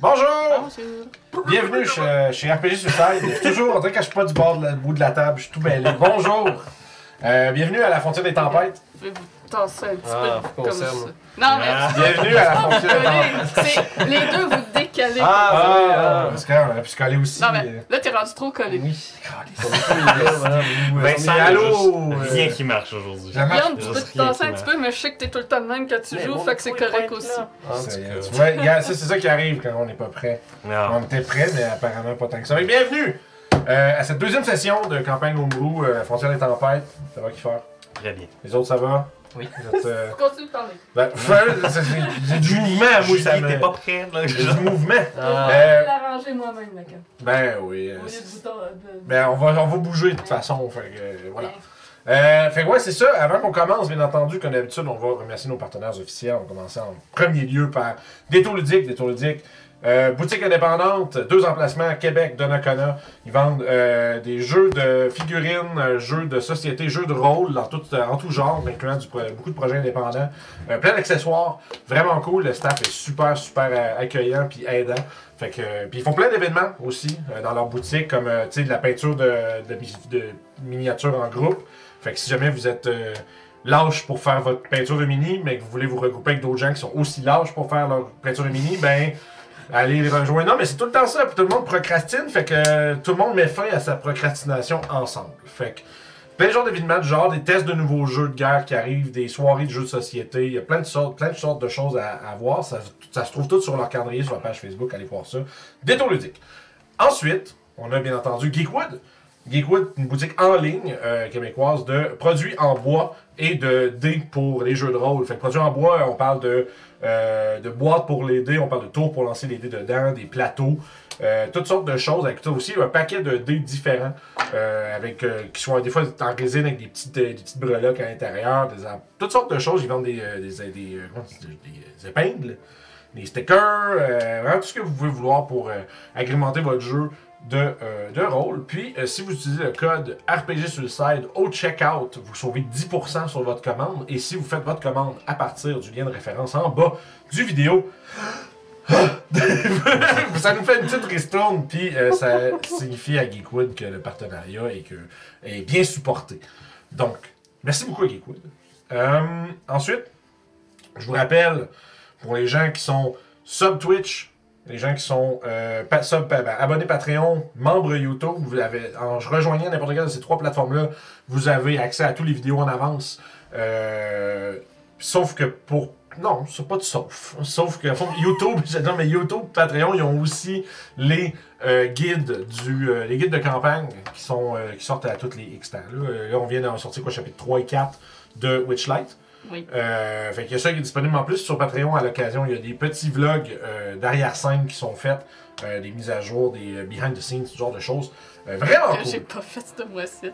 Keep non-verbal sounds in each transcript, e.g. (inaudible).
Bonjour! Bonjour. Bienvenue chez, chez RPG Suicide. Je suis toujours, on dirait que je suis pas du bord de la, bout de la table, je suis tout mêlé. Bonjour! Euh, bienvenue à la frontière des tempêtes. Pouvez-vous tasser un petit Ah, peu faut qu'on comme ça. Non, mais Ah. Bienvenue à la frontière des tempêtes. c'est les deux vous décalez. Ah, Ah, oui, ah. parce qu'on aurait pu se coller aussi. non, euh, mais là, t'es rendu trop collé. Oui. Vincent, allô! euh, Rien qui marche aujourd'hui. Ça marche. Yann, tu peux te qui un petit peu, mais je sais que t'es tout le temps de même quand tu Mais joues, fait que c'est correct aussi. là. En tout C'est cas. tu vois, regarde, ça, c'est ça qui arrive quand on n'est pas prêt. On était prêt, mais apparemment pas tant que ça. Que bienvenue euh, à cette deuxième session de campagne Homebrew, euh, frontière des tempêtes. Ça va qui faire? Très bien. Les autres, ça va? Oui. Vous êtes, euh, (laughs) Continue de parler. ben, (laughs) J'ai du mouvement, moi, ça Julie, me... t'es pas prêt, là? J'ai du mouvement. Ah. Je Euh, vais l'arranger moi-même, la cam. Ben oui. euh, Au lieu de Ben, on va, on va bouger de toute façon. Fait que, euh, voilà. Euh, fait que ouais, c'est ça. Avant qu'on commence, bien entendu, comme d'habitude, on va remercier nos partenaires officiels. On va commencer en premier lieu par Détour Ludique. Détour Ludique. Euh, boutique indépendante, deux emplacements à Québec, Donnacona. Ils vendent euh, des jeux de figurines, euh, jeux de société, jeux de rôle en tout genre, incluant beaucoup de projets indépendants. Plein d'accessoires, vraiment cool. Le staff est super, super accueillant puis aidant. Puis ils font plein d'événements aussi dans leur boutique, comme de la peinture de, de, mi- de miniatures en groupe. Si jamais vous êtes lâche pour faire votre peinture de mini, mais que vous voulez vous regrouper avec d'autres gens qui sont aussi lâches pour faire leur peinture de mini, ben allez les rejoindre. Non, mais c'est tout le temps ça, puis tout le monde procrastine, fait que euh, tout le monde met fin à sa procrastination ensemble. Fait que plein de genres d'événements genre, des tests de nouveaux jeux de guerre qui arrivent, des soirées de jeux de société, il y a plein de sortes, plein de sortes de choses à, à voir. Ça, ça se trouve tout sur leur calendrier, sur la page Facebook, allez voir ça. Détour ludique. Ensuite, on a bien entendu Geekwood. Geekwood, une boutique en ligne euh, québécoise de produits en bois et de dés pour les jeux de rôle. Fait que produits en bois, on parle de, euh, de boîtes pour les dés, on parle de tours pour lancer les dés dedans, des plateaux, euh, toutes sortes de choses. Avec ça aussi un paquet de dés différents, euh, avec qui sont des fois en résine avec des petites, des petites breloques à l'intérieur, des, toutes sortes de choses. Ils vendent des, des, des, épingles, des stickers, vraiment tout ce que vous pouvez vouloir pour agrémenter votre jeu de, euh, de rôle. Puis, euh, si vous utilisez le code RPG Suicide au checkout, vous sauvez 10% sur votre commande. Et si vous faites votre commande à partir du lien de référence en bas du vidéo, (laughs) ça nous fait une petite ristourne, puis euh, ça signifie à Geekwood que le partenariat est, que, est bien supporté. Donc, merci beaucoup à Geekwood. Ensuite, je vous rappelle, pour les gens qui sont sub Twitch, les gens qui sont euh, ben, abonnés Patreon, membres YouTube, vous avez, en rejoignant n'importe quelle de ces trois plateformes-là, vous avez accès à toutes les vidéos en avance. Euh, sauf que pour. Non, c'est pas de sauf. Sauf que YouTube, (laughs) mais Patreon, ils ont aussi les euh, les guides de campagne qui, sont, qui sortent à toutes les X temps. Là, là, on vient d'en sortir quoi, chapitre 3 et 4 de Witchlight. Oui. Euh, fait qu'il y a ça qui est disponible en plus sur Patreon à l'occasion. Il y a des petits vlogs euh, d'arrière-scène qui sont faits, euh, des mises à jour, des behind the scenes, ce genre de choses. Vraiment Que j'ai cool. pas fait ce mois-ci.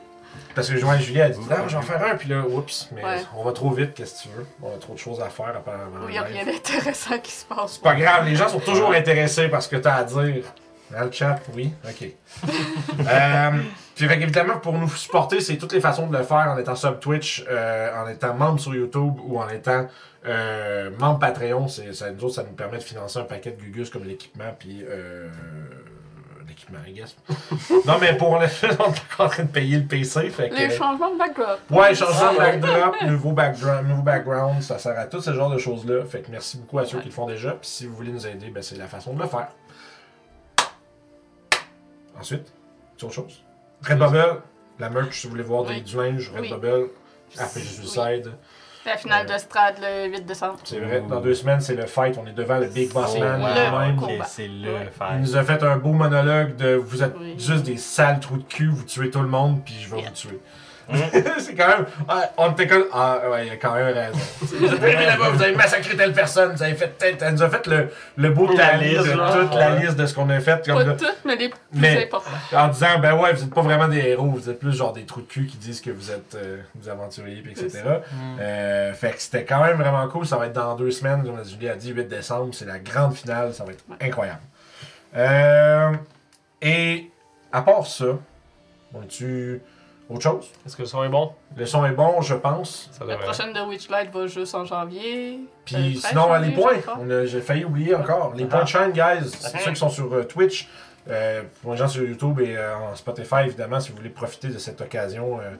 Parce que Joanne Julie a dit Ah, je vais en faire un, puis là, oups, mais Ouais. on va trop vite, qu'est-ce que tu veux? On a trop de choses à faire apparemment. Il y a rien d'intéressant qui se passe. C'est pas grave, les gens sont toujours intéressés par ce que tu as à dire. Dans le chat, oui, ok. (laughs) euh, puis fait évidemment, pour nous supporter, c'est toutes les façons de le faire en étant sub Twitch, euh, en étant membre sur YouTube ou en étant euh, membre Patreon. C'est, ça, nous autres, ça nous permet de financer un paquet de gugus comme l'équipement, puis euh, l'équipement, I guess. (laughs) non, mais pour le (laughs) on est en train de payer le PC. Fait que, Les changements de backdrop. Ouais, changement de backdrop, nouveau background, nouveau background, ça sert à tout ce genre de choses-là. Fait que merci beaucoup à ceux qui le font déjà. Puis si vous voulez nous aider, ben c'est la façon de le faire. Ensuite, c'est autre chose. Redbubble, la merch, si vous voulez voir des- Oui. du linge, Oui. Redbubble, RPG Suicide. La finale de Strad le 8 décembre. C'est vrai, dans deux semaines, c'est le fight. On est devant le Big Boss Man lui-même. combat. C'est le Ouais. Il nous a fait un beau monologue de vous êtes Oui. juste des sales trous de cul, vous tuez tout le monde, puis je vais Yeah. vous tuer. (laughs) c'est quand même. ouais, on était comme. Ah, ouais, il a quand même raison. vous arrivés là-bas, vous avez massacré telle personne, vous avez fait telle. Elle nous a fait le, le beau La tally de toute la liste de ce qu'on a fait. Comme Pas de- toutes, mais les plus Mais- importants. en disant, ben ouais, vous êtes pas vraiment des héros, vous êtes plus genre des trous de cul qui disent que vous êtes euh, vous aventuriers, etc. Mm. Euh, fait que c'était quand même vraiment cool. Ça va être dans deux semaines. Comme Julie a dit, 8 décembre, c'est la grande finale. Ça va être incroyable. Euh, et à part ça, on est-tu Autre chose? Est-ce que le son est bon? Le son est bon, je pense. Ça La prochaine de Witchlight va juste en janvier. Puis Euh, 13 sinon, les points, j'ai failli oublier encore. Les points de shine, guys, c'est ceux qui sont sur euh, Twitch. Euh, pour les gens sur YouTube et euh, en Spotify, évidemment, si vous voulez profiter de cette occasion, euh,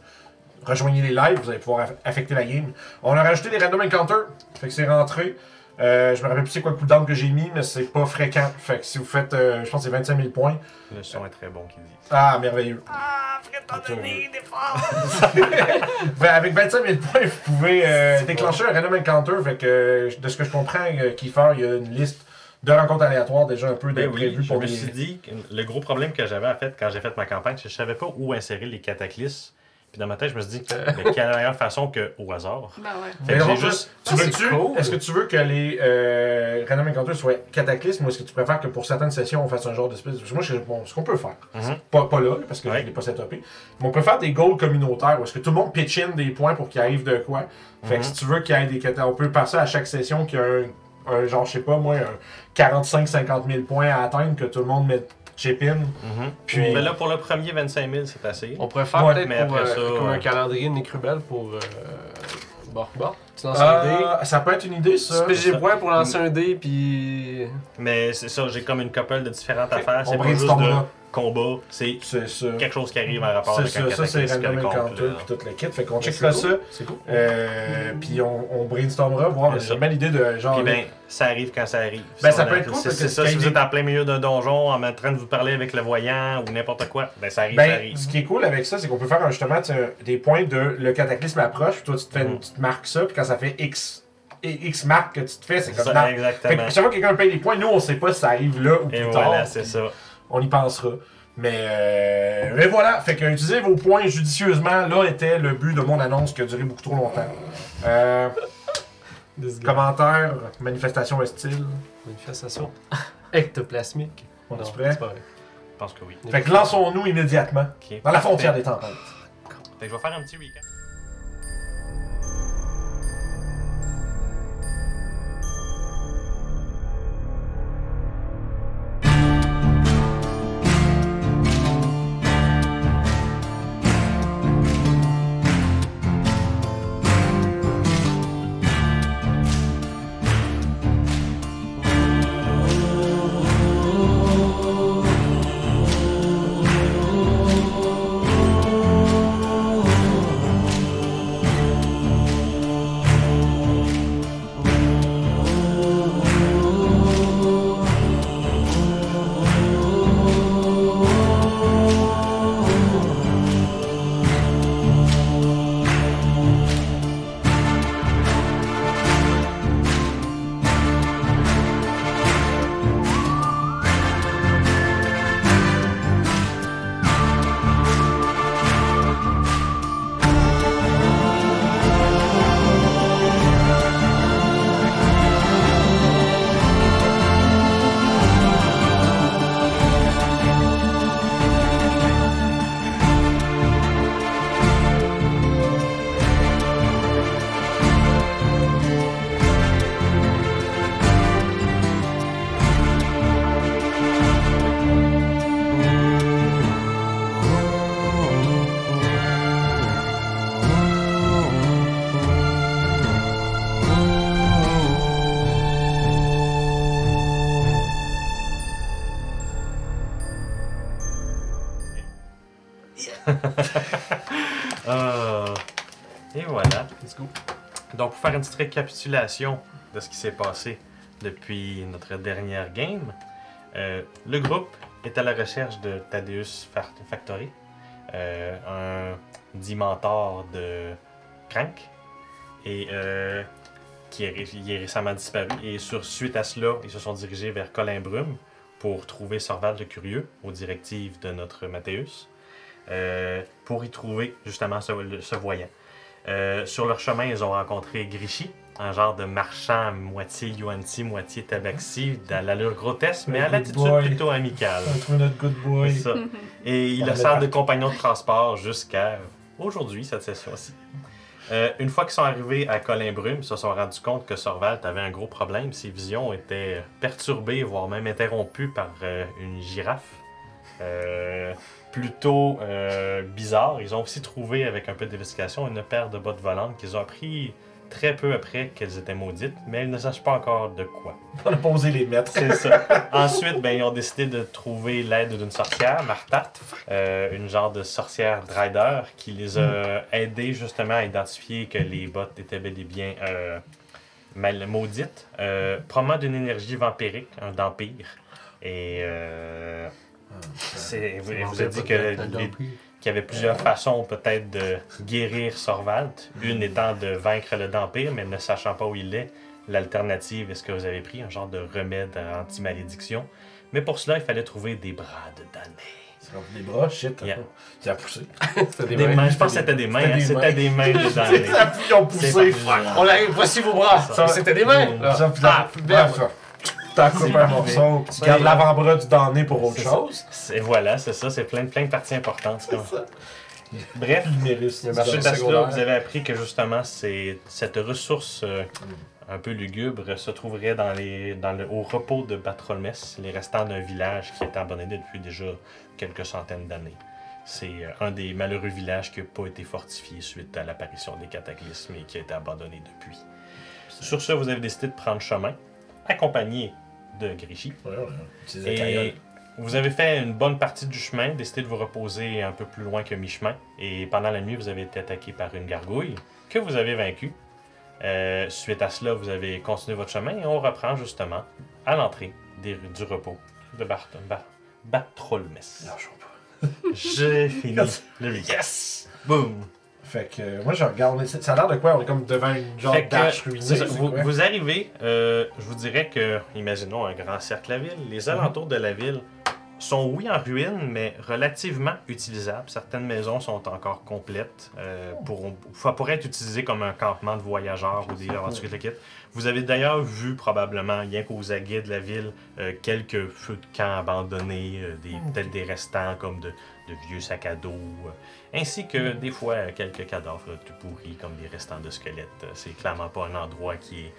rejoignez les lives, vous allez pouvoir aff- affecter la game. On a rajouté des random encounters, fait que c'est rentré. Euh, je me rappelle plus c'est quoi le cooldown que j'ai mis, mais c'est pas fréquent. Fait que si vous faites, euh, je pense que c'est 25 000 points. Le son est très bon, qu'il dit. Ah, merveilleux. Ah, Fred, t'as donné des! (laughs) Ben, avec 25 000 points, vous pouvez euh, déclencher un random encounter. Fait que, euh, de ce que je comprends, euh, Kiefer, il y a une liste de rencontres aléatoires déjà un peu Ben prévues oui, je pour me suis dit, le gros problème que j'avais en fait quand j'ai fait ma campagne, c'est que je savais pas où insérer les cataclysmes. Puis dans ma tête, je me suis dit, mais quelle meilleure façon qu'au hasard? (laughs) Ben ouais. Fait que Mais j'ai en juste. Tu veux-tu, cool. est-ce que tu veux que les euh, random encounters soient cataclysmes ou est-ce que tu préfères que pour certaines sessions on fasse un genre d'espèce. Parce que moi, je, bon, ce qu'on peut faire, Mhm. pas, pas là, parce que Ouais. je l'ai pas setupé, mais on peut faire des goals communautaires où est-ce que tout le monde pitch in des points pour qu'il arrive de quoi. Fait que Mhm. si tu veux qu'il y ait des catastrophes, on peut passer à chaque session qu'il y a un, un genre, je sais pas moi, un 45-50 000 points à atteindre que tout le monde met chip in. Mhm. Puis- Mais là, pour le premier 25 000, c'est assez. On pourrait faire Ouais, peut-être mais pour, après euh, ça, comme euh, un calendrier de Nécrubel pour. Euh... Bon, bon. Tu lances un dé? Ça peut être une idée, Tu ça. piges des points pour lancer un dé, puis. Mais c'est ça, j'ai comme une couple de différentes affaires. On C'est pas juste de. Combat, c'est quelque chose qui arrive en rapport avec un ça, ça c'est cataclysme random encounter puis tout le kit. Fait qu'on checkera c'est ça. cool. C'est cool. Euh, puis on, brainstormera, voir. C'est J'ai bien l'idée de genre. Puis ben, ça arrive quand ça arrive. Ben, Si ça peut être cool, C'est parce que c'est ça, si vous êtes en plein milieu d'un donjon, en train de vous parler avec le voyant ou n'importe quoi, ben ça arrive, ça ben, arrive. ce qui est cool avec ça, c'est qu'on peut faire justement des points de le cataclysme approche, puis toi tu te, fais, Mhm. tu te marques ça, puis quand ça fait X, X marques que tu te fais, c'est comme Ça, non. Fait exactement. que chaque fois que quelqu'un paye des points, nous on sait pas si ça arrive là ou Et plus voilà, tard. c'est ça. On y pensera. Mais, euh, mais voilà, fait que utiliser vos points judicieusement, là était le but de mon annonce qui a duré beaucoup trop longtemps. Euh, (laughs) commentaires, manifestations hostiles. Manifestation (laughs) ectoplasmique. On est prêt? Je pense que oui. Fait que lançons-nous immédiatement dans la frontière des tempêtes. Fait que je vais faire un petit recap. Et voilà. Let's go. Donc, pour faire une petite récapitulation de ce qui s'est passé depuis notre dernière game, euh, le groupe est à la recherche de Thaddeus Fa- Factory, euh, un dit mentor de Crank, et euh, qui est, ré- il est récemment disparu. Et sur, suite à cela, ils se sont dirigés vers Colin Brume pour trouver Sorval de Curieux, aux directives de notre Mathéus, pour y trouver justement ce, le- ce voyant. Euh, sur leur chemin, ils ont rencontré Grishy, un genre de marchand moitié Yuan-Ti, moitié Tabaxi, à l'allure grotesque, mais à l'attitude plutôt amicale. On notre good boy. C'est ça. (laughs) Et il est servi de compagnon de transport jusqu'à aujourd'hui, cette session-ci. Euh, une fois qu'ils sont arrivés à Colin Brume, ils se sont rendus compte que Sorvalt avait un gros problème. Ses visions étaient perturbées, voire même interrompues par euh, une girafe euh, plutôt euh, bizarres. Ils ont aussi trouvé, avec un peu d'investigation, une paire de bottes volantes qu'ils ont appris très peu après qu'elles étaient maudites, mais ils ne sachent pas encore de quoi. On a posé les mettre. C'est ça. Ensuite, ben, ils ont décidé de trouver l'aide d'une sorcière, Martha, euh, une genre de sorcière Drider, qui les a aidés justement à identifier que les bottes étaient bel et bien euh, mal maudites, euh, probablement d'une énergie vampirique, un vampire. Et c'est, vous, vous a dit que les- qu'il y avait plusieurs façons peut-être de guérir Sorvalt. Une étant de vaincre le Dampire, mais ne sachant pas où il est. L'alternative est ce que vous avez pris, un genre de remède anti-malédiction. Mais pour cela, il fallait trouver des bras de damnés. Des bras, shit. Yeah. Ça a poussé. (laughs) C'était Des mains, je pense que c'était des mains. C'était hein, des C'était mains. des mains de damnés. A (laughs) Ils ont poussé. On arrive, voici vos bras. Ça- C'était des mains. Ah, bien. bref, T'as coupé un morceau, tu gardes l'avant-bras du damné pour autre chose. C'est voilà, c'est ça, c'est plein, plein de parties importantes. Bref, Suite à cela, vous avez appris que justement, cette ressource euh, un peu lugubre se trouverait dans les, dans le, au repos de Batrolmes, les restants d'un village qui est abandonné depuis déjà quelques centaines d'années. C'est euh, un des malheureux villages qui n'a pas été fortifié suite à l'apparition des cataclysmes et qui a été abandonné depuis. Sur ce, vous avez décidé de prendre chemin, accompagné de Grichy. Ouais, ouais. Et vous avez fait une bonne partie du chemin, décidé de vous reposer un peu plus loin que mi-chemin. Et pendant la nuit, vous avez été attaqué par une gargouille que vous avez vaincue. Euh, suite à cela, vous avez continué votre chemin et on reprend justement à l'entrée des du repos de Bart Bar-. Lâchons pas. J'ai (laughs) fini Yes! Boom! Fait que euh, moi je regarde, ça ça a l'air de quoi? On est comme devant une genre d'arche ruinée. vous arrivez, euh, je vous dirais que, imaginons un grand cercle à ville, les alentours de la ville sont oui en ruine, mais relativement utilisables. Certaines maisons sont encore complètes, euh, pour, être utilisées comme un campement de voyageurs ou des aventuriers de la quête. Vous avez d'ailleurs vu probablement, rien qu'aux aguets de la ville, euh, quelques feux de camp abandonnés, euh, des- peut-être des restants comme de, de vieux sacs à dos, euh, ainsi que des fois quelques cadavres tout pourris comme des restants de squelettes. C'est clairement pas un endroit qui est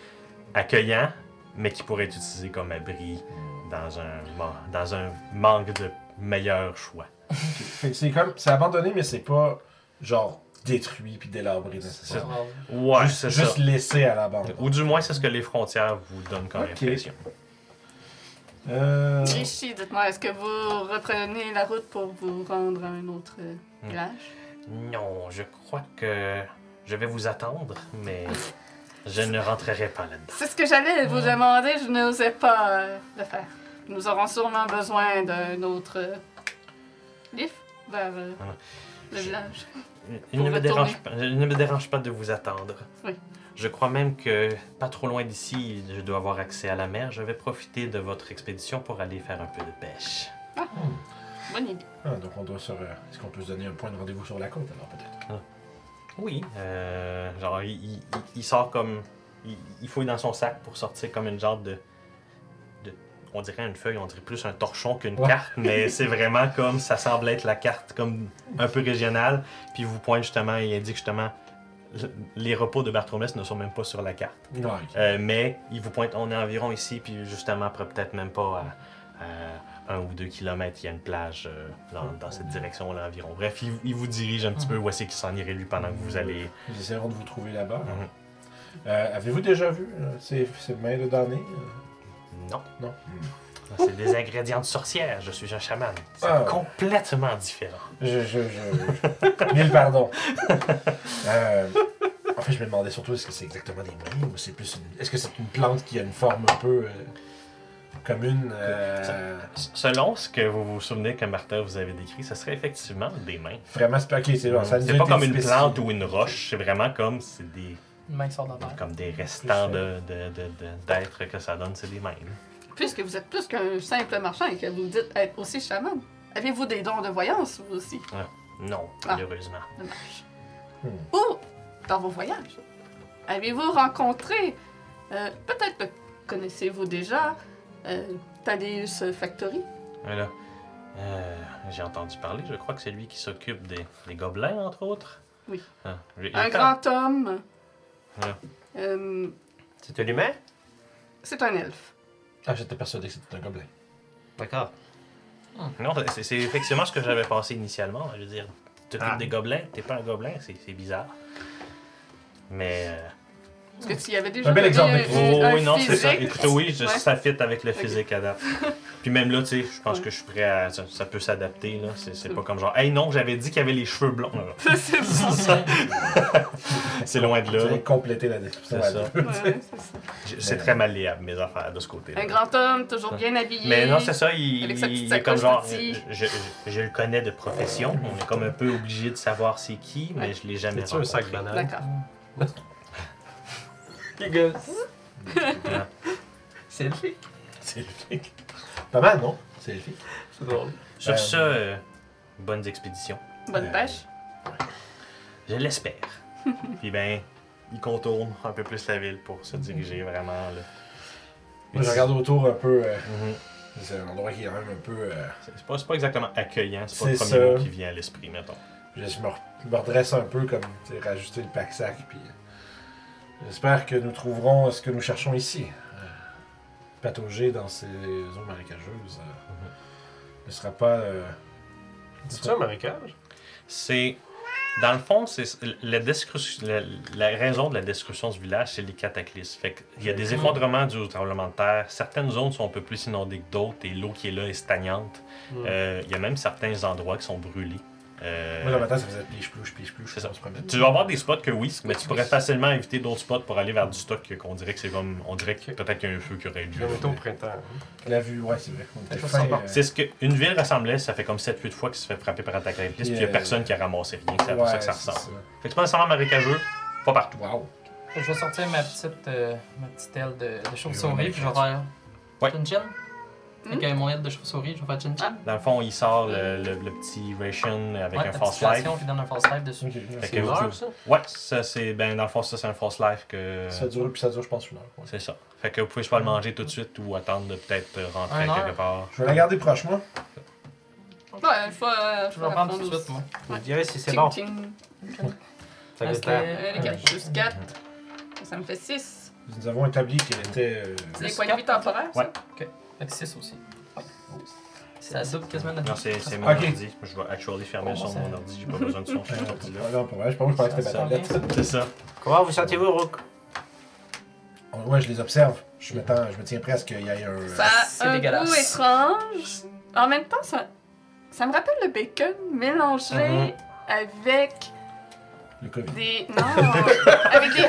accueillant, mais qui pourrait être utilisé comme abri dans un, dans un manque de meilleurs choix. (laughs) C'est comme, c'est abandonné, mais c'est pas genre détruit puis délabré nécessairement. Ouais, juste c'est juste ça. laissé à l'abandon. Ou du moins, c'est ce que les frontières vous donnent comme Ok. impression. Euh... Rishi, dites-moi, est-ce que vous reprenez la route pour vous rendre à un autre euh, Hmm. village? Non, je crois que je vais vous attendre, mais (laughs) je ne rentrerai pas là-dedans. C'est ce que j'allais vous demander, je n'osais pas euh, le faire. Nous aurons sûrement besoin d'un autre euh, lift vers euh, Voilà. le village. Il ne, me retourner. dérange pas, il ne me dérange pas de vous attendre. Oui. Je crois même que pas trop loin d'ici, je dois avoir accès à la mer. Je vais profiter de votre expédition pour aller faire un peu de pêche. Bonne idée. Ah, donc on doit se... re- Est-ce qu'on peut se donner un point de rendez-vous sur la côte alors peut-être? Oui. Euh, genre, il, il- il sort comme. Il, il fouille dans son sac pour sortir comme une genre de. de- on dirait une feuille, on dirait plus un torchon qu'une Ouais. carte, mais (laughs) c'est vraiment comme. Ça semble être la carte comme un peu régionale. Puis il vous pointe justement, il indique justement. le- Les repos de Bartholomès ne sont même pas sur la carte. Ouais. Euh, mais il vous pointe, on est environ ici, puis justement, après peut-être même pas à, à un ou deux kilomètres, il y a une plage euh, dans, dans cette direction-là environ. Bref, il, il vous dirige un petit peu où est-ce qu'il s'en irait lui pendant que vous allez. Nous essaierons de vous trouver là-bas. Mhm. Euh, Avez-vous déjà vu euh, ces, ces mains de damnés? euh? Non, Non. c'est des ingrédients de sorcière, je suis un chaman. C'est Ah. complètement différent. Je, je, je... Mille pardons. Euh, en fait, je me demandais surtout est-ce que c'est exactement des mains ou c'est plus une... Est-ce que c'est une plante qui a une forme un peu euh, commune euh, Selon ce que vous vous souvenez que Martha vous avez décrit, ce serait effectivement des mains. Vraiment, c'est ok, c'est bon, ça pas comme une plante ou une roche, c'est vraiment comme c'est des Une main qui sort de la terre. comme des restants de, de, de- de- d'êtres que ça donne, c'est des mains. Puisque vous êtes plus qu'un simple marchand et que vous dites être aussi chaman, avez-vous des dons de voyance, vous aussi? Non, Ah. malheureusement. Dommage. Hmm. Ou, dans vos voyages, avez-vous rencontré, euh, peut-être connaissez-vous déjà, euh, Thaddeus Factory? Voilà. Euh, j'ai entendu parler, je crois que c'est lui qui s'occupe des, des gobelins, entre autres. Oui. Ah, Un grand homme. Voilà. Euh, C'est un humain? c'est un elfe. Ah, j'étais persuadé que c'était un gobelin. D'accord. Non, c'est- effectivement ce que j'avais pensé initialement. Je veux dire, tu t'occupes Ah. des gobelins, t'es pas un gobelin, c'est c'est bizarre. Mais. euh, Est-ce que tu y avais déjà Un bel exemple de- Oh, un oui, non, c'est ça. Écoute, oui, je- Ouais. ça fit avec le physique à date. (laughs) Puis même là, tu sais, je pense Ouais. que je suis prêt à. Ça, ça peut s'adapter, là. C'est c'est pas comme genre, hey non, j'avais dit qu'il y avait les cheveux blonds. là. (laughs) c'est bon. (laughs) C'est loin de Tu là. viens compléter la description. C'est ça. c'est ça. Très malléable, mes affaires, de ce côté-là. Un grand homme, toujours bien habillé. Mais non, c'est ça, il, Avec sa il- petite il est comme genre. Je, je- je le connais de profession. On est comme un peu obligé de savoir c'est qui, mais Ouais. je l'ai jamais C'est un sac rencontré. banal? D'accord. Les. Non. (laughs) C'est elfique. C'est elfique. Pas mal, non? C'est elfique. C'est drôle. Sur Euh, ça, euh, bonnes expéditions. Bonne Euh, pêche. Je l'espère. (laughs) Puis ben, il contourne un peu plus la ville pour se diriger vraiment là. Moi, je regarde autour un peu. euh, Mhm. c'est un endroit qui est quand même un peu. euh, C'est c'est pas, c'est pas exactement accueillant, c'est pas le C'est premier ça. mot qui vient à l'esprit, mettons. je me, re- me redresse un peu, comme tu sais, rajouter le pack-sac. Puis. euh, J'espère que nous trouverons ce que nous cherchons ici. Euh, patauger dans ces eaux marécageuses euh, ne sera pas. euh, C'est-tu un marécage? C'est. Dans le fond, c'est la, descru- la, la raison de la destruction du village, c'est les cataclysmes. Fait qu'il y a des effondrements dus au tremblement de terre. Certaines zones sont un peu plus inondées que d'autres et l'eau qui est là est stagnante. Euh, Il y a même certains endroits qui sont brûlés. Euh, Moi, le matin, ça faisait pliche-plouche, pliche-plouche. C'est ça. on se promène. Tu vas avoir des spots que oui, mais tu pourrais facilement éviter d'autres spots pour aller vers du stock qu'on dirait que c'est comme. On dirait que peut-être qu'il y a un feu qui aurait eu lieu. On au printemps. La vue, ouais, c'est vrai. Ça euh, C'est ce qu'une ville ressemblait, ça fait comme 7-8 fois qu'il se fait frapper par un cataclysme, puis il n'y a Yeah. personne qui a ramassé rien, c'est peu ça que ça ressemble. Fait que c'est pas nécessairement marécageux, pas partout. Wow. Je vais sortir ma petite, euh, ma petite aile de, de chauve-souris, puis je vais faire. Ouais. Avec euh, mon aile de chauve-souris, je vais faire chin chin. Dans le fond, il sort le, le- le petit ration avec ouais, un false life. station, puis donne un false life dessus. Ok, Fait merci. que C'est heure, pouvez- ça? Ouais, ça c'est. Ben, dans le fond, ça c'est un false life que. Ça dure, puis ça dure, je pense, une heure. ouais. C'est ça. Fait que vous pouvez soit le manger tout de suite ou attendre de peut-être rentrer Un heure? quelque part. Je vais la garder proche, moi. Ouais, je vais, euh, Je vais prendre tout de suite, moi. Vous me direz si c'est bon. ting. Ça la- Euh, plus 4. Ça me fait 6. Nous avons établi qu'elle était. euh, C'est des points de vie temporaires, ça? Ouais. Fait que 6 aussi. Ça double quasiment de Non, c'est mon Ok. ordi. Je vais actually fermer ça- mon ordi. J'ai pas besoin de son sur cet ordi-là. euh, non, pour vrai, je pense je que c'était Ça ma sent tablette. C'est ça. Comment vous sentez-vous, Rook? Ouais, je les observe. Je me, tends- je me tiens presque qu'il y ait un. Ça a C'est un dégueulasse. goût étrange. En même temps, ça, ça me rappelle le bacon mélangé Mhm. avec Le Covid. des... Non! avec des,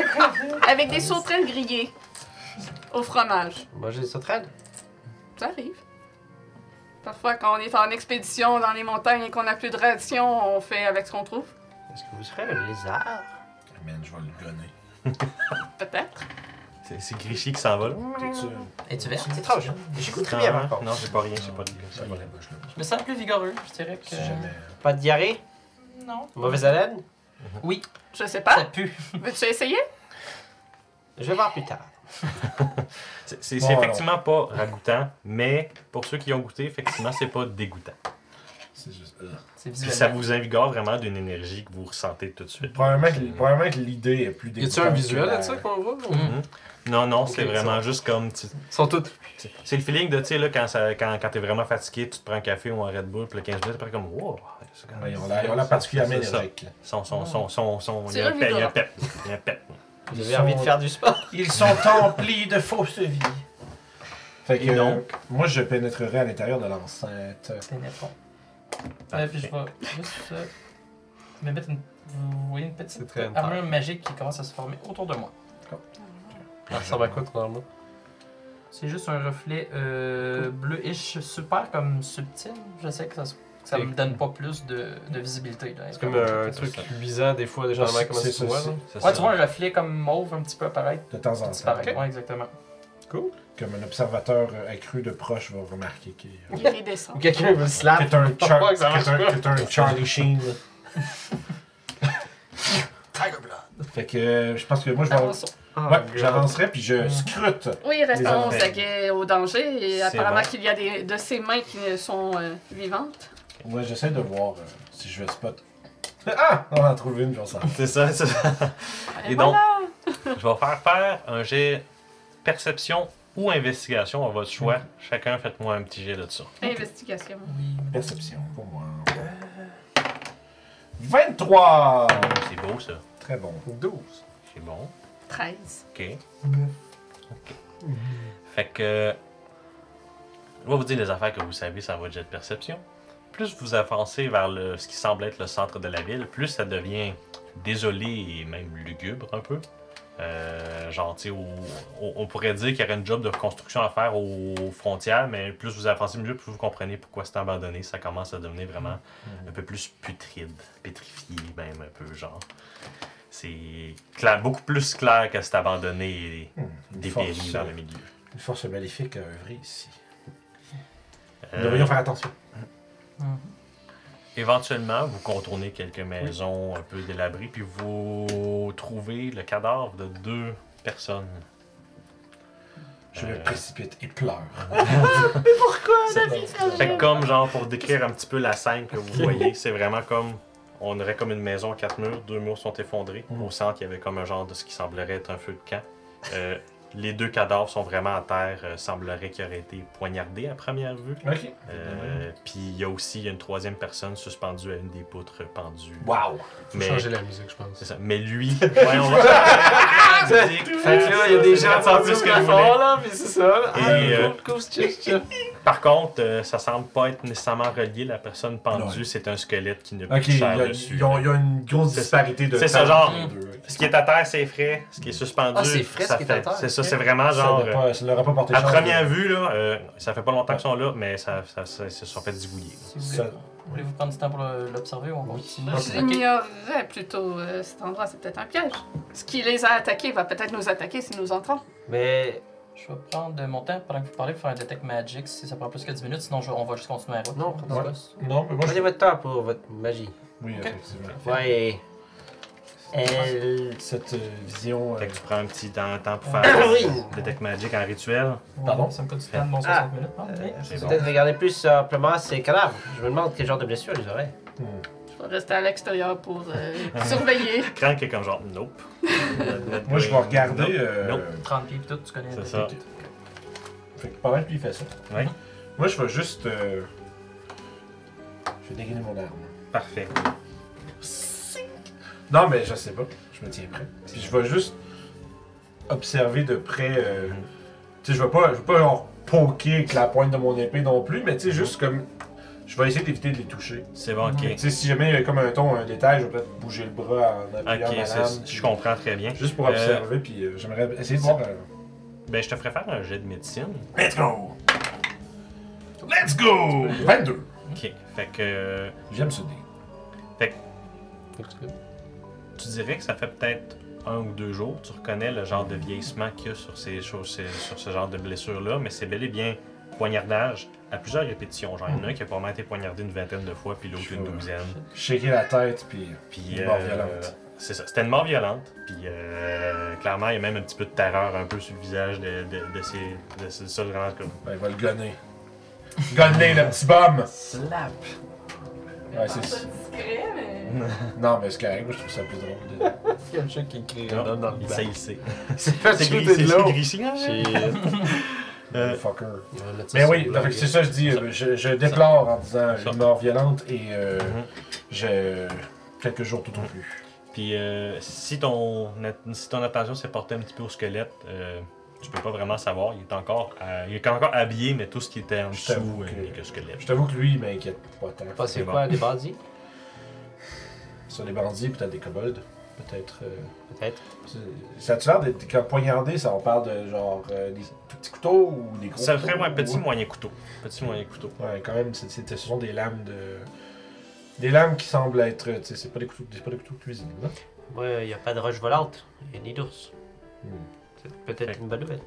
avec des sauterelles grillées au fromage. Manger des sauterelles? Ça arrive. Parfois, quand on est en expédition dans les montagnes et qu'on n'a plus de ration, on fait avec ce qu'on trouve. Est-ce que vous serez un lézard? Man, je vais le gonner. (laughs) Peut-être. C'est- C'est Grichy qui s'en va là. T'es-tu- Es-tu verte? C'est étrange. hein? J'écoute très bien, non, j'ai pas rien, j'ai pas de. Ça. Je me sens plus vigoureux, je dirais que. Si jamais. Pas de diarrhée? Non. Mauvaise haleine? Oui, Je sais ça pas. pue. Veux-tu essayer? Je vais voir plus tard. (laughs) C'est Bon, alors. effectivement pas ragoûtant, mais pour ceux qui ont goûté, effectivement, c'est pas dégoûtant. C'est juste. C'est Puis ça visuellement. vous invigore vraiment d'une énergie que vous ressentez tout de suite. Probablement que, probablement que l'idée est plus Y a-tu dégoûtante un visuel de ça qu'on voit? Mhm. Non, non, c'est vraiment juste comme. sont toutes. C'est le feeling de, tu sais, là, quand, ça- quand, quand t'es vraiment fatigué, tu te prends un café ou un Red Bull, puis le 15 minutes, après, comme, wow. c'est quand même- Ouais, ils ont l'air- particulièrement C'est ça. énergiques. Son, son, son, son, son, il y a un pep, il y a un pep. Il y a un pep. Vous Ils avez envie de sont- faire du sport? (laughs) Ils sont emplis de fausses vies. Fait que, Et donc? euh, moi, je pénétrerai à l'intérieur de l'enceinte. Pénétrons. Euh, puis je vais juste euh, me mettre une. Vous voyez une petite C'est très armure magique qui commence à se former autour de moi. Ça ressemble à quoi, ton armure? C'est juste un reflet euh, bleu-ish super comme subtil. Je sais que ça, se- ça me donne pas plus de, de visibilité. C'est comme un truc ça. luisant, des fois, déjà, c'est- comment là. C'est Ouais, tu vois un reflet comme mauve un petit peu apparaître. De temps en temps. Ouais, exactement. Comme un observateur euh, accru de proche va remarquer qu'il Il redescend. Ou quelqu'un veut slap. t'es un- Charlie Sheen. Tiger Blood. Fait que euh, je pense que moi, je vais. Oh, Ouais, j'avancerai puis je scrute. Oui, saguets au danger et apparemment bon. qu'il y a des, de ces mains qui sont euh, vivantes. Ouais, j'essaie de voir euh, si je vais spot. (laughs) Ah! On en trouve une, puis on s'en C'est ça, c'est ça. Et, Et donc- voilà! Je vais faire faire un jet perception ou investigation à votre choix. Chacun, faites-moi un petit jet de ça. Investigation. Oui. Perception pour moi. 23! C'est beau, ça. Très bon. 12. C'est bon. 13. OK. OK. Fait que. Je vais vous dire les affaires que vous savez, ça va jet de perception. Plus vous avancez vers le, ce qui semble être le centre de la ville, plus ça devient désolé et même lugubre un peu. Euh, genre, tu on pourrait dire qu'il y aurait une job de reconstruction à faire aux frontières, mais plus vous avancez mieux, plus vous comprenez pourquoi c'est abandonné. Ça commence à devenir vraiment un peu plus putride, pétrifié même un peu, genre. C'est clair, beaucoup plus clair que c'est abandonné et Hmm. Dépéri dans euh, le milieu. Une force maléfique à œuvrer ici. Nous Euh, devrions faire attention. Éventuellement, vous contournez quelques maisons un peu délabrées, puis vous trouvez le cadavre de deux personnes. Je me Euh, précipite et pleure. (laughs) Fait que comme genre pour décrire un petit peu la scène que vous (laughs) voyez, c'est vraiment comme on aurait comme une maison à quatre murs, deux murs sont effondrés. Mm. Au centre, il y avait comme un genre de ce qui semblerait être un feu de camp. Euh, les deux cadavres sont vraiment à terre, euh, semblerait qu'ils auraient été poignardés à première vue. Ok. Euh, Puis il y a aussi une troisième personne suspendue à une des poutres pendues. Wow! Faut Mais- changer la musique, je pense. C'est ça. Mais lui, (laughs) ouais, on va changer la musique. Fait que là, il y a des gens en plus plus que fort, là, pis c'est ça. là. Et, Ah, euh, cool, cool. Par contre, euh, ça semble pas être nécessairement relié. La personne pendue, c'est un squelette qui ne il y, chair dessus. il y a une grosse disparité de c'est ce genre. Ce qui est à terre, c'est frais. Ce qui est suspendu, Ah, c'est frais, ça fait. C'est ça, c'est vraiment genre. ça n'a pas, ça pas porté à première vue, là, euh, ça fait pas longtemps qu'ils sont là, mais ça, ça, ça- se sont fait Ça- voulez, voulez-vous prendre du temps pour l'observer ou on va continuer? J'ignorerais plutôt euh, cet endroit, c'est peut-être un piège. Ce qui les a attaqués va peut-être nous attaquer si nous entrons. Mais Je vais prendre mon temps pendant que vous parlez pour faire un Detect Magic si ça prend plus que 10 minutes, sinon je- on va juste continuer la route. Non, ouais. Non, mais moi, je... prenez votre temps pour votre magie. Oui, Ok. effectivement. Ouais. Elle. Cette euh, vision... euh, Fait que tu prends un petit temps, temps pour Ah, faire oui. le Deck Magic en rituel. Pardon? Ça me coûte du temps de mon Ah. 60 minutes. Euh, C'est Peut-être regarder plus simplement ces cadavres. Je me demande quel genre de blessure ils auraient. hmm. Rester à l'extérieur pour euh, (laughs) surveiller. Crank est comme genre, nope. Moi, je vais regarder... Nope. euh, Nope. 30 pieds pis tout, tu connais. C'est ça. Fait que pendant que lui fait ça, Ouais. moi, je vais juste... euh, Je vais dégainer mon arme. Parfait. Non, mais je sais pas. Je me tiens prêt. Puis je vais juste observer de près. euh, Tu sais, je vais pas, je vais pas genre poker avec la pointe de mon épée non plus, mais tu sais, juste comme. Je vais essayer d'éviter de les toucher. C'est bon, ok. Tu sais, si jamais il y a comme un ton, un détail, je vais peut-être bouger le bras en appuyant Ok, ma c'est- lame. je comprends très bien. Juste pour Euh, observer, puis euh, j'aimerais essayer de voir. euh, Ben, je te ferais faire un jet de médecine. Let's go! Let's go! 22. Ok. Fait que. J'aime ce dé. Tu dirais que ça fait peut-être un ou deux jours. Tu reconnais le genre de vieillissement qu'il y a sur, ces choses, ces- sur ce genre de blessures-là, mais c'est bel et bien poignardage à plusieurs répétitions. Genre, il y en a un qui a probablement été poignardé une vingtaine de fois, puis l'autre une douzaine. Shaker la tête, puis. Puis, Une mort euh, violente. C'est ça. C'était une mort violente. Puis, euh, clairement, il y a même un petit peu de terreur un peu sur le visage de, de, de ces. de ces ça, vraiment comme. Ben, il va le gonner. Gonner, le petit bum! Slap. Ouais, c'est discret, mais. Non, mais c'est correct, moi je trouve ça plus drôle. de- Quelqu'un qui écrit Non, dans dans le il bac. sait, il sait. C'est C'est gris, de c'est l'eau. hein? (laughs) Euh, fucker. Mais oui, le donc, blog. c'est ça que je dis. euh, Je, je déplore en disant Ça. une mort violente et euh, Mhm. je. quelques jours tout au plus. Puis euh, si, ton, si ton attention s'est portée un petit peu au squelette, euh, tu peux pas vraiment savoir. Il est encore, euh, il est encore habillé, mais tout ce qui était en Je dessous euh, que- squelette. Je t'avoue que lui, il m'inquiète pas tant. Pas c'est C'est quoi, des bandits? Sur les bandits, peut-être des kobolds. Peut-être. euh, Peut-être. c'est- ça a-tu l'air d'être. Quand poignardé, ça, on parle de genre euh, des petits couteaux ou des gros Ça couteaux ferait un petit ou- moyen couteau. Petit moyen couteau. Ouais, quand même, c'est- c'est- ce sont des lames de. Des lames qui semblent être. tu sais, C'est pas des couteaux, c'est pas des couteaux de cuisine, là. Ouais, il n'y a pas de roche volante. A ni d'ours. Hmm. C'est peut-être Fait- une bonne nouvelle.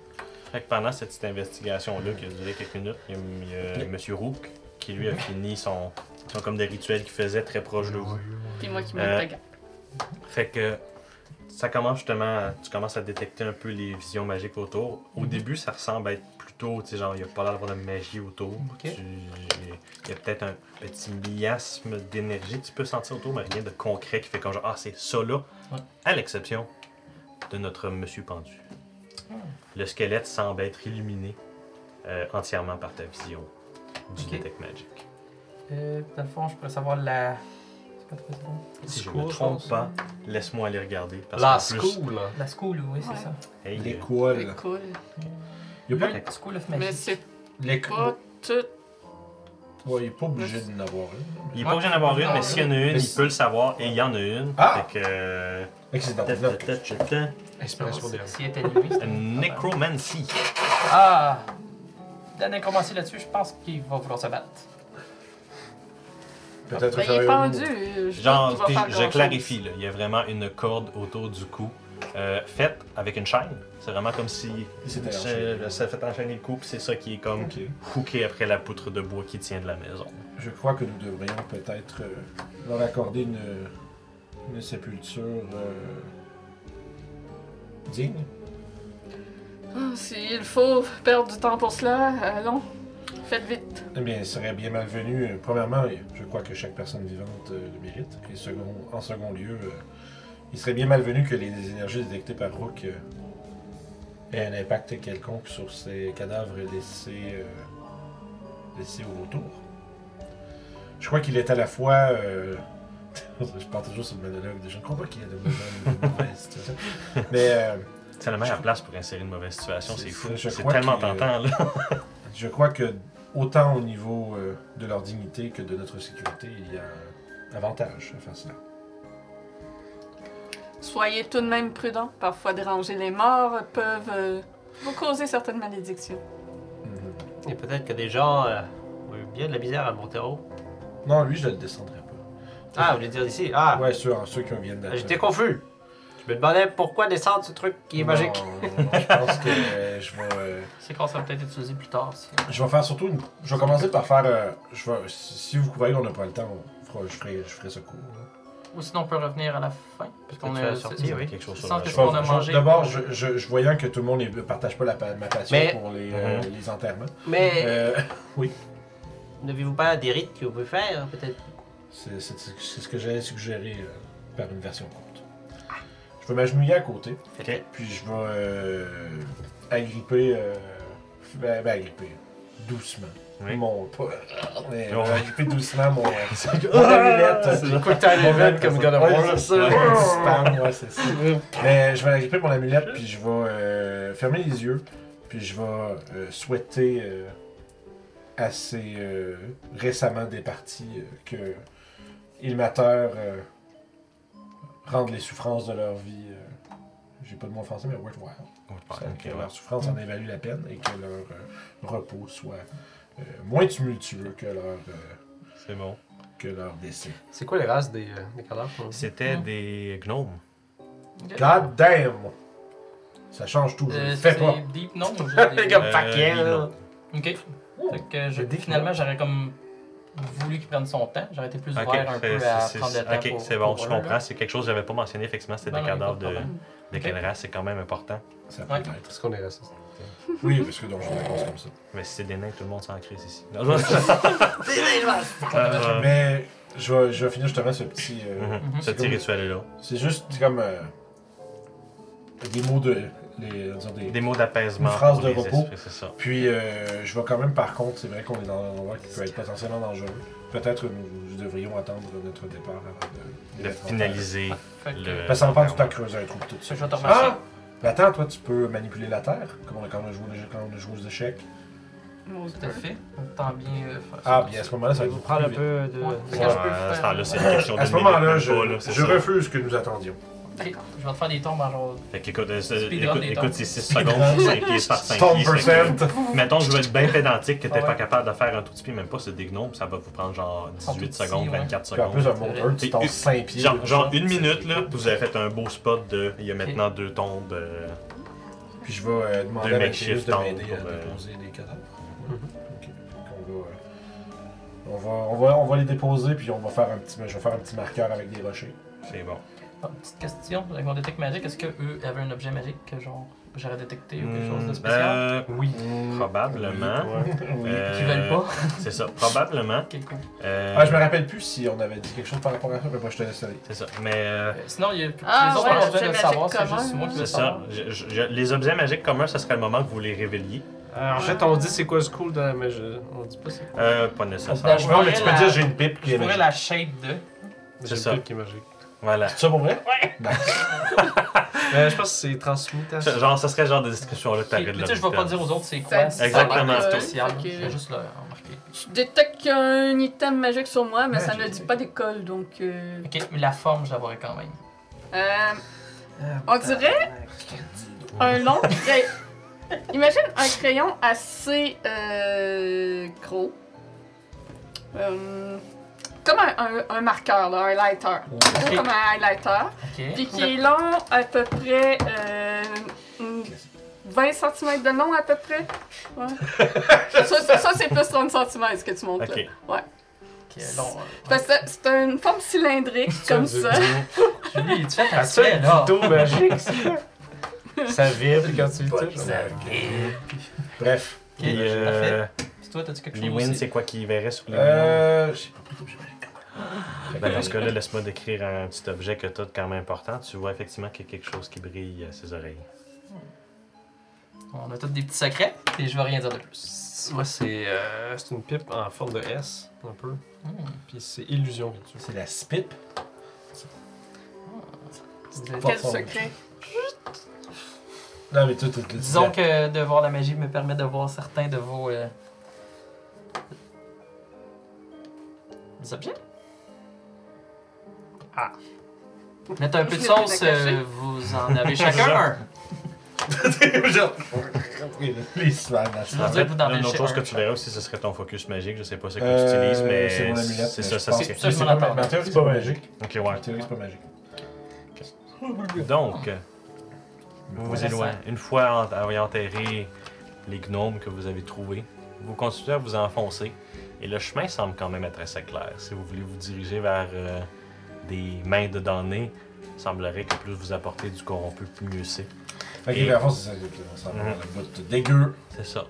Fait que pendant cette petite investigation-là qui a duré quelques minutes, il y a, il y a Monsieur Rook qui lui a fini son, son comme des rituels qu'il faisait très proche de vous. Puis moi qui me Euh. Fait que ça commence justement, tu commences à détecter un peu les visions magiques autour. Au début, ça ressemble à être plutôt, tu sais, genre, il n'y a pas l'air d'avoir de magie autour. Tu- Il y a peut-être un petit miasme d'énergie que tu peux sentir autour, mais rien de concret qui fait comme genre, ah, c'est ça là. Ouais. À l'exception de notre monsieur pendu. Le squelette semble être illuminé euh, entièrement par ta vision du Ok. Detect Magic. Euh, dans le fond, je pourrais savoir la. Si je School, me trompe pas, laisse-moi aller regarder. Parce La plus, school. La school, oui, c'est Ouais. ça. hey, euh, L'école. Cool. Il y a pas. La School of Mais c'est L'école. pas tout. Ouais, il est pas obligé d'en avoir une. il est pas obligé d'en avoir une, mais s'il y en a une, Mais il peut le savoir et il y en a une. Ah! Fait que. euh, Fait que c'est dans ta- tes ta- notes. ta- ta- ta- Inspiration des Si elle est animée, c'est une Necromancy. Ah! La nécromancie là-dessus, je pense qu'il va vouloir se battre. Peut-être Ben, il faire est une- pendu. Je Genre, je clarifie, là, il y a vraiment une corde autour du cou, euh, faite avec une chaîne. C'est vraiment comme si ça fait enchaîner le cou, puis c'est ça qui est comme Ok. hooké après la poutre de bois qui tient de la maison. Je crois que nous devrions peut-être euh, leur accorder une, une sépulture euh, digne. Ah, S'il faut perdre du temps pour cela, allons. Faites vite. Eh bien, il serait bien malvenu. euh, Premièrement, je crois que chaque personne vivante euh, le mérite. Et second, en second lieu, euh, il serait bien malvenu que les énergies détectées par Rook euh, aient un impact quelconque sur ces cadavres laissés, euh, laissés au retour. Je crois qu'il est à la fois. euh, (laughs) je parle toujours sur le monologue. Je ne crois pas qu'il y ait de mauvaises, situations. (laughs) Mais euh, C'est la meilleure Je- place pour insérer une mauvaise situation, C'est fou. je C'est tellement tentant, là. (laughs) je crois que autant au niveau euh, de leur dignité que de notre sécurité, il y a un avantage à faire cela. Soyez tout de même prudents. Parfois, déranger les morts peuvent euh, vous causer certaines malédictions. Mhm. Et peut-être que des gens euh, ont eu bien de la misère à monter en haut. Non, lui, je ne le descendrai pas. Ah, vous voulez dire d'ici? Ah, Ouais, ceux, ceux qui viennent d'être. j'étais confus. Je me demandais pourquoi descendre ce truc qui est magique. Non, non, non, je pense que euh, je vais. euh, C'est qu'on sera peut-être utilisé plus tard. si- je vais faire surtout une. Je vais commencer par faire. euh, je vais, si si vous voyez qu'on n'a pas le temps, on fera- je, ferai, je ferai ce cours. là. Ou sinon, on peut revenir à la fin. Parce qu'on a sorti, c'est- oui. Quelque chose sur Sans que Je ce qu'on vais- a je- mangé. D'abord, je, je, je voyant que tout le monde ne partage pas la, pa- ma passion Mais- pour les, euh, Mhm. les enterrements. Mais Euh, (laughs) n'avez-vous pas des rites que vous pouvez faire, peut-être? C'est c'est- c'est ce que j'allais suggérer euh, par une version courte. Je vais m'agenouiller à côté, puis je vais euh, agripper, euh, ben, ben, agripper doucement. Oui. Mon, pas, mais, Oh. euh, agripper doucement mon, mon amulette. Time Mon event comme God of War. c'est ça. Ouais, spam, ouais, c'est ça. Mais je vais agripper mon amulette, puis je vais fermer les yeux, puis je vais souhaiter assez récemment départis euh, que Ilmater euh, rende les souffrances de leur vie, euh, j'ai pas de mot français, mais worthwhile. Ça, que leur souffrance en évalue la peine et que leur euh, repos soit euh, moins tumultueux que leur, euh, C'est bon. que leur décès. C'est quoi les races des, euh, des cadavres qu'on- C'était des gnomes. God damn! Ça change tout, je Euh, fais c'est pas. Deep non j'ai (laughs) des... paquet, Euh, là. Ok. Fait que je- finalement, j'aurais comme voulu qu'il prenne son temps. J'aurais été plus Ok, ouvert un c'est- peu à prendre le temps ok, c'est bon, pour je comprends. là. C'est quelque chose que j'avais pas mentionné, effectivement, c'était Non, des non, cadavres de de, quelle race, c'est quand même important. Ça peut Ouais. être. Parce qu'on est raciste. Oui, parce que donc je réponse comme ça. Mais si c'est des nains, tout le monde s'en crise ici. (laughs) Euh, Euh, Mais je vais, je vais finir justement ce petit. euh, mhm, Mhm. Ce petit rituel-là. C'est juste comme euh, des mots de. Les, des- Des mots d'apaisement. Une phrase de repos. esprits, C'est ça. Puis euh, je vais quand même, par contre, c'est vrai qu'on est dans un endroit qui peut être potentiellement dangereux. Peut-être nous, nous devrions attendre notre départ avant de, De finaliser que- le. Parce que ça va prendre du temps de creuser un trou tout de Je suite. vais te remercier. Ah! Mais attends, toi, tu peux manipuler la terre, comme on a quand a joué, quand on a joué aux échecs. Tout à fait. Tant bien euh, faire Ah, bien à ce moment-là, ça va être Vous prendre un peu de. Ouais. Ouais, à ce faire- temps-là, c'est une question À de ce moment-là, je, même je refuse que nous attendions. Je vais te faire des tombes en genre. Fait qu'écoute, euh, écoute, des écoute, c'est 6 secondes, 5 pieds par 5 Stone pieds. fait percent. que- Mettons, je veux être bien pédantique que t'es ouais. pas capable de faire un tout petit pied, même pas c'est des gnomes, ça va vous prendre genre sont 18 tout secondes, petits, ouais. 24 Puis en plus, secondes. un monteur, tu une- 5 pieds. Genre, une minute, là, vous avez fait un beau spot de. Il y a maintenant deux tombes. euh, Puis je vais euh, demander à Mathieu de tombes m'aider à pour, euh, déposer des cadavres. Mhm. Ok. Donc, on, va, euh, on, va, on, va, on va les déposer, puis on va faire un petit, je vais faire un petit marqueur avec des rochers. C'est bon. Ah, petite question, avec mon détecte magique, est-ce qu'eux avaient un objet magique que genre J'aurais détecté ou quelque chose de Hmm, spécial? euh, Oui. probablement. Oui. Euh, Qui veulent pas. (laughs) C'est ça, probablement. Ok, cool. Euh, Ah, je me rappelle plus si on avait dit quelque chose par rapport à ça, mais moi je te laisse aller. C'est ça. Mais euh, Euh, Sinon, il y a Ah, les autres besoin de savoir, magique c'est juste commun, moi qui c'est ça. Je- je- je- les objets magiques communs, ça serait le moment que vous les révéliez. Euh, en fait, on dit c'est quoi ce cool, dans- mais je... on dit pas c'est quoi. Euh, pas nécessaire. Je Non, mais tu peux la- dire j'ai une pipe qui est pourrais magique. la shape de. C'est J'ai ça. le pipe qui est magique. Voilà. C'est ça pour vrai? Euh, (laughs) je pense que c'est transmutation. Genre, ça serait le genre de description-là que Mais de tu sais, je vais pas dire aux autres c'est quoi. c'est Exactement. Euh, spécial. Je vais juste le remarquer. Je détecte qu'il y a un item magique sur moi, mais ça ne dit pas d'école, donc. euh, Ok, mais la forme, je la verrai quand même. euh, on dirait un long (laughs) crayon. Imagine un crayon assez euh, gros. Euh, comme un, un- un marqueur, là, un highlighter. Gros Ok. comme un highlighter. Ok. Puis qui est long à peu près euh, une- 20 cm de long à peu près. Ouais. (laughs) ça, ça, ça, c'est plus 30 cm ce que tu montres Ok. là. Euh, Parce que c'est une forme cylindrique comme ça. Julie, tu fais ta Ah, ça, spell, là. dildo magique, ça. (laughs) Ça vibre quand tu le touches. Bref. Ok, Et, euh, parfait. Puis toi, t'as-tu quelque chose les wins, c'est quoi qui verrait sur les Euh. J'ai pas pris d'objet magique. Ben, dans ce cas-là, laisse-moi décrire un petit objet que tu as quand même important. Tu vois effectivement qu'il y a quelque chose qui brille à ses oreilles. On a tous des petits secrets, et je vais rien dire de plus. Moi, c'est euh, c'est une pipe en forme de S, un peu. Hmm. Puis c'est illusion. C'est la spip. Vous avez- Quel secret. Non, mais tout, tout, tout. Disons que de voir la magie me permet de voir certains de vos. euh, des objets. Ah. Mettre un peu de sauce, euh, vous en avez (laughs) chacun un. Les semaines, la. En que vous en une autre chose que tu verrais aussi, ce serait ton focus magique. Je sais pas ce que Euh, tu utilises, mais c'est mon amulette, c'est ça, ça c'est. C'est pas- attendais. ma théorie, c'est pas magique. Ok, ouais. Ma théorie, c'est pas magique. Donc, vous vous éloignez. Une fois ayant enterré les gnomes que vous avez trouvés, vous continuez à vous enfoncer. Et le chemin semble quand même être assez clair. Si vous voulez vous diriger vers euh, des mains de damnés, il semblerait que plus vous apportez du corrompu, plus mieux c'est. Ok, Et- mais à fond, c'est ça. Va Mhm. dans le bout dégueu. C'est ça.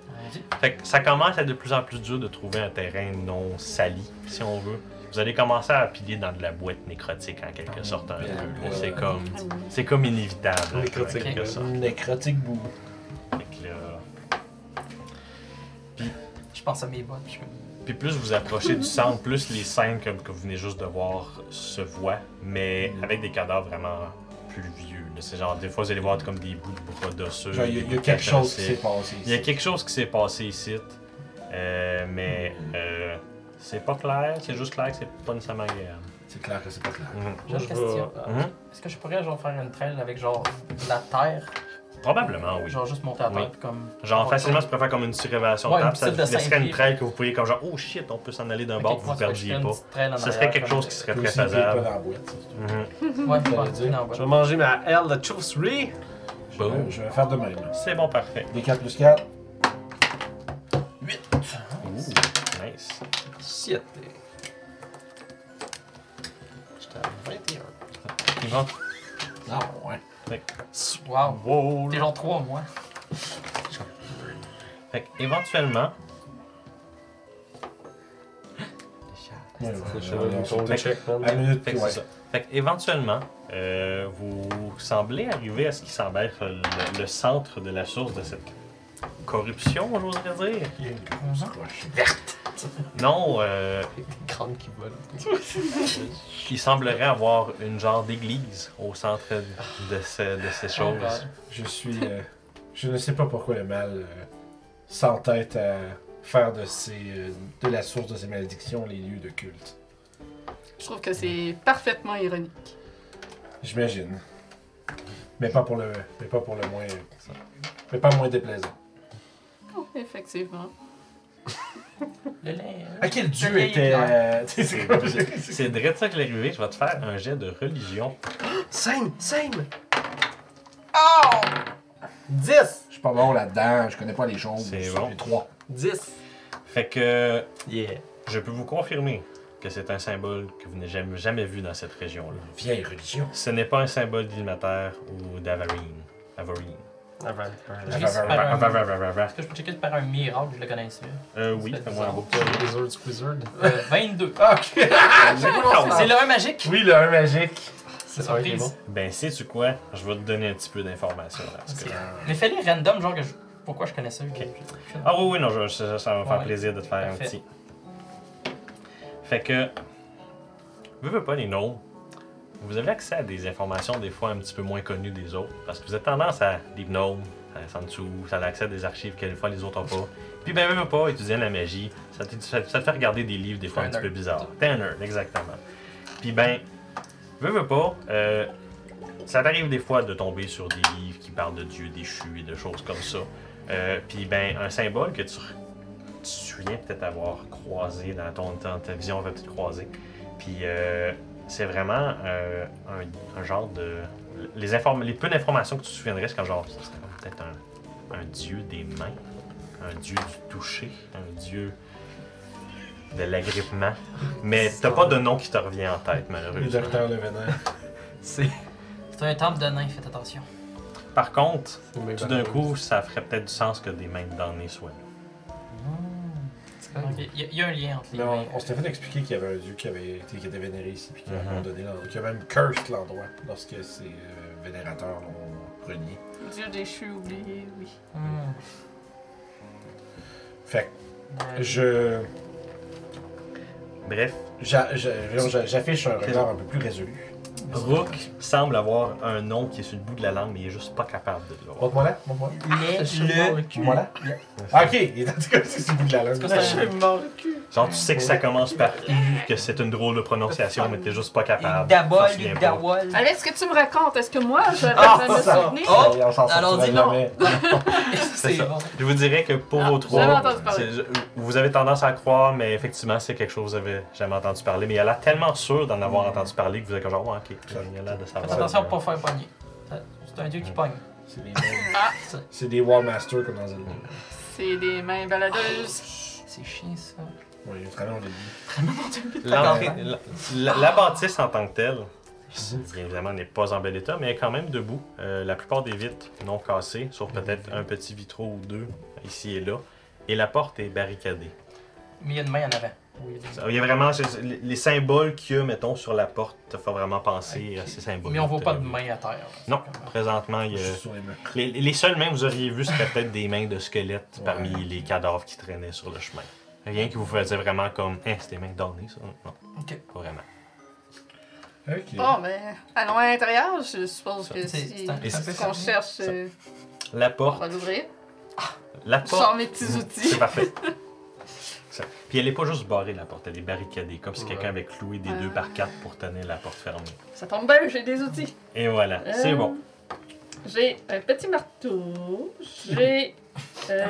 Fait que ça commence à être de plus en plus dur de trouver un terrain non sali, si on veut. Vous allez commencer à piler dans de la boîte nécrotique en quelque sorte un peu. là. C'est comme, c'est comme inévitable. un peu, en Nécrotique, quelque sorte. Nécrotique boue. Fait que là, Je pense à mes bottes. Je... Puis plus vous approchez du centre, plus les scènes comme que vous venez juste de voir se voient, mais avec des cadavres vraiment plus vieux. C'est genre, des fois, vous allez voir comme des bouts de bras d'osseux. Il y a- y quelque chose qui s'est passé Il y a ici. quelque chose qui s'est passé ici, euh, mais euh, c'est pas clair, c'est juste clair que c'est pas nécessairement agréable. C'est clair que c'est pas clair. J'ai une question. Mhm. Est-ce que je pourrais genre faire une trail avec genre de la terre? Probablement, oui. Genre juste monter à Oui. comme. Genre, facilement, tu peux faire comme une surévaluation Ouais, de une table, ça petite de laisserait une pieds. trail que vous pourriez comme genre, oh shit, on peut s'en aller d'un bord, Ok, vous ne que perdiez pas. Ce serait quelque chose qui serait très aussi, il est pas faisable. dans la boîte. Mhm. Ouais, dire. Je vais manger ma L de chauve-souris. Boom. Je vais faire de même. C'est bon, parfait. Des 4 plus 4. Ouh, nice. 7. J'étais à 21. Évent- Ah, ouais. Wow. Wow. T'es genre 3 moi. Fait que, éventuellement, fait éventuellement, euh, vous semblez arriver à ce qui semble être le, le centre de la source de cette corruption, j'oserais dire. Il y a une grosse roche. Non, euh, qui vole. (laughs) il semblerait avoir une genre d'église au centre de, ce- de ces Oh, choses. God. Je suis. euh, je ne sais pas pourquoi le mal euh, s'entête à faire de, ces, euh, de la source de ces malédictions les lieux de culte. Je trouve que c'est parfaitement ironique. J'imagine. Mais pas pour le. Mais pas pour le moins. Mais pas moins déplaisant. Oh, (laughs) effectivement. Le lait. À quel dieu lait était. euh, tu sais, (laughs) c'est direct ça que l'arrivée. Je vais te faire un jet de religion. (gasps) Same, same. 10. Je suis pas bon là-dedans, je connais pas les choses. C'est J'ai bon. trois. 10. Fait que Yeah. je peux vous confirmer que c'est un symbole que vous n'avez jamais, jamais vu dans cette région-là. Vieille religion. Ce n'est pas un symbole d'Ilmater ou d'Avarine. Avarine. Euh, Est-ce que je peux checker par un miracle, je le connaissais? oui, C'est fais-moi un Wizard Squizard. Euh, 22. Ah, ok. (laughs) C'est le 1 magique? Oui, le 1 magique. C'est surprise. Ben, sais-tu quoi? Je vais te donner un petit peu d'informations là. parce que- Ok. Mais fais-les random, genre que je... Pourquoi je connais ça? Ah oui, oui, non, je- ça, ça va me faire Ouais. plaisir de te faire Parfait. un petit. Fait que. Veux, veux pas les gnomes. Vous avez accès à des informations des fois un petit peu moins connues des autres. Parce que vous avez tendance à des gnomes, à Sansu, ça a accès à des archives que des fois les autres ont pas. Puis ben, veux pas, étudier la magie, ça te, ça- ça te fait regarder des livres des fois Un un petit peu bizarres. T'es un nerd, exactement. Puis ben, veux, veux pas, euh, ça t'arrive des fois de tomber sur des livres qui parlent de dieux déchus et de choses comme ça. Euh, Puis ben, un symbole que tu, tu te souviens peut-être avoir croisé dans ton, dans ta vision, va peut-être croisé. Puis euh, c'est vraiment euh, un, un genre de. Les, inform- les peu d'informations que tu te souviendrais, c'est comme genre, ça serait comme peut-être un, un dieu des mains, un dieu du toucher, un dieu de l'agrippement. Mais t'as pas de nom qui te revient en tête, Le malheureusement. docteur Le Vénère. (laughs) C'est c'est un temple de nains, faites attention. Par contre, tout d'un coup, ça ferait peut-être du sens que des mains damnées soient là. Il y, a- il y a un lien entre les Mais on, on s'était fait expliquer qu'il y avait un dieu qui avait été qui était vénéré ici, puis qui a Mhm. abandonné l'endroit, qui a même cursed l'endroit lorsque ses euh, vénérateurs l'ont renié. Dieu déchu, oublié, oui. Hmm. Fait que je. Bref, j'a- j'a- j'a- J'affiche un regard un peu plus résolu. Rook semble avoir un nom qui est sur le bout de la langue, mais il est juste pas capable de le voir. Montre-moi là, montre-moi. Le, le, Montre-moi là. Ah, ok, il est en tout cas, c'est sur le bout de la langue. C'est quoi, c'est un- mort le cul. Genre, tu sais que ça commence par U, que c'est une drôle de prononciation, mais t'es juste pas capable. Dabol, T'en souviens pas. Dawol. Alex, ce que tu me racontes, est-ce que moi, je vais Ah, me ça. souvenir? Oh! Alors, dis non. (laughs) C'est ça. Je vous dirais que pour Ah, vos trois, vous avez tendance à croire, mais effectivement, c'est quelque chose que vous avez jamais entendu parler. Mais il a l'air tellement sûr d'en avoir entendu parler que vous êtes comme genre, ouais, ok, de savoir. attention pour pas faire pogner. C'est un dieu qui pogne. C'est des, Ah, c'est des Wallmasters comme dans Zelda. c'est des mains baladeuses. C'est chiant ça. Oui, vraiment, on l'a la, bâtisse en tant que telle, bien évidemment, n'est pas en bel état, mais elle est quand même debout. Euh, la plupart des vitres non cassées, sauf peut-être un petit vitreau ou deux ici et là. Et la porte est barricadée. Mais il y a une main en avant. Oui, il y a vraiment c'est- les les symboles qu'il y a, mettons, sur la porte, te font vraiment penser à ces symboles. Mais on voit pas de main à terre. Non, C'est comme- présentement, il y a... Les murs. les, les seules mains que vous auriez vues, c'était peut-être des mains de squelettes Ouais. parmi les cadavres qui traînaient sur le chemin. Rien qui vous faisait vraiment comme, hein, c'est des mains données, ça. Non, Ok. pas vraiment. Ok. Bon, ben, allons à l'intérieur. Je suppose que C'est- si c'est c'est qu'on cherche, euh, La on porte, va l'ouvrir. la Je sors porte, mes petits c'est outils. parfait. (laughs) Ça. Puis elle est pas juste barrée, la porte, elle est barricadée, comme si Ouais. quelqu'un avait cloué des deux par quatre pour tenir la porte fermée. Ça tombe bien, j'ai des outils. Et voilà, c'est Euh, bon. J'ai un petit marteau. J'ai (laughs) euh,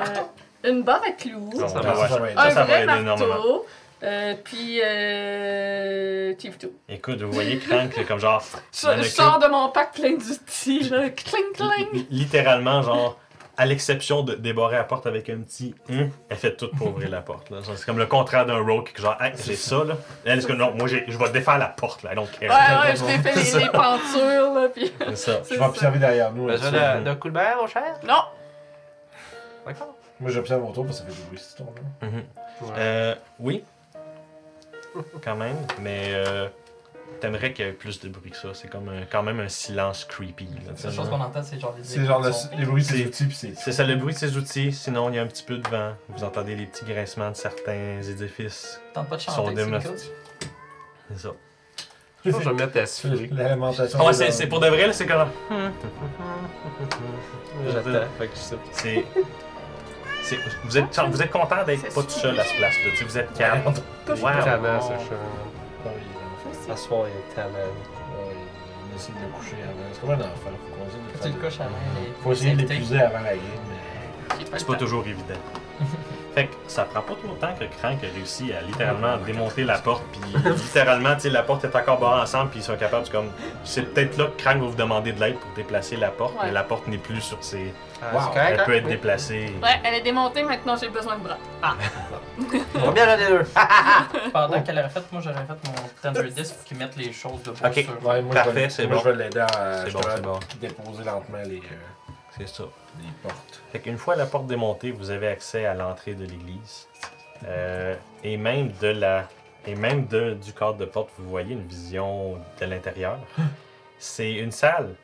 une barre à clous. Ça, ça va, ça va aider. ça, un ça va vrai énormément. marteau. Euh, puis, euh, Tifto. Écoute, vous voyez Crank, c'est comme genre. (laughs) Je, sors de mon pack plein d'outils, là. Cling, cling. li- littéralement, genre, à l'exception de débarrer la porte avec un petit hum, elle fait tout pour ouvrir la porte. là. C'est comme le contraire d'un rogue, qui genre, hey, j'ai ça, là. Elle, est que non, moi, j'ai- je vais défaire la porte, là, I don't Ouais, ouais, je t'ai fait les, les pentures, là. Puis... (laughs) C'est ça. Je vais observer derrière nous. Besoin d'un coup de bain, mon cher? Non! D'accord. Moi, j'observe autour parce que ça fait du bruit, cette histoire-là. Mhm. Euh, oui. Quand même, mais euh, t'aimerais qu'il y ait plus de bruit que ça. C'est comme un- quand même un silence creepy. La seule chose qu'on entend, c'est genre les C'est genre le- écoutes sont- les bruits de ses C'est- outils, c'est. C'est ça le bruit de ses outils. Sinon, il y a un petit peu de vent. Vous entendez les petits grincements de certains édifices. Tente pas de chanter, c'est ça. Je pense que je vais me mettre à. (laughs) Ouais, des- c'est c'est pour de vrai, là, c'est comme. J'attends. Fait que je sais pas. C'est. c'est- Vous êtes, vous êtes content d'être C'est pas tout seul à ce place-là. tu sais, Vous êtes calme. Wow. Tellement, ce chat. Oui, il est tellement. Ouais, il essaie de le coucher avant. C'est comme un enfant. Faut qu'on essaie de le Tu le faire. couches à main. les- Faut essayer de l'épuiser avant la game. mais- C'est pas toujours évident. (laughs) fait que ça prend pas trop de temps que Crank a réussi à littéralement démonter la porte, puis (laughs) littéralement, tu sais, la porte est encore barrée ensemble, puis ils sont capables, de comme. C'est peut-être là que Crank va vous demander de l'aide pour déplacer la porte, Ouais. mais la porte n'est plus sur ses. Ah, Wow. c'est correct, Elle peut hein? être déplacée. Ouais, elle est démontée, maintenant j'ai besoin de bras. On va bien les deux. Pendant qu'elle aurait fait, moi j'aurais fait mon Thunder Disc pour qu'ils mettent les choses de Ok. sur. Ouais, moi, Parfait, je vais, c'est moi, bon. je vais l'aider à C'est bon, justement, c'est bon. déposer lentement les. euh, C'est ça. Des portes. Fait qu'une fois la porte démontée, vous avez accès à l'entrée de l'église. Euh, et même de la. Et même de, du cadre de porte, vous voyez une vision de l'intérieur. C'est une salle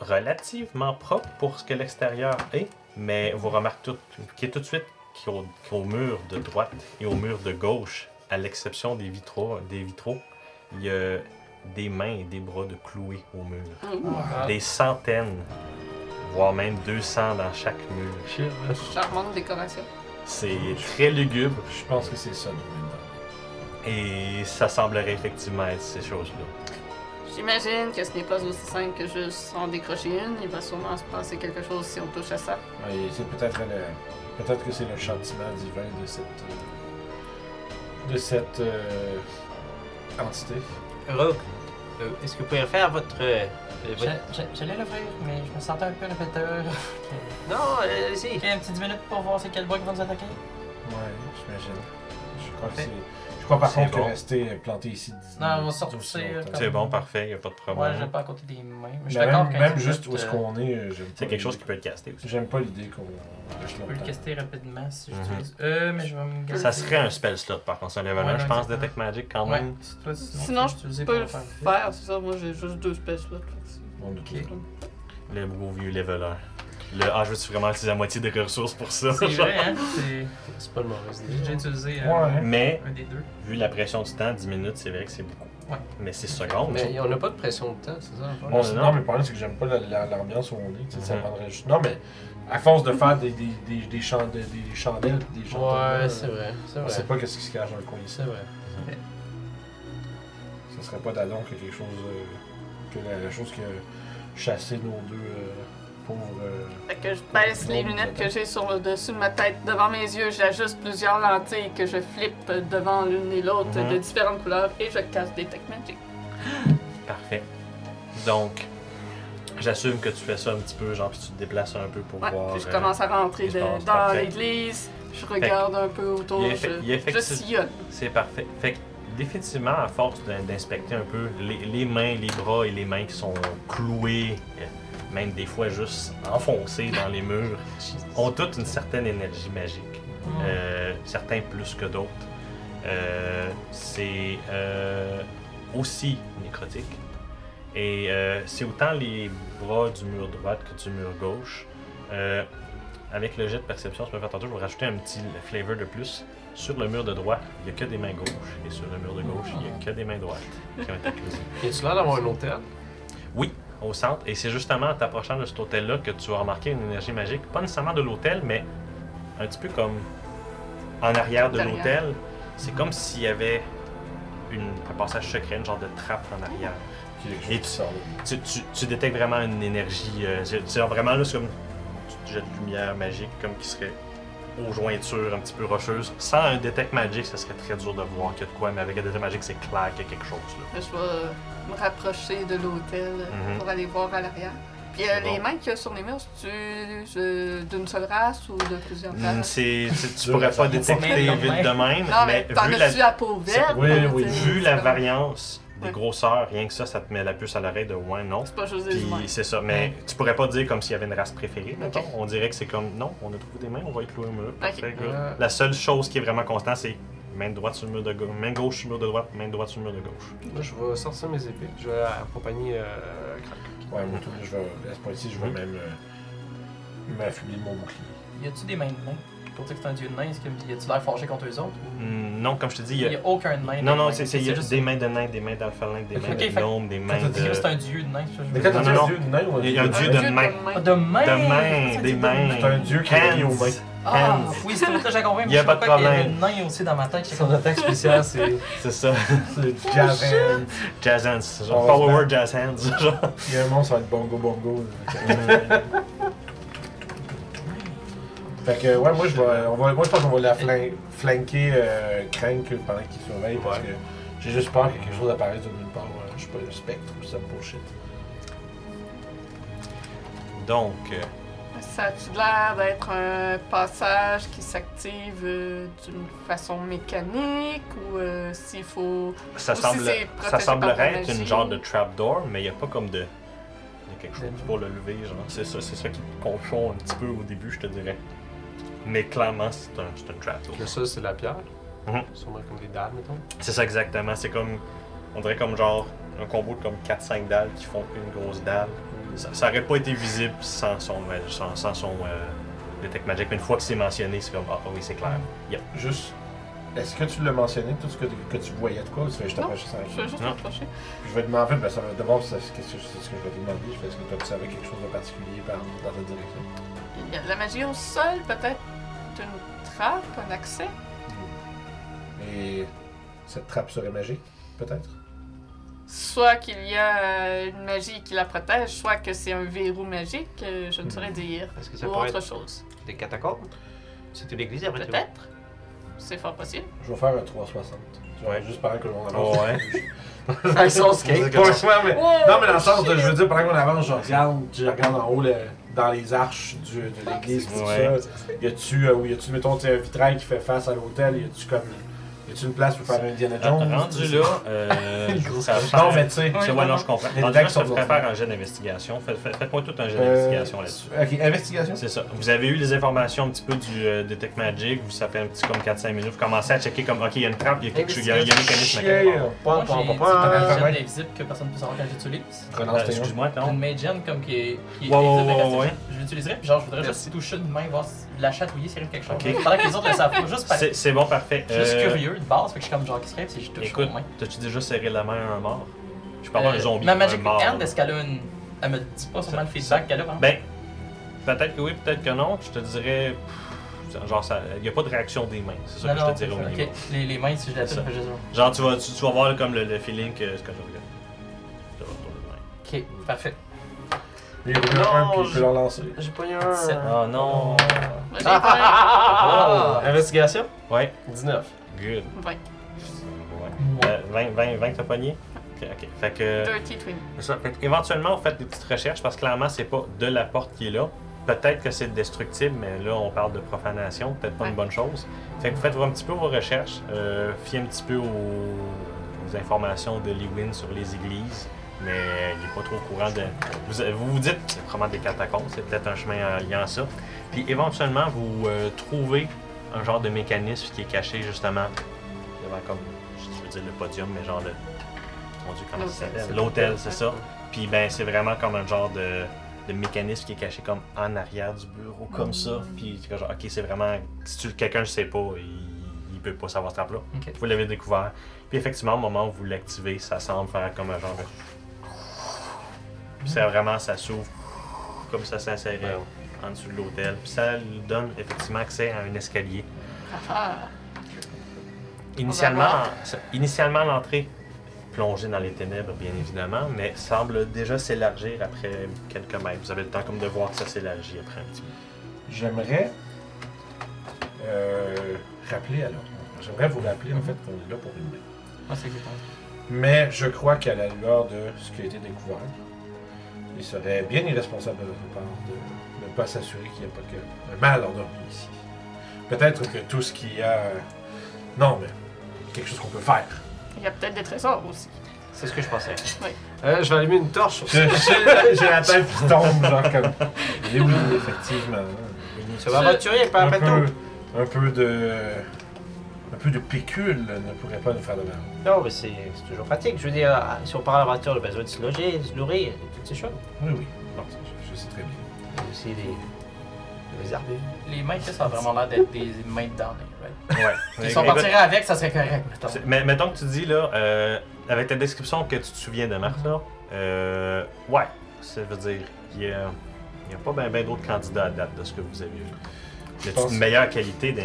relativement propre pour ce que l'extérieur est, mais vous remarquez tout, qui est tout de suite qu'au qu'au mur de droite et au mur de gauche, à l'exception des vitraux, des vitraux, il y a des mains et des bras de cloués au mur. Ah. Des centaines, voire même 200 dans chaque mur. Charmante décoration. C'est très lugubre Je pense que c'est ça, maintenant. et ça semblerait effectivement être ces choses-là. J'imagine que ce n'est pas aussi simple que juste en décrocher une. Il va sûrement se passer quelque chose si on touche à ça. Ouais, c'est peut-être le. Peut-être que c'est le châtiment divin de cette. euh, de cette. euh, entité. Rogue, euh, est-ce que vous pouvez faire votre. J'allais l'ouvrir, mais je me sentais un peu répéteur. (laughs) Non, euh, allez-y. Ok, une petite 10 minutes pour voir c'est quel bug qui va nous attaquer. Ouais, j'imagine. Je crois que c'est. Je crois par C'est contre que bon. rester planté ici. Non, on va sortir, euh, C'est bon, parfait, il a pas de Ouais, problème. j'ai pas à côté des mains. Mais je suis Mais d'accord même, qu'un même 10 juste où est-ce euh, qu'on est, euh, j'aime C'est quelque chose qui peut être casté aussi. J'aime pas l'idée qu'on Je peux le caster rapidement si Mhm. j'utilise. Euh, mais je vais me garder. Ça serait un spell slot par contre, c'est un level Ouais, 1, je pense. Detect Magic quand Ouais, même. sinon, je peux le faire c'est ça. Moi, j'ai juste deux spells slots. Ok. Le beau vieux level 1. Le Ah, je veux vraiment utiliser la moitié des ressources pour ça. C'est vrai, hein? (laughs) C'est- pas le mauvais J'ai idée. utilisé euh, Ouais. Mais, un des deux. vu la pression du temps, 10 minutes, c'est vrai que c'est beaucoup. Ouais. Mais c'est secondes. Mais on n'a pas de pression de temps, c'est ça? Bon, non, mais le problème, c'est que j'aime pas la- la- l'ambiance où on est. tu sais, Ça Mhm. prendrait juste. Non, mais à force de faire des, des, des, des, chan- des- des chandelles des chandelles. Ouais, c'est vrai, c'est On sait vrai. pas qu'est-ce qui se cache dans le coin ici. C'est vrai. Ce serait pas d'Adon que quelque chose. euh, que la, la chose qui a chassé nos deux euh, pauvres. euh, Fait que je baisse les lunettes que j'ai sur le dessus de ma tête devant mes yeux, j'ajuste plusieurs lentilles que je flippe devant l'une et l'autre Mhm. de différentes couleurs et je casse des Tech Magic. Parfait. Donc, j'assume que tu fais ça un petit peu, genre, puis tu te déplaces un peu pour Ouais, voir. puis je euh, commence à rentrer de- dans l'église, je regarde un peu autour, je, sillonne. C'est parfait. Fait que, définitivement, à force d'in- d'inspecter un peu les, les mains, les bras et les mains qui sont cloués, même des fois juste enfoncés dans les murs, (laughs) ont toutes une certaine énergie magique. Euh, certains plus que d'autres. Euh, c'est euh, aussi nécrotique. Et euh, c'est autant les bras du mur droit que du mur gauche. Euh, avec le jet de perception, je peux faire tantôt, je vais rajouter un petit flavor de plus. Sur le mur de droite, il n'y a que des mains gauches. Et sur le mur de gauche, il n'y a que des mains droites qui ont été closées. (laughs) Y a-tu l'air d'avoir un hôtel? Au centre. Et c'est justement en t'approchant de cet hôtel-là que tu vas remarquer une énergie magique. Pas nécessairement de l'hôtel, mais un petit peu comme en arrière de l'hôtel. C'est comme s'il y avait une, un passage secret, une genre de trappe en arrière. Et. Tu, tu, tu détectes vraiment une énergie. euh, c'est vraiment là, c'est comme tu jettes de lumière magique, comme qui serait aux jointures un petit peu rocheuses. Sans un détect magique, ça serait très dur de voir qu'il y a de quoi, mais avec un détect magique, c'est clair qu'il y a quelque chose là. Je vais me rapprocher de l'hôtel Mhm. pour aller voir à l'arrière. Puis euh, les bon. mains qu'il y a sur les murs, c'est d'une seule race ou de plusieurs Hmm, races? c'est, c'est- tu pourrais pas détecter Mais- vite de même, Non, mais mais, t'en vu la, à peau verte? Oui, oui, vu la comme- variance des Ouais. grosseurs, rien que ça, ça te met la puce à l'oreille de ouais, non. C'est pas juste des Puis c'est ça, mais tu pourrais pas dire comme s'il y avait une race préférée, mettons. Ok. On dirait que c'est comme non, on a trouvé des mains, on va clouer un mur. Parfait, good. Euh. La seule chose qui est vraiment constante, c'est main droite sur le mur de gauche, main gauche sur le mur de droite, main droite sur le mur de gauche. Moi, je vais sortir mes épées. Je vais accompagner euh. Ouais, moi, tout, je vais, à ce point-ci, je vais Mhm. même euh, m'affubler de mon bouclier. Y a-tu des mains de nains Pour dire que c'est un dieu de nains, est-ce que y a-tu l'air fâché contre eux autres? Ou... Hmm, non, comme je te dis, il y Il a... a aucun nain. Non, de non, c'est c'est- il y a juste des mains de nains, des mains d'alphalin, des mains Ok, de gnomes, des mains Est-ce dit que de... c'est un dieu de nains ça, Mais quand dit non. un dieu de nain, on a Il y a un dieu nain. de main. Ah, de De main, des c'est mains. C'est un dieu qui est lié aux mains. Ah, oui, c'est tout, j'ai compris. mais Y a je pas sais de pas qu'il y problème. le nain aussi dans ma tête. Son attaque spéciale, c'est. C'est ça. C'est jazz hands. Jazz hands. Genre Oh, Power jazz hands. Il y a un monstre, être bongo bongo. (laughs) Fait que, ouais, moi, je vais, on va, moi, je pense qu'on va la flan- flanquer euh, Crank pendant qu'il surveille parce que j'ai juste peur que quelque chose apparaisse de nulle part. ouais. Je suis pas le spectre ou ça bullshit. Donc, euh, Ça a-tu l'air d'être un passage qui s'active euh, d'une façon mécanique ou euh, s'il faut. ça, Ou si semble, c'est protégé ça semblerait être une magie? genre de trapdoor, mais il n'y a pas comme de. Il y a quelque chose pour le lever, genre. C'est ça, c'est ça qui te confond un petit peu au début, je te dirais. Mais clairement, c'est un, c'est un trap. Le sol, c'est la pierre? Mhm. Sûrement comme des dalles, mettons? C'est ça exactement. C'est comme. On dirait comme genre un combo de comme 4-5 dalles qui font une grosse dalle. Ça, ça aurait pas été visible sans son, euh, sans, sans son euh, Detect Magic, mais une fois que c'est mentionné, c'est comme Ah oui, c'est clair. Yep. Juste, est-ce que tu l'as mentionné, tout ce que, que tu voyais de quoi, ou tu fais juste Non, approcher ça Je vais juste Non. m'approcher. Je vais te demander, en fait, ben, ça va d'abord, c'est ce que, c'est ce que je vais te demander. Je fais, est-ce que tu savais quelque chose de particulier par, dans ta direction? Il y a de la magie au sol, peut-être? Une trappe, un accès? Et cette trappe serait magique, peut-être? Soit qu'il y a euh, une magie qui la protège, soit que c'est un verrou magique, euh, je ne saurais dire. Est-ce que ça Ou pourrait autre être chose. des catacombes? C'était l'église après tout. Peut-être. C'est fort possible. Je vais faire un 360. Je vais Ouais. juste pendant que l'on avance. Avec Ah, son skate. Pas choix, mais... Wow! Non, mais dans le sens de, je veux dire, pendant qu'on avance, je regarde, je regarde en haut, le- dans les arches du- de l'église, tout Ouais. ça. Y a-tu, euh, ou y a-tu, mettons, un vitrail qui fait face à l'hôtel? Y a-tu comme. Une place pour faire un Indiana Jones? Rendu là, euh, (laughs) ça Non, mais tu sais. Ça, ouais, non, je comprends. Les Rendu là, dans- faire un jet d'investigation. Faites- faites- Faites-moi tout un jet euh, d'investigation là-dessus. Ok, investigation? C'est ça. Vous avez eu les informations un petit peu du euh, Detect Magic, vous ça fait un petit comme 4-5 minutes, vous commencez à checker comme ok, il y a une trappe, il y a quelque chose, il y a un mécanisme à quelque part. Moi, j'ai invisible que personne ne peut savoir quand j'utilise. Euh. Excuse-moi, non? une mage comme qui est, Ouais, ouais, ouais, ouais. Je l'utiliserais, puis genre, je voudrais juste toucher une main, voir si la chatouiller, s'il arrive quelque chose. Pendant que les autres le savent pas, juste parce que C'est bon, parfait. je suis juste Euh, curieux de base, fait que je suis comme genre, qu'est-ce qu'il y a? Si je touche Écoute, t'as-tu déjà serré la main à un mort? Je avoir Euh, un zombie, Ma Magic. Hand, est-ce qu'elle a une. Elle me dit pas sûrement le feedback qu'elle a, hein? Ben, peut-être que oui, peut-être que non. Je te dirais. Genre, il n'y a pas de réaction des mains. C'est ça Non, que non, je te dirais au ok. minimum. Les, les mains, si je la touche. Genre, tu vas, tu, tu vas voir comme le, le feeling que. Ce que je regarde. Je vais retourner de main. Ok, parfait. Il y en a Non, un, puis il je- peut l'en lancer. J'ai pas eu un. Oh non! Moi, j'ai fait Ah! Investigation? Ouais, 19. good. 20. Ouais. Euh, 20, 20, 20 t'as pogné? Ok, ok. Fait que. Dirty Twin. c'est ça. Fait que éventuellement, vous faites des petites recherches parce que clairement, c'est pas de la porte qui est là. Peut-être que c'est destructible, mais là, on parle de profanation, peut-être pas Ouais. une bonne chose. Fait que vous faites un petit peu vos recherches, euh, fiez un petit peu aux, aux informations de Lewin sur les églises, mais il est pas trop au courant de. Vous vous, vous dites, c'est probablement des catacombes, c'est peut-être un chemin en liant ça. Puis éventuellement, vous euh, trouvez un genre de mécanisme qui est caché justement devant comme, je veux dire le podium, mais genre le. Mon Dieu, comment ça L'hôtel. s'appelle? L'hôtel, c'est ça. Puis ben, c'est vraiment comme un genre de, de mécanisme qui est caché comme en arrière du bureau, comme ça. Puis c'est comme genre, ok, c'est vraiment. Si tu, quelqu'un ne sait pas, il, il peut pas savoir trappe-là. Ok. Vous l'avez découvert. Puis effectivement, au moment où vous l'activez, ça semble faire comme un genre de. Puis c'est vraiment, ça s'ouvre comme ça s'insérait en dessous de l'hôtel. Puis ça lui donne effectivement accès à un escalier. Ah, (laughs) Initialement, ça- initialement l'entrée plongée dans les ténèbres, bien évidemment, mais semble déjà s'élargir après quelques mètres. Vous avez le temps comme de voir que ça s'élargit après un petit peu. J'aimerais euh, rappeler alors. J'aimerais vous rappeler en fait qu'on est là pour une main. Moi, c'est. Mais je crois qu'à la lueur de ce qui a été découvert, il serait bien irresponsable de notre part de ne pas s'assurer qu'il n'y a pas que un mal endormi ici. Peut-être que tout ce qu'il y a. Non, mais quelque chose qu'on peut faire. il y a peut-être des trésors aussi. C'est ce que je pensais. Oui. Euh, je vais allumer une torche sur J'ai la tête qui tombe, genre comme. (laughs) Et oui, effectivement. Ça va aventurer, pas Un après peu, tout. un peu de. Un peu de pécule ne pourrait pas nous faire de mal. Non, mais c'est c'est toujours pratique. Je veux dire, ah, si on part à l'aventure, on a besoin de se loger, de se nourrir, toutes ces choses. Oui, oui. Non, je, je sais très bien. Aussi des, des arbres. Les mains, ça a vraiment l'air d'être des mains de damnés, right? Ouais. (laughs) Si on Écoute, partirait avec, ça serait correct, mettons. c'est- mais mettons que tu dis là, euh, avec ta description que tu te souviens de Marthe, là, euh, ouais, ça veut dire, il y a, il y a pas bien d'autres candidats à date de ce que vous avez vu. Y a pense- une meilleure qualité de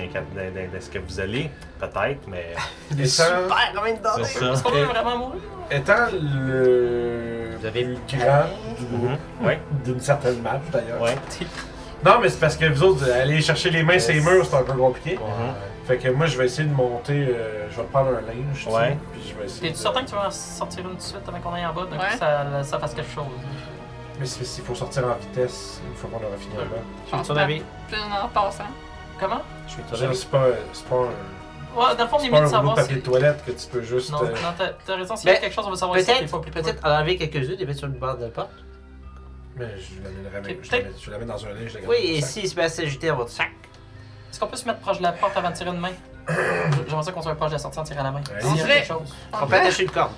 ce que vous allez, peut-être, mais (laughs) Étant, Super, combien de c'est ça. Est-ce qu'on veut vraiment mourir? étant le Vous avez- plus grand du groupe. Ouais, d'une certaine map d'ailleurs. ouais. (laughs) Non, mais c'est parce que vous autres, aller chercher les mains ces murs, c'est un peu compliqué. Mhm. Fait que moi, je vais essayer de monter. euh, je vais prendre un linge, Ouais. puis je vais essayer. T'es-tu de- certain que tu vas en sortir une tout de suite avant qu'on aille en bas? D'un coup, Ouais. ça, ça fasse quelque chose? Mais c'est- s'il faut sortir en vitesse, une fois qu'on aura fini là. Je suis ton avis. En passant. Comment? Je suis ton avis. C'est pas, c'est pas un, Ouais, dans le fond, on est c'est mieux pas de un rouleau de savoir papier si. de toilette que tu peux juste. Non, euh, non t'as raison, s'il y a Mais quelque chose, on va savoir si c'est Peut-être pas plus peut-être en enlever quelques-unes et mettre sur le bord de la porte. Mais je l'amènerai avec. Ok, Je l'amène- dans un linge. Oui, et mon sac. si Sébastien ajouté à votre sac Est-ce qu'on peut se mettre proche de la porte avant de tirer une main? (clears throat) J'aimerais ça qu'on soit proche de la sortie en tirant la main. Quelque chose. On On peut attacher une corde.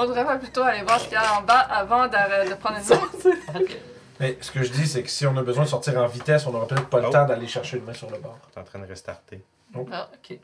On devrait pas plutôt aller voir ce qu'il y a en bas avant d'arr- de prendre une main. En fait, Mais ce que je dis, c'est que si on a besoin de sortir en vitesse, on n'aura peut-être pas le Oh. temps d'aller chercher une main sur le bord. T'es en train de restarter. Ah, ok.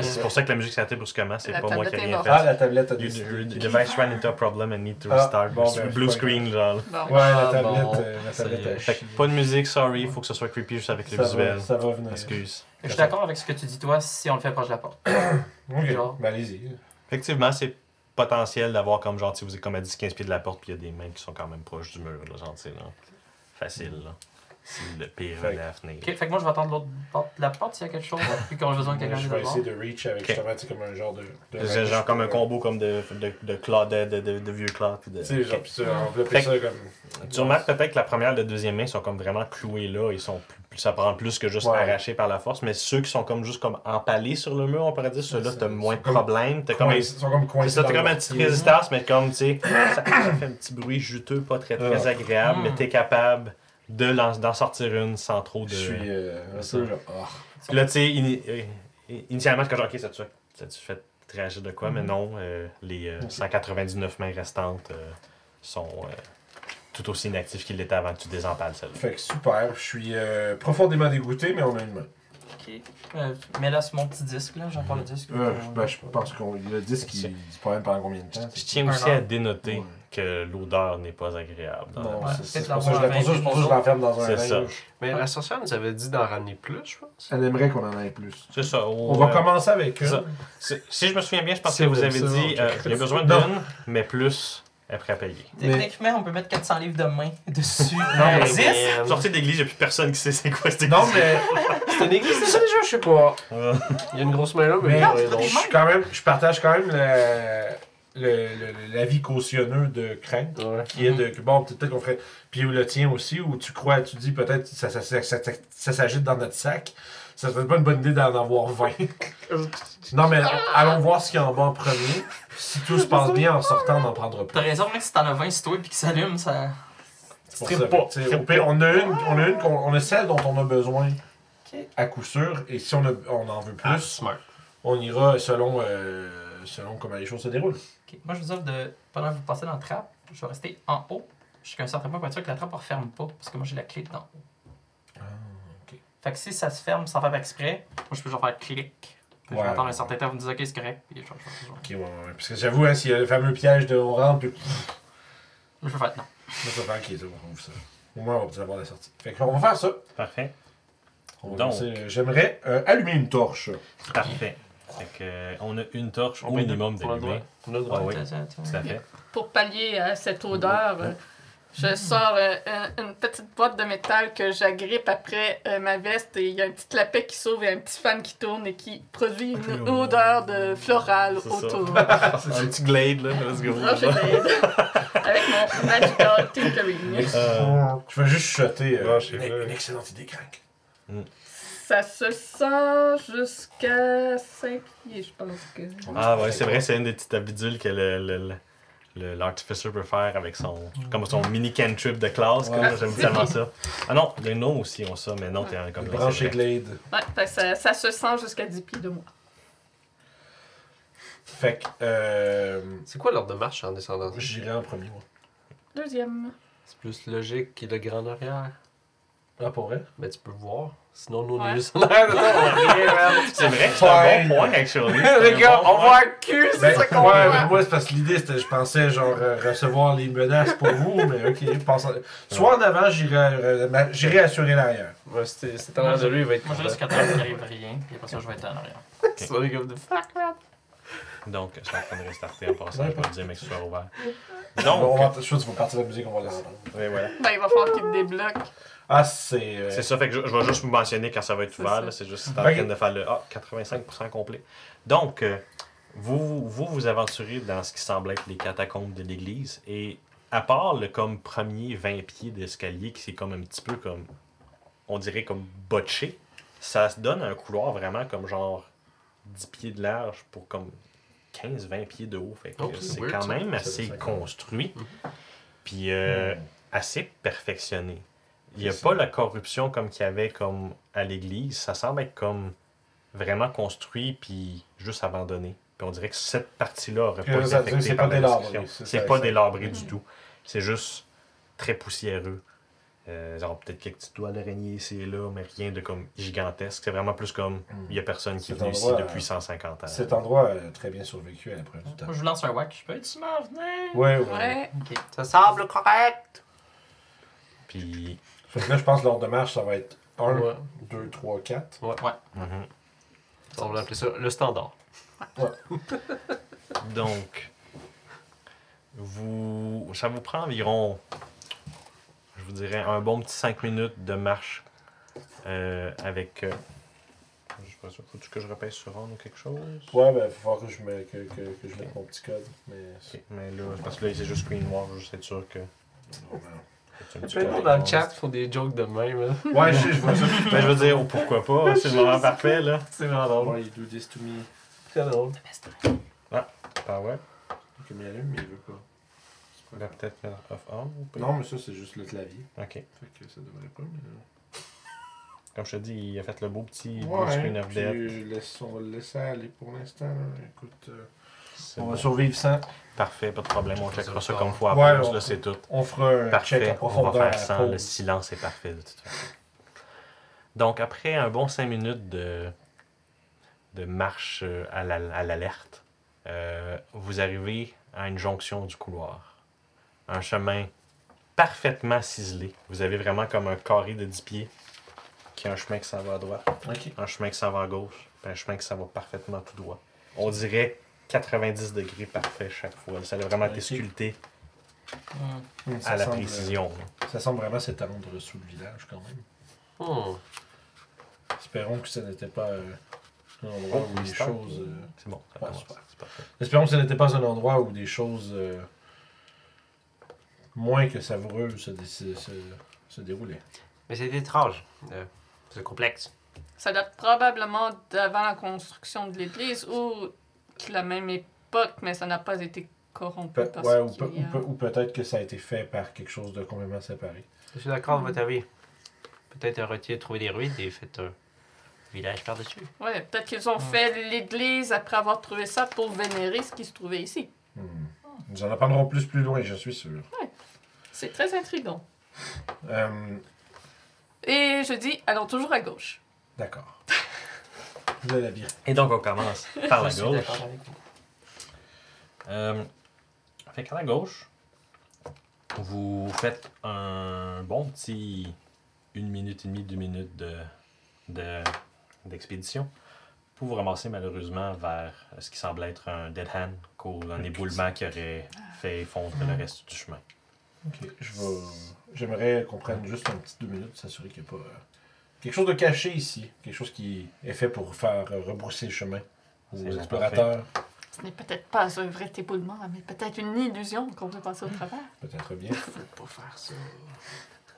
C'est pour ça que la musique s'est arrêtée brusquement, c'est pas moi qui ai rien fait. Ah, la tablette a You- décidé. device ran into a problem and need to Ah, restart. bon, ben, Blue screen, genre. bon. Ouais, la Ah, tablette, bon. euh, la tablette a Fait que pas de musique, sorry, faut que ce soit creepy juste avec le Ça visuel. va, ça va venir. Excuse. Je suis d'accord avec ce que tu dis, toi, si on le fait proche de la porte. (coughs) Ok, Genre. ben allez-y. Effectivement, c'est potentiel d'avoir comme genre, si vous êtes comme à 10-15 pieds de la porte, puis il y a des mains qui sont quand même proches du mur, là, genre, là. Facile, là. Si le pire Fait- venait à venir. Ok, fait que moi je vais attendre l'autre porte de la porte s'il y a quelque chose, puis qu'on a besoin de quelqu'un je de vais essayer de reach avec Ok. justement, tu comme un genre de. de C'est range genre comme un combo comme de, de, de, de, de, de, de vieux clods. puis de- Tu sais, genre, Ok. pis ça, comme. Tu remarques peut-être que la première et la deuxième main sont comme vraiment clouées là. Ils sont plus- ça prend plus que juste Ouais. arrachés par la force. Mais ceux qui sont comme juste comme empalés sur le mur, on pourrait dire, ceux-là, C'est- t'as moins de problèmes. T'as comme un- Ils sont comme C'est coincés. ça, t'as comme une petite résistance, mais comme, tu sais, ça, ça fait un petit bruit juteux, pas très très Ah. agréable, Mm. mais t'es capable de l'en- d'en sortir une sans trop de. Je suis euh, un Ça. peu genre. ah. Puis là, tu sais, ini- euh, initialement, c'est comme, ok, ça tu ça tu fait réagir de quoi, mais non, euh, les euh, Ok. 199 mains restantes euh, sont euh, tout aussi inactives qu'ils l'étaient avant que tu désempales celle-là. Fait que super, je suis euh, profondément dégoûté, mais on a une main. Ok. Euh, mets là sur mon petit disque, là, j'ai encore le disque. Euh, ben, je pense qu'on le disque, il promène pendant combien de temps Je tiens aussi à dénoter Ouais. Que l'odeur n'est pas agréable. dans Non, c'est- pour ça que je l'enferme dans un linge. Mais la sorcière nous avait dit d'en ramener plus, je pense. Elle aimerait qu'on en ait plus. C'est ça. On va commencer avec une. Si je me souviens bien, je pense que vous avez ça, dit euh, il y a besoin Non. d'une, mais plus après à payer. Techniquement, on peut mettre 400 livres de main (laughs) dessus. Non, Euh, mais- 10? man. Sortie d'église, il n'y a plus personne qui sait c'est quoi cette Non, église. mais. C'est une église, c'est ça déjà, je sais pas. Euh, Il y a une grosse main là, mais. Je suis quand même, je partage quand même le- l'avis cautionneux de Crank. Ouais. Qui est de que bon, peut-être qu'on ferait. Puis le tien aussi, où tu crois, tu dis peut-être ça, ça, ça, ça, ça- ça s'agite dans notre sac. Ça serait pas une bonne idée d'en avoir 20. (laughs) non, mais allons voir ce qu'il y en bas en premier. Si tout se passe bien en sortant, on en prendra T'as plus. raison, mec, si t'en as 20 sur toi et qui s'allume, ça. C'est pour Tripe ça. pas, au pire, on a une, on a une, qu'on- on a celle dont on a besoin Ok. à coup sûr. Et si on, a- on en veut plus, Ah, smart. on ira selon, euh, selon comment les choses se déroulent. Moi, je vous offre de. Pendant que vous passez dans la trappe, je vais rester en haut jusqu'à un certain point pour être sûr que la trappe ne referme pas, parce que moi, j'ai la clé dedans. Ah, ok. Fait que si ça se ferme sans faire exprès, moi, je peux genre faire clic. Puis Ouais. Je vais attendre un certain temps, vous me dites, ok, c'est correct. Puis je vais- je vais- je vais- Ok, ouais, ouais. Parce que j'avoue, hein, s'il y a le fameux piège de on rentre, puis. Je vais faire non. Ok, c'est bon, on ouvre ça. Au moins, on va peut-être avoir la sortie. Fait qu'on va faire ça. Parfait. On va Donc. J'aimerais euh, allumer une torche. Parfait. Fait que, euh, on a une torche au minimum d'allumée. On a le droit. Ah oui, Tiens, tiens, tiens. tout à fait. Pour pallier à cette odeur, euh, je sors euh, un- une petite boîte de métal que j'agrippe après euh, ma veste et il y a un petit clapet qui s'ouvre et un petit fan qui tourne et qui produit une (laughs) odeur de florale C'est autour. (laughs) un petit glade, là. Let's (laughs) go. Avec mon magical tinkering. Euh, Je vais juste chuter. Euh, une, excellente idée, Crank. Ça se sent jusqu'à 5 pieds, je pense que. Ah ouais, c'est vrai, c'est une des petites bidules que le, le, le- le- l'artificer peut faire avec son, comme son mini cantrip de classe. comme, Ouais. J'aime tellement ça. Ah non, les gnomes aussi ont ça, mais non, t'es un- comme vrai. Glade. Ouais, fait ça, ça se sent jusqu'à 10 pieds de moi. Fait que. Euh, C'est quoi l'ordre de marche en descendant? J'irai en premier, moi. Deuxième. C'est plus logique qu'il y ait le grand arrière. Ah, pour vrai? Mais tu peux voir. Sinon, nous, on Ouais. man. C'est vrai, c'est Ouais. un bon point, actually. (laughs) Les gars, on voit un cul, c'est Ben, ça qu'on ouais, voit. mais moi, c'est parce que l'idée, c'était, je pensais, genre, euh, recevoir les menaces pour vous, mais ok, en- Soit en avant, j'irai, euh, assurer l'arrière. Ouais, c'était c'était en arrière de lui, il va être Moi, je reste jusqu'à temps qu'il arrive rien, puis après ça, je vais être en arrière. C'est pas des gars de fuck, man. Donc, je suis en train de restarter en passant, je vais dire, mais que ce soit ouvert. Donc, Donc, on va, je suis sûr que tu vas partir de la musique, on va laisser. oui, voilà. Ben, il va falloir qu'il te débloque. Ah, c'est. euh, C'est ça, fait que je, je vais juste vous mentionner quand ça va être C'est ouvert. ça. là, C'est juste en Ok. train de faire le ah, 85% complet. Donc, euh, vous, vous vous aventurez dans ce qui semble être les catacombes de l'église. Et à part le comme premier 20 pieds d'escalier qui c'est comme un petit peu comme, on dirait comme botché, ça se donne un couloir vraiment comme genre 10 pieds de large pour comme 15-20 pieds de haut. Fait que c'est quand même Ça, assez ça, construit. Puis euh, assez perfectionné. Il n'y a pas la corruption comme qu'il y avait comme à l'église. Ça semble être comme vraiment construit puis juste abandonné. Puis on dirait que cette partie-là aurait Puis, pas été affectée c'est par pas la délabré, c'est pas délabré du Mhm. tout. C'est juste très poussiéreux. Euh, genre peut-être quelques petites toiles d'araignée ici et là, mais rien de comme gigantesque. C'est vraiment plus comme il y a personne qui est venu ici depuis euh, 150 ans. Cet endroit a très bien survécu à l'épreuve du temps. Moi, je vous lance un whack. Je peux être m'en venir? Ouais, ouais. Ouais. Ok. Ça semble correct. Puis Fait que là, je pense que l'ordre de marche, ça va être 1, Ouais. 2, 3, 4. mhm. On va appeler ça le standard. (laughs) Donc, vous, ça vous prend environ, je vous dirais, un bon petit 5 minutes de marche euh, avec. euh, je sais pas sûr, faut-tu que je repèse sur on ou quelque chose? Ouais, ben, il falloir que je, mette, que, que, que je mette mon petit code. Mais Ok, mais là, parce que là, c'est juste screen noir, juste être sûr que. Ouais, c'est un Il y a petit plein de monde dans le chat font des jokes de même. Là. Ouais, je je vois ça. (laughs) Ben, je veux dire, oh, pourquoi pas, (laughs) c'est le moment parfait, là. C'est vraiment drôle. Ouais, il do this to me. Très drôle. Ah ouais? Il allume, mais il veut pas. On va peut-être mettre off on ou pas? Non, mais ça, c'est juste le clavier. Ok. Fait que ça devrait pas, mais. Comme je te dis, il a fait le beau petit blue Ouais, screen of puis death. laisse- on va le laisser aller pour l'instant. Écoute, euh, on bon. va survivre sans. Parfait, pas de problème, on checkera ça comme faut à Ouais, on- là, c'est tout. On fera un check Parfait, on va faire sans. Le silence est parfait de toute façon. Donc, après un bon 5 minutes de, de marche euh, à la- à l'alerte, euh, vous arrivez à une jonction du couloir. Un chemin parfaitement ciselé. Vous avez vraiment comme un carré de 10 pieds qui a un chemin qui s'en va à droite, un chemin qui s'en va à gauche, puis un chemin qui s'en va parfaitement tout droit. On dirait 90 degrés parfait chaque fois. Ça a vraiment été sculpté ça à la semble- précision. Ça semble vraiment s'étendre sous le village quand même. Hmm. Espérons que ce n'était pas euh, un endroit Oh, où des choses. euh, C'est bon, Ouais, super. Espérons que ce n'était pas un endroit où des choses euh, moins que savoureuses se, dé- se, se- se déroulaient. Mais c'est étrange. Euh, c'est complexe. Ça date probablement d'avant la construction de l'église ou de la même époque, mais ça n'a pas été corrompu. Pe- parce ouais, ou, qu'il pe- y a- ou pe- ou peut-être que ça a été fait par quelque chose de complètement séparé. Je suis d'accord avec votre avis. Peut-être un retier trouver des ruines et fait un village par-dessus. Ouais, peut-être qu'ils ont fait l'église après avoir trouvé ça pour vénérer ce qui se trouvait ici. Hmm. Nous en apprendrons plus plus loin, je suis sûr. C'est très intriguant. Euh, Et je dis, allons toujours à gauche. D'accord. (laughs) Le labyrinthe. Et donc, on commence par la Je suis gauche. d'accord avec vous. Euh, fait qu'à la gauche, vous faites un bon petit une minute et demie, deux minutes de, de- d'expédition pour vous ramasser malheureusement vers ce qui semble être un dead hand, cause un éboulement qui aurait fait fondre le reste du chemin. Ok, je vais. J'aimerais qu'on prenne juste un petit deux minutes, s'assurer qu'il n'y a pas euh, quelque chose de caché ici, quelque chose qui est fait pour faire euh, rebrousser le chemin aux bon, explorateurs. Ce n'est peut-être pas un vrai éboulement, mais peut-être une illusion qu'on peut passer au travers. Peut-être bien. Faut pas faire ça.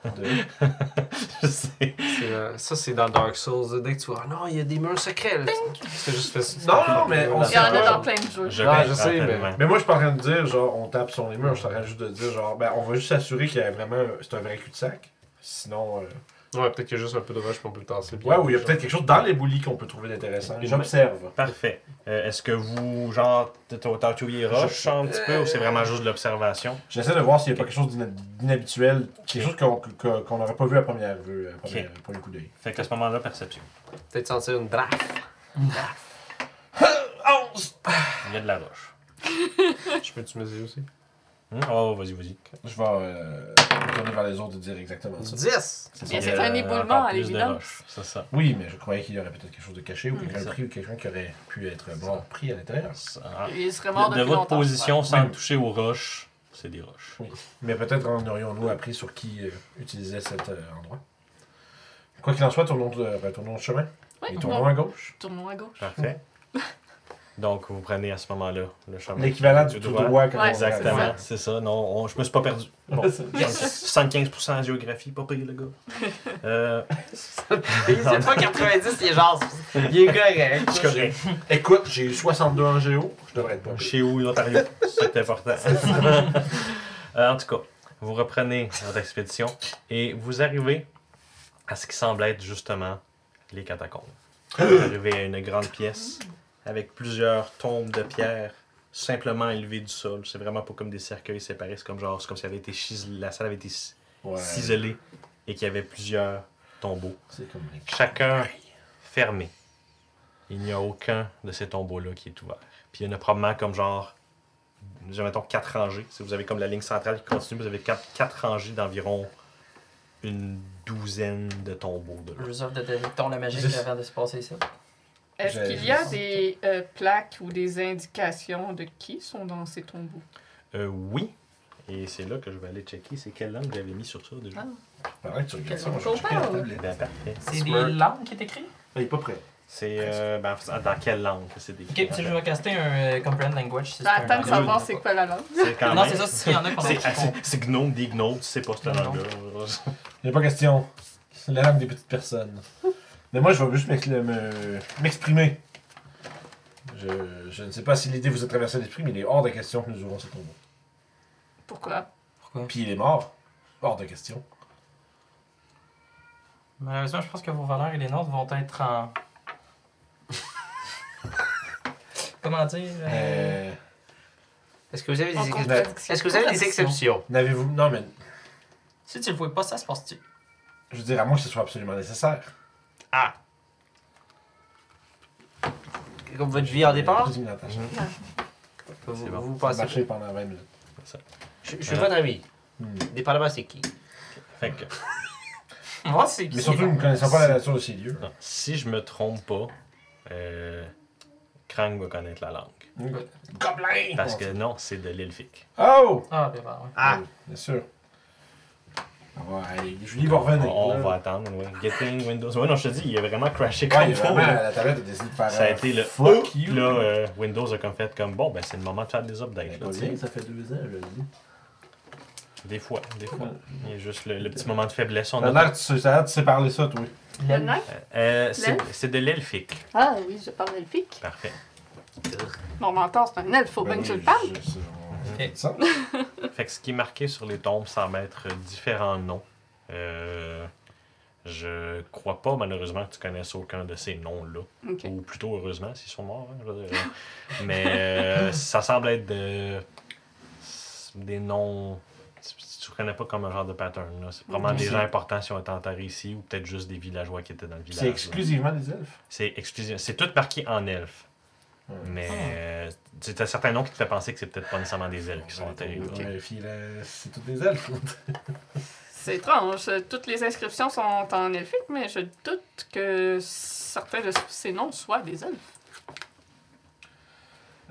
(laughs) Je sais. Euh, ça, c'est dans Dark Souls. Dès que tu vois, Ah non, il y a des murs secrets. C'est juste fait. Non, non, mais on Il y en a dans plein de jeux. Je, vais je sais, mais-. Mais moi, je suis pas en train de dire, genre, on tape sur les murs. Je suis en train juste de dire, genre, ben, on va juste s'assurer qu'il y a vraiment. C'est un vrai cul-de-sac. Sinon. euh, Ouais, peut-être qu'il y a juste un peu de rush, puis on peut le tasser. bien. Ouais, ou il y a peut-être quelque chose dans les boulis qu'on peut trouver d'intéressant. J'observe. Parfait. Euh, est-ce que vous, genre, les roches un petit peu ou c'est vraiment juste de l'observation? J'essaie de voir s'il n'y a pas quelque chose d'inhabituel, quelque chose qu'on qu'on n'aurait pas vu à première vue, à première- premier coup d'œil. Fait qu'à ce moment-là, perception. Peut-être sentir une draft. 11! (laughs) Il y a de la roche. (laughs) Je peux-tu mesurer aussi? Hmm? Oh, vas-y, vas-y. Je vais euh, me tourner vers les autres et dire exactement ça. 10! C'est un Euh, éboulement, à l'évidence. C'est ça. Oui, mais je croyais qu'il y aurait peut-être quelque chose de caché ou Mm. quelqu'un pris ou quelqu'un qui aurait pu être bon, pris à l'intérieur. Ah. Il serait mort De, votre longtemps. position, sans Oui. toucher aux roches, c'est des roches. Mais peut-être en aurions-nous appris sur qui euh, utilisait cet euh, endroit. Quoi qu'il en soit, tournons, euh, retournons le chemin. Ouais, Et tournons à gauche. Tournons à gauche. Parfait. Donc, vous prenez à ce moment-là le chemin. L'équivalent du tout droit. droit. quand Ouais, Exactement, c'est ça. Non, on- je me suis pas perdu. (laughs) Bon, 75% en géographie, pas payé le gars. (laughs) Euh, C'est pas 90, il est genre. Il est correct. c'est correct. Écoute, j'ai eu 62 en géo. Je devrais être pas. Chez où, l'Ontario? C'est important. (laughs) Euh, en tout cas, Vous reprenez votre expédition et vous arrivez à ce qui semble être justement les catacombes. Vous (gasps) arrivez à une grande pièce avec plusieurs tombes de pierre simplement élevées du sol. C'est vraiment pas comme des cercueils séparés, c'est comme genre, c'est comme si elle avait été chisel- la salle avait été Ouais. ciselée et qu'il y avait plusieurs tombeaux. C'est comme les- Chacun fermé. Il n'y a aucun de ces tombeaux-là qui est ouvert. Puis il y en a probablement comme genre, je mettons quatre rangées. Si vous avez comme la ligne centrale qui continue, vous avez quatre, quatre rangées d'environ une douzaine de tombeaux. De là. De détecton la magie Juste- avant de se passer ça. Est-ce qu'il y a des euh, plaques ou des indications de qui sont dans ces tombeaux? Euh, oui. Et c'est là que je vais aller checker. C'est quelle langue avez mis sur ça déjà? Ah. Pendant que tu regardes ça, Quel moi, je checker la tablette. Ben, parfait. C'est des langues qui est écrit? Il est pas prêt. C'est euh, ben, dans quelle langue que c'est des Ok, si je vais caster un euh, Comprehend Language, si Ben, attends de savoir c'est quoi la langue. Non, c'est ça, s'il y en a qu'on C'est qui ah, font. c'est- c'est gnome, des gnomes, tu sais pas cette langue-là. Il n'y a pas question. C'est la langue des petites personnes. Mais moi, je vais juste m'ex- me- m'exprimer. Je, je ne sais pas si l'idée vous a traversé l'esprit, mais il est hors de question que nous ouvrons ce tombeau. Pourquoi? Pourquoi? Puis il est mort. Hors de question. Malheureusement, je pense que vos valeurs et les nôtres vont être en. (laughs) Comment dire euh, Euh, Est-ce que vous avez des, ex-. Est-ce que vous avez des exceptions? N'avez-vous. Non, mais Si tu le vois pas, ça se passe-tu? Je veux dire, à moins que ce soit absolument nécessaire. Ah! Comme votre vie en dépend? Vas-y, Natacha. Vous, C'est bon. vous pensez. marché pendant 20 minutes. Je, je suis votre ami. Hmm. Dépendamment c'est qui? Fait que, (laughs) Moi, c'est Mais surtout, nous ne connaissons pas la nature de ces lieux. non, si je me trompe pas, euh, Krang va connaître la langue. Gobelin! Parce que non, c'est de l'elfique. Oh! Ah, ben, ouais. Ah! Oui, Bien sûr. Aller. Julie va revenir. On, on va attendre, ouais. Getting Windows. Ouais, non, je te dis, il a vraiment crashé Ouais, comme il y a faut. vraiment, là. la tablette a décidé de faire. Ça a un été le fuck Puis you. là, euh, Windows a comme fait comme bon, ben c'est le moment de faire des Ben, updates. là, bien, ça fait deux ans, je le dis. Des fois, des fois. Il y a juste le, le petit moment de faiblesse. On a- l'air que tu ça a l'air de sais parler ça, toi. Le nain? Euh, c'est de l'elfique. Ah oui, je parle elfique. Parfait. Mon mentor, c'est un elfe, faut bien Ben que tu le parles. Ça. (laughs) Fait que ce qui est marqué sur les tombes semble être différents noms. Euh, je crois pas, malheureusement, que tu connaisses aucun de ces noms-là. Ou plutôt, heureusement, s'ils sont morts. hein. (laughs) Mais euh, ça semble être de- des noms. Tu tu reconnais pas comme un genre de pattern. là. C'est probablement des gens importants qui ont été enterrés ici ou peut-être juste des villageois qui étaient dans le village. C'est là. exclusivement des elfes? C'est exclusif. C'est tout marqué en elfe. Mais euh, tu as certains noms qui te fait penser que c'est peut-être pas nécessairement des elfes qui sont enterrés. Vérifier la- C'est tous des elfes. C'est étrange. Toutes les inscriptions sont en elfique, mais je doute que certains de ces noms soient des elfes.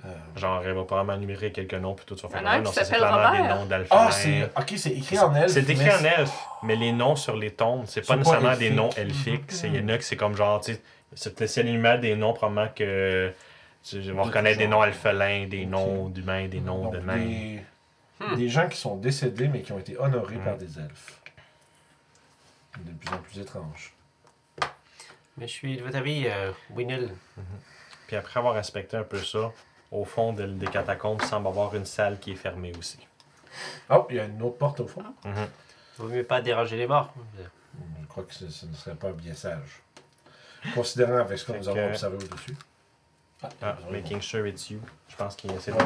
Euh, Genre, elle va probablement numérer quelques noms, tout, tu vas faire Il y en a un ah, non, qui ça, c'est clairement des Robert. noms d'alphabet. Ah, c'est. Ok, c'est écrit en elfe. C'est écrit mais en elfe, mais les noms sur les tombes, c'est pas pas nécessairement des noms elfiques. C'est- Il y en a que c'est comme genre, tu sais, c'est des noms, probablement que tu vas De reconnaître des noms alphelins, des noms d'humains, des noms Donc, de nains. des... Hmm. des gens qui sont décédés mais qui ont été honorés Hmm. par des elfes. De plus en plus étrange. Mais je suis de votre avis, euh, Winel. Puis après avoir inspecté un peu ça, au fond de- des catacombes, il semble avoir une salle qui est fermée aussi. Oh, il y a une autre porte au fond. Mhm. Vaut mieux pas déranger les morts. Je crois que ce, ce ne serait pas bien sage. Considérant avec ce que Fait nous avons que- observé au-dessus. Ah, Ah, making sure it's you. Je pense qu'il essaie de. Ouais,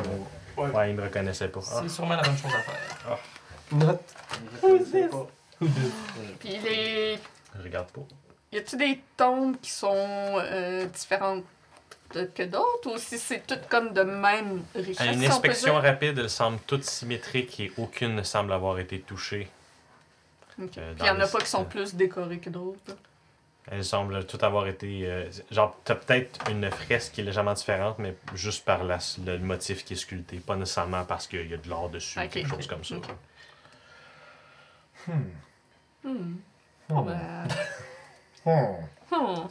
Ouais, ouais. il me reconnaissait pas. Ah. C'est sûrement la bonne chose à faire. Note. Puis les. Je regarde pas. Y a-tu des tombes qui sont euh, différentes que d'autres ou si c'est toutes comme de même richesse? À une inspection rapide, elles semblent toutes symétriques et aucune ne semble avoir été touchée. Ok. euh, Puis y en dans a les pas qui sont plus décorées que d'autres. Elles semblent toutes avoir été. euh, genre, t'as peut-être une fresque qui est légèrement différente, mais juste par la- le motif qui est sculpté. Pas nécessairement parce qu'il y a de l'or dessus ou quelque chose comme ça. Ok. Hmm. Hmm. Bon, Hmm. ben. (laughs) Hmm. hmm.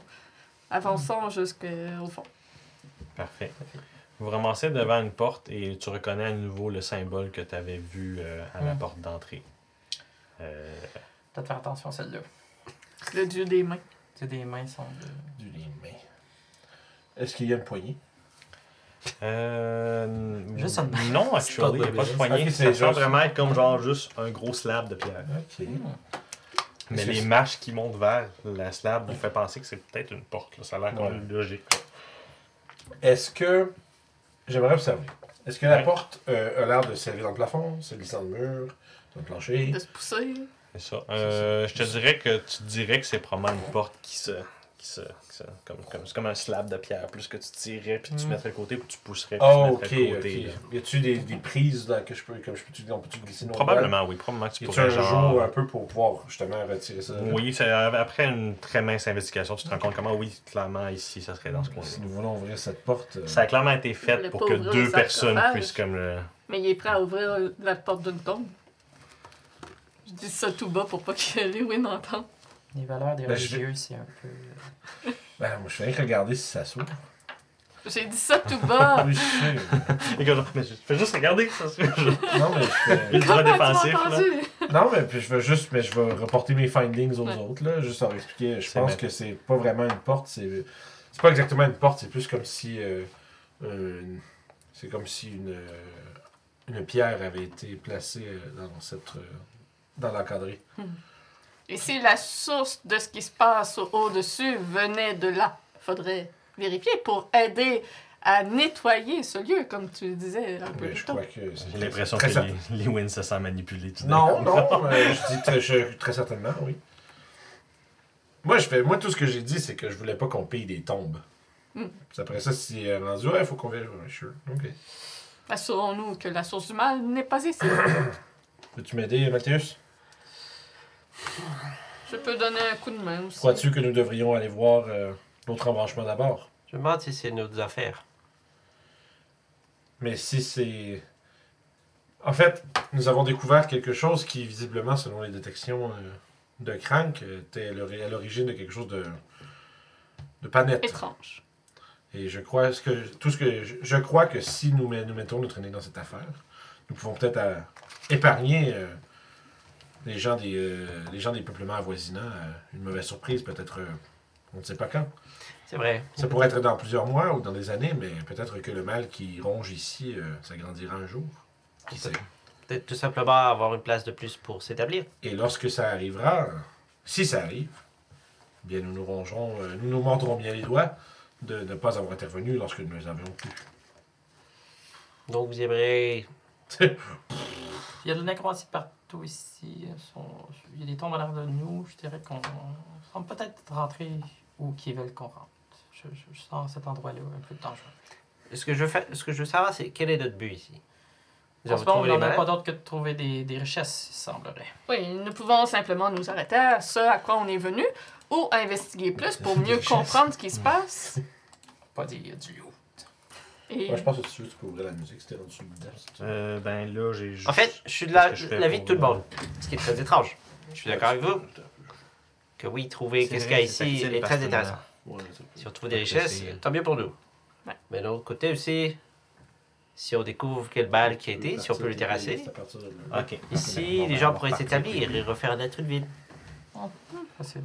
Avançons jusqu'au fond. Parfait. Vous ramassez devant une porte et tu reconnais à nouveau le symbole que tu avais vu euh, à la porte d'entrée. Euh, Peut-être faire attention à celle-là. Le dieu des mains. Tu sais, des mains sont de. Du lit de main. Est-ce qu'il y a une poignée Euh. Juste un- Non, pas actually, il n'y a pas de poignée. c'est ça juste- semble vraiment être comme genre juste un gros slab de pierre. Ok. Mais les c'est- marches qui montent vers la slab vous fait penser que c'est peut-être une porte. là. Ça a l'air quand même logique. Est-ce que. J'aimerais observer. Est-ce que la porte euh, a l'air de servir dans le plafond, c'est glissant le mur, dans le plancher De se pousser. C'est ça. Euh, je te dirais que tu dirais que c'est probablement une porte qui se. Qui se, qui se- comme, comme, c'est comme un slab de pierre. Plus que tu tirais, puis tu Mm. mettrais de côté, puis tu pousserais, puis Oh, tu côté. ok. là. Y a-tu des, des prises dans, que je peux. Comme je peux on peut-tu glisser nos Probablement, oui. Probablement que tu? Y pourrais un genre. jour un peu pour pouvoir justement retirer ça? là? Oui, c'est- après une très mince investigation, tu te rends compte comment, oui, clairement, ici, ça serait dans ce coin-là. Si nous voulons ouvrir cette porte. euh, Ça a clairement été Le fait pour que deux personnes puissent comme le. Mais il est prêt à ouvrir la porte d'une tombe. Je dis ça tout bas pour pas que Lewin entende. Les valeurs des Ben, je religieux, c'est un peu. Ben, moi, je fais rien que regarder si ça s'ouvre. J'ai dit ça tout bas. (laughs) Oui, je sais. Et que genre, mais je fais juste regarder, ça fait. Non, mais je fais. (laughs) Ultra Comment tu m'as défensif, là. entendu? Non, mais puis je veux juste, mais je vais reporter mes findings aux Ouais. autres, là, juste leur expliquer. Je C'est pense bien. que c'est pas vraiment une porte, c'est. C'est pas exactement une porte, c'est plus comme si. euh, une- c'est comme si une. euh, une pierre avait été placée euh, dans cette. euh, dans l'encadré. Et si la source de ce qui se passe au- au-dessus venait de là, faudrait vérifier pour aider à nettoyer ce lieu, comme tu disais un peu plus tôt. J'ai l'impression que certain. les, les wins se sent manipulés. tout Non, non, (laughs) mais je dis très, je- très certainement, oui. Moi, je fais, moi, tout ce que j'ai dit, c'est que je voulais pas qu'on paye des tombes. Hmm. Puis Après ça, si elle rendu, ouais, il faut qu'on vérifie. Ouais, sure. Ok. Assurons-nous que la source du mal n'est pas ici. (coughs) Peux-tu m'aider, Mathias? Je peux donner un coup de main aussi. Crois-tu que nous devrions aller voir euh, l'autre embranchement d'abord? Je me demande si c'est nos affaires. Mais si c'est. En fait, nous avons découvert quelque chose qui, visiblement, selon les détections euh, de Crank, était à l'ori- à l'origine de quelque chose de. de pas net. Étrange. Et je crois ce que tout ce que je, je crois que si nous, met- nous mettons notre nez dans cette affaire, nous pouvons peut-être euh, épargner euh, les gens des euh, les gens des peuplements avoisinants euh, une mauvaise surprise, peut-être euh, on ne sait pas quand. C'est vrai. Ça pourrait être dans plusieurs mois ou dans des années, mais peut-être que le mal qui ronge ici s'agrandira un jour. Qui sait? Peut-être tout simplement avoir une place de plus pour s'établir. Et lorsque ça arrivera, si ça arrive, eh bien nous nous rongerons, nous nous mordrons bien les doigts de ne pas avoir intervenu lorsque nous avions pu. Donc vous aimeriez. (laughs) Il y a de la nécromancie partout ici. Sont- Il y a des tombes à l'air de nous. Je dirais qu'on on semble peut-être rentrer où qu'ils veulent qu'on rentre. Je, je- je sens cet endroit-là un peu dangereux. Ce que je veux, faire- ce que je veux savoir, c'est quel est notre but ici? Nous En avons ce moment, on n'en a pas d'autre que de trouver des, des richesses, il semblerait. Oui, nous pouvons simplement nous arrêter à ce à quoi on est venu ou investiguer plus pour mieux comprendre ce qui se passe. Pas des, du. Et Moi, je pense que tu, tu peux ouvrir la musique, c'était le dedans. Euh, ben là, j'ai juste. En fait, je suis de la- fais l'avis de tout le euh, monde. Ce qui est très étrange. Je suis d'accord avec vous que oui, trouver qu'est-ce qu'il y a ici est très intéressant. Ouais, Si on trouve des richesses, tant mieux pour nous. Ouais. Mais d'un autre côté aussi, si on découvre quel bal qui a été, si on peut le terrasser, de ici, Bon, les ben, gens on va pourraient s'établir et refaire naître une ville. Facile.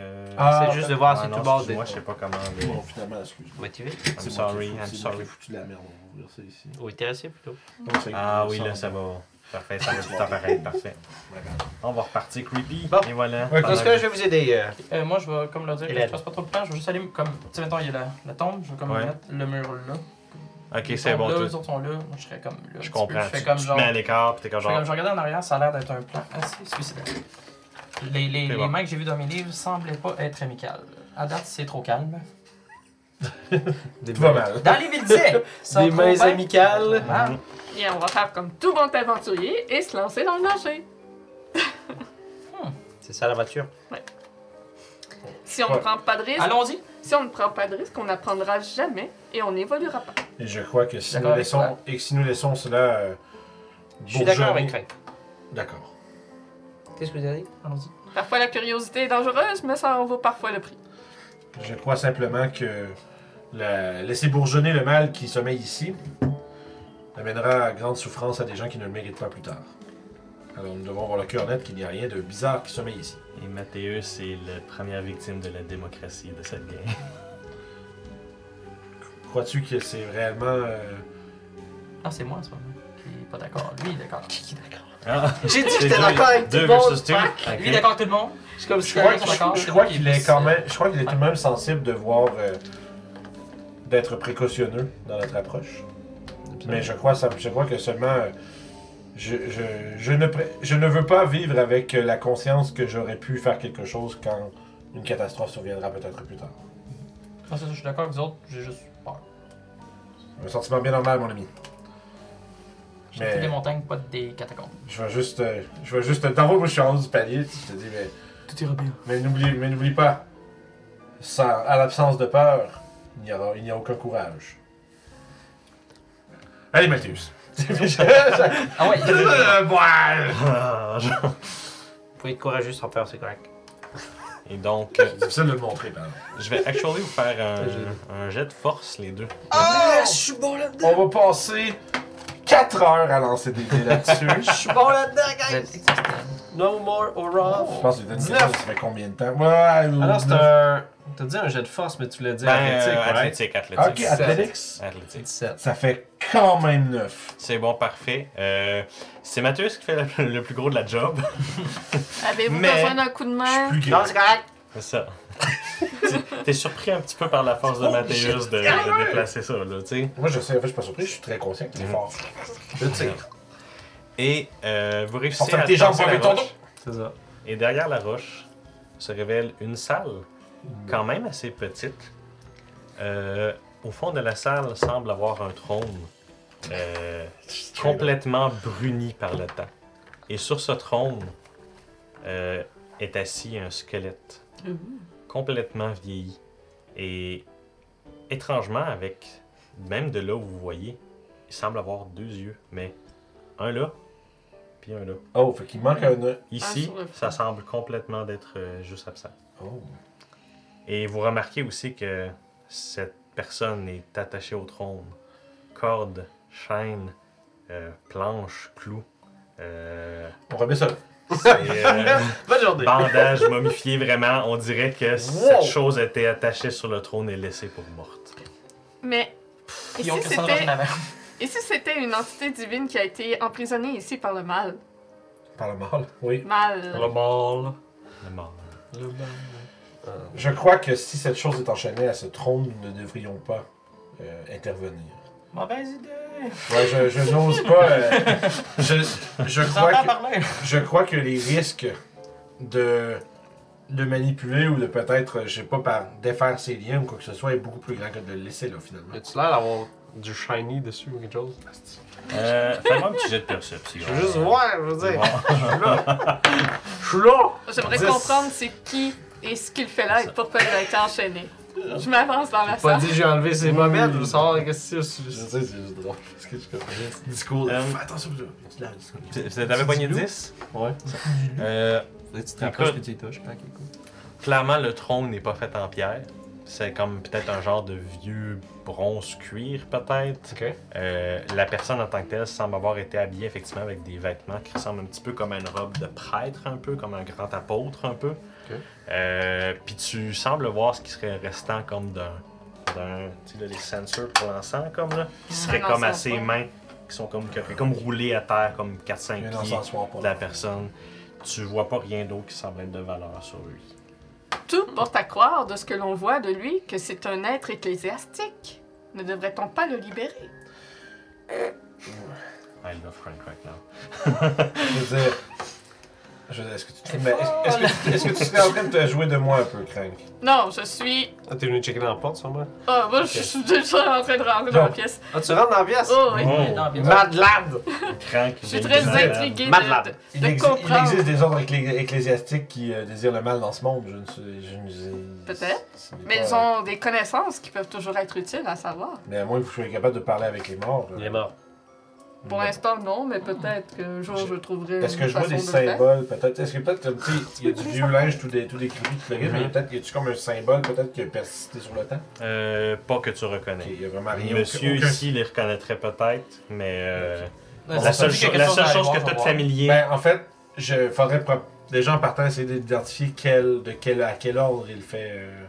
Ah, euh, Ah, C'est juste de voir ah si non, tout excuse-moi, est je sais pas comment. le- Bon, finalement, excuse-moi. motivé? I'm C'est moi sorry, I'm moi sorry. foutu de la merde, on va ouvrir ça ici. ou intéressé plutôt. Ah oui, là, ça va-. Parfait, ça va tout pareil, parfait. On va repartir creepy. Bon. Et voilà. Ouais, Dans ce cas, je vais vous aider. euh, Euh, moi, je vais, comme le dire, que je passe pas trop de temps. Je vais juste aller, comme, tu sais, mettons, il y a la, la tombe, je vais comme Ouais. mettre le mur là. Ok, Les c'est bon. Là, les autres sont là, moi je serais comme là. Je comprends. peu. Je fais comme genre. mets à l'écart, puis t'es comme Je, fais comme- genre. je regardais en arrière, ça a l'air d'être un plan assez suicidaire. Les, les, les bon. mains que j'ai vues dans mes livres semblaient pas être amicales. À date, c'est trop calme. (laughs) Des Tout va mal. Dans les villes, (laughs) Des mains bien. amicales. Et on va faire comme tout bon aventurier et se lancer dans le danger. C'est ça la voiture? Si on Ouais. ne prend pas de risque, Allons-y. si on ne prend pas de risque, on n'apprendra jamais et on n'évoluera pas. Et je crois que si nous laissons, et que si nous laissons cela euh, Je suis d'accord avec Craig. D'accord. Qu'est-ce que vous avez dit? Allons-y. Parfois la curiosité est dangereuse, mais ça en vaut parfois le prix. Je crois simplement que la- laisser bourgeonner le mal qui sommeille ici amènera grande souffrance à des gens qui ne le méritent pas plus tard. Alors nous devons avoir le cœur net qu'il n'y a rien de bizarre qui sommeille ici. Et Mathéus est la première victime de la démocratie de cette game. (laughs) Crois-tu que c'est réellement. euh, Non, c'est moi en ce moment qui est pas d'accord. Lui, il est d'accord. Qui est d'accord? Ah, J'ai dit que j'étais d'accord avec tout le monde. Fuck. Lui, d'accord avec tout le monde? Je suis comme Je si crois, je, je qu'il est quand même, je crois qu'il est tout de même sensible de voir, euh, d'être précautionneux dans notre approche. Mais je crois, ça, je crois que seulement, euh, je, je, je, ne, pré- je ne veux pas vivre avec euh, la conscience que j'aurais pu faire quelque chose quand une catastrophe surviendra peut-être plus tard. Non, c'est ça, je suis d'accord avec vous autres. J'ai juste peur. Un sentiment bien normal, mon ami. J'ai Mais- des montagnes, pas des catacombes. Je vais juste, euh, je vais juste, dans moi je suis en haut du palier, tu te dis, mais, Tout ira bien. mais n'oublie, mais n'oublie pas, sans, à l'absence de peur, il n'y aura, il n'y a aucun courage. Allez, Mathius. (laughs) Ah ouais, il- Euh. Ah, Vous pouvez être courageux sans peur, c'est correct. Et donc, C'est difficile de le montrer, pardon. je vais actually vous faire un, un jet de force, les deux. Ah, je suis bon là-dedans. On va passer 4 heures à lancer des dés là-dessus. (laughs) Je suis bon là-dedans, guys. No more aura. Je pense que les 19. ça fait combien de temps? Ouais, Alors, c'est un. T'as dit un jet de force, mais tu voulais dire Ben, athlétique, euh, right? athlétique, Ok, athlétique. Athletics. Athlétique. 17. Ça fait quand même 9. C'est bon, parfait. Euh, c'est Mathieu qui fait le, le plus gros de la job. Avez-vous Mais- besoin d'un coup de Je main? suis plus Non, c'est correct. C'est ça. T'es surpris un petit peu par la force de Mathéus de, de déplacer ça, là, tu sais. Moi, je sais, en fait, je suis pas surpris, je suis très conscient qu'il est Mhm. fort. Je tire. Et euh, vous réussissez à tes jambes la avec ton roche. C'est ça. Et derrière la roche se révèle une salle, quand même assez petite. Euh, au fond de la salle semble avoir un trône euh, complètement bruni par le temps. Et sur ce trône euh, est assis un squelette complètement vieilli. Et étrangement, avec même de là où vous voyez, il semble avoir deux yeux, mais un là, puis un là. Oh, fait qu'il manque un. Ici, sur le front. ça semble complètement d'être euh, juste absent. Oh. Et vous remarquez aussi que cette personne est attachée au trône. Corde, chaîne, euh, planche, clou. Euh, On remet ça (laughs) Bonne journée. bandage momifié, vraiment. On dirait que cette chose était attachée sur le trône et laissée pour morte. Mais. Et Ils ont si c'était et si c'était une entité divine qui a été emprisonnée ici par le mal? Par le mal. Oui. Mal. Le ball. Le mort. Le ball. Je crois que si cette chose est enchaînée à ce trône, nous ne devrions pas euh, intervenir. Mauvaise idée. Ouais, je, je n'ose pas. euh, je, je, crois que, parler. je crois que les risques de de manipuler ou de peut-être, je sais pas, par défaire ses liens ou quoi que ce soit est beaucoup plus grand que de le laisser là finalement. As-tu l'air d'avoir du shiny dessus ou quelque chose? Euh, Fais-moi un petit jet de perception. Je veux juste voir, je veux dire. Bon. Je suis là! J'aimerais Dix. comprendre c'est qui et ce qu'il fait là et pourquoi il a été enchaîné. Je m'avance dans la Pas salle. dit j'ai enlevé ses bobettes, je savoir qu'est-ce que c'est. Je sais, c'est juste drôle. Parce que je petit discours. Euh, Fais attention, je- avez pogné 10? Ouais. Euh, tu te Écoute. rapproches que tu y touches. Clairement, le trône n'est pas fait en pierre. C'est comme peut-être un genre de vieux bronze cuir, peut-être. Ok. Euh, la personne en tant que telle semble avoir été habillée effectivement avec des vêtements qui ressemblent un petit peu comme à une robe de prêtre, un peu comme un grand apôtre, un peu. Ok. Euh, Puis tu sembles voir ce qui serait restant comme d'un. d'un tu sais, là, les sensors pour l'encens, comme là, qui serait Un comme à ses mains, qui sont comme, comme roulés à terre, comme 4-5 Il y a un pieds encensoir pour de la personne. Tu vois pas rien d'autre qui semble être de valeur sur lui. Tout porte à croire de ce que l'on voit de lui que c'est un être ecclésiastique. Ne devrait-on pas le libérer? I love Frank right now. Je veux dire. Est-ce que tu te mais est-ce est-ce que, tu- est-ce que tu serais en train de te jouer de moi un peu, Crank? Non, je suis. Ah, t'es venu checker dans la porte, sûrement? Ah, moi, je suis déjà en train de rentrer dans la pièce. Ah, tu rentres dans la pièce? Oh, oui. Oh. Non, bien sûr. Mad lad! Crank Je suis très de dire, intriguée de, Madeleine. de, Il, de exi- il comprendre. existe des ordres ecclé- ecclésiastiques qui euh, désirent le mal dans ce monde. Je ne sais. Je ne sais- Peut-être. ce n'est Mais pas- ils ont des connaissances qui peuvent toujours être utiles à savoir. Mais à moins que vous soyez capable de parler avec les morts. euh, Il est mort. Pour l'instant, non, mais peut-être qu'un jour je trouverai Est-ce que je vois des de symboles, peut-être? Est-ce que peut-être, comme, tu sais, il y a du vieux linge tout, des, tout décrépit, tout le reste, mais peut-être, y a-tu comme un symbole, peut-être, qui a persisté sur le temps? Euh, pas que tu reconnais. Ok, il y a vraiment rien. Monsieur aucun- ici les reconnaîtrait peut-être, mais euh, la seule, la chose seule que tu va as de voir. familier, Ben, en fait, je faudrait déjà en partant essayer d'identifier quel, de quel, à quel ordre il fait, euh,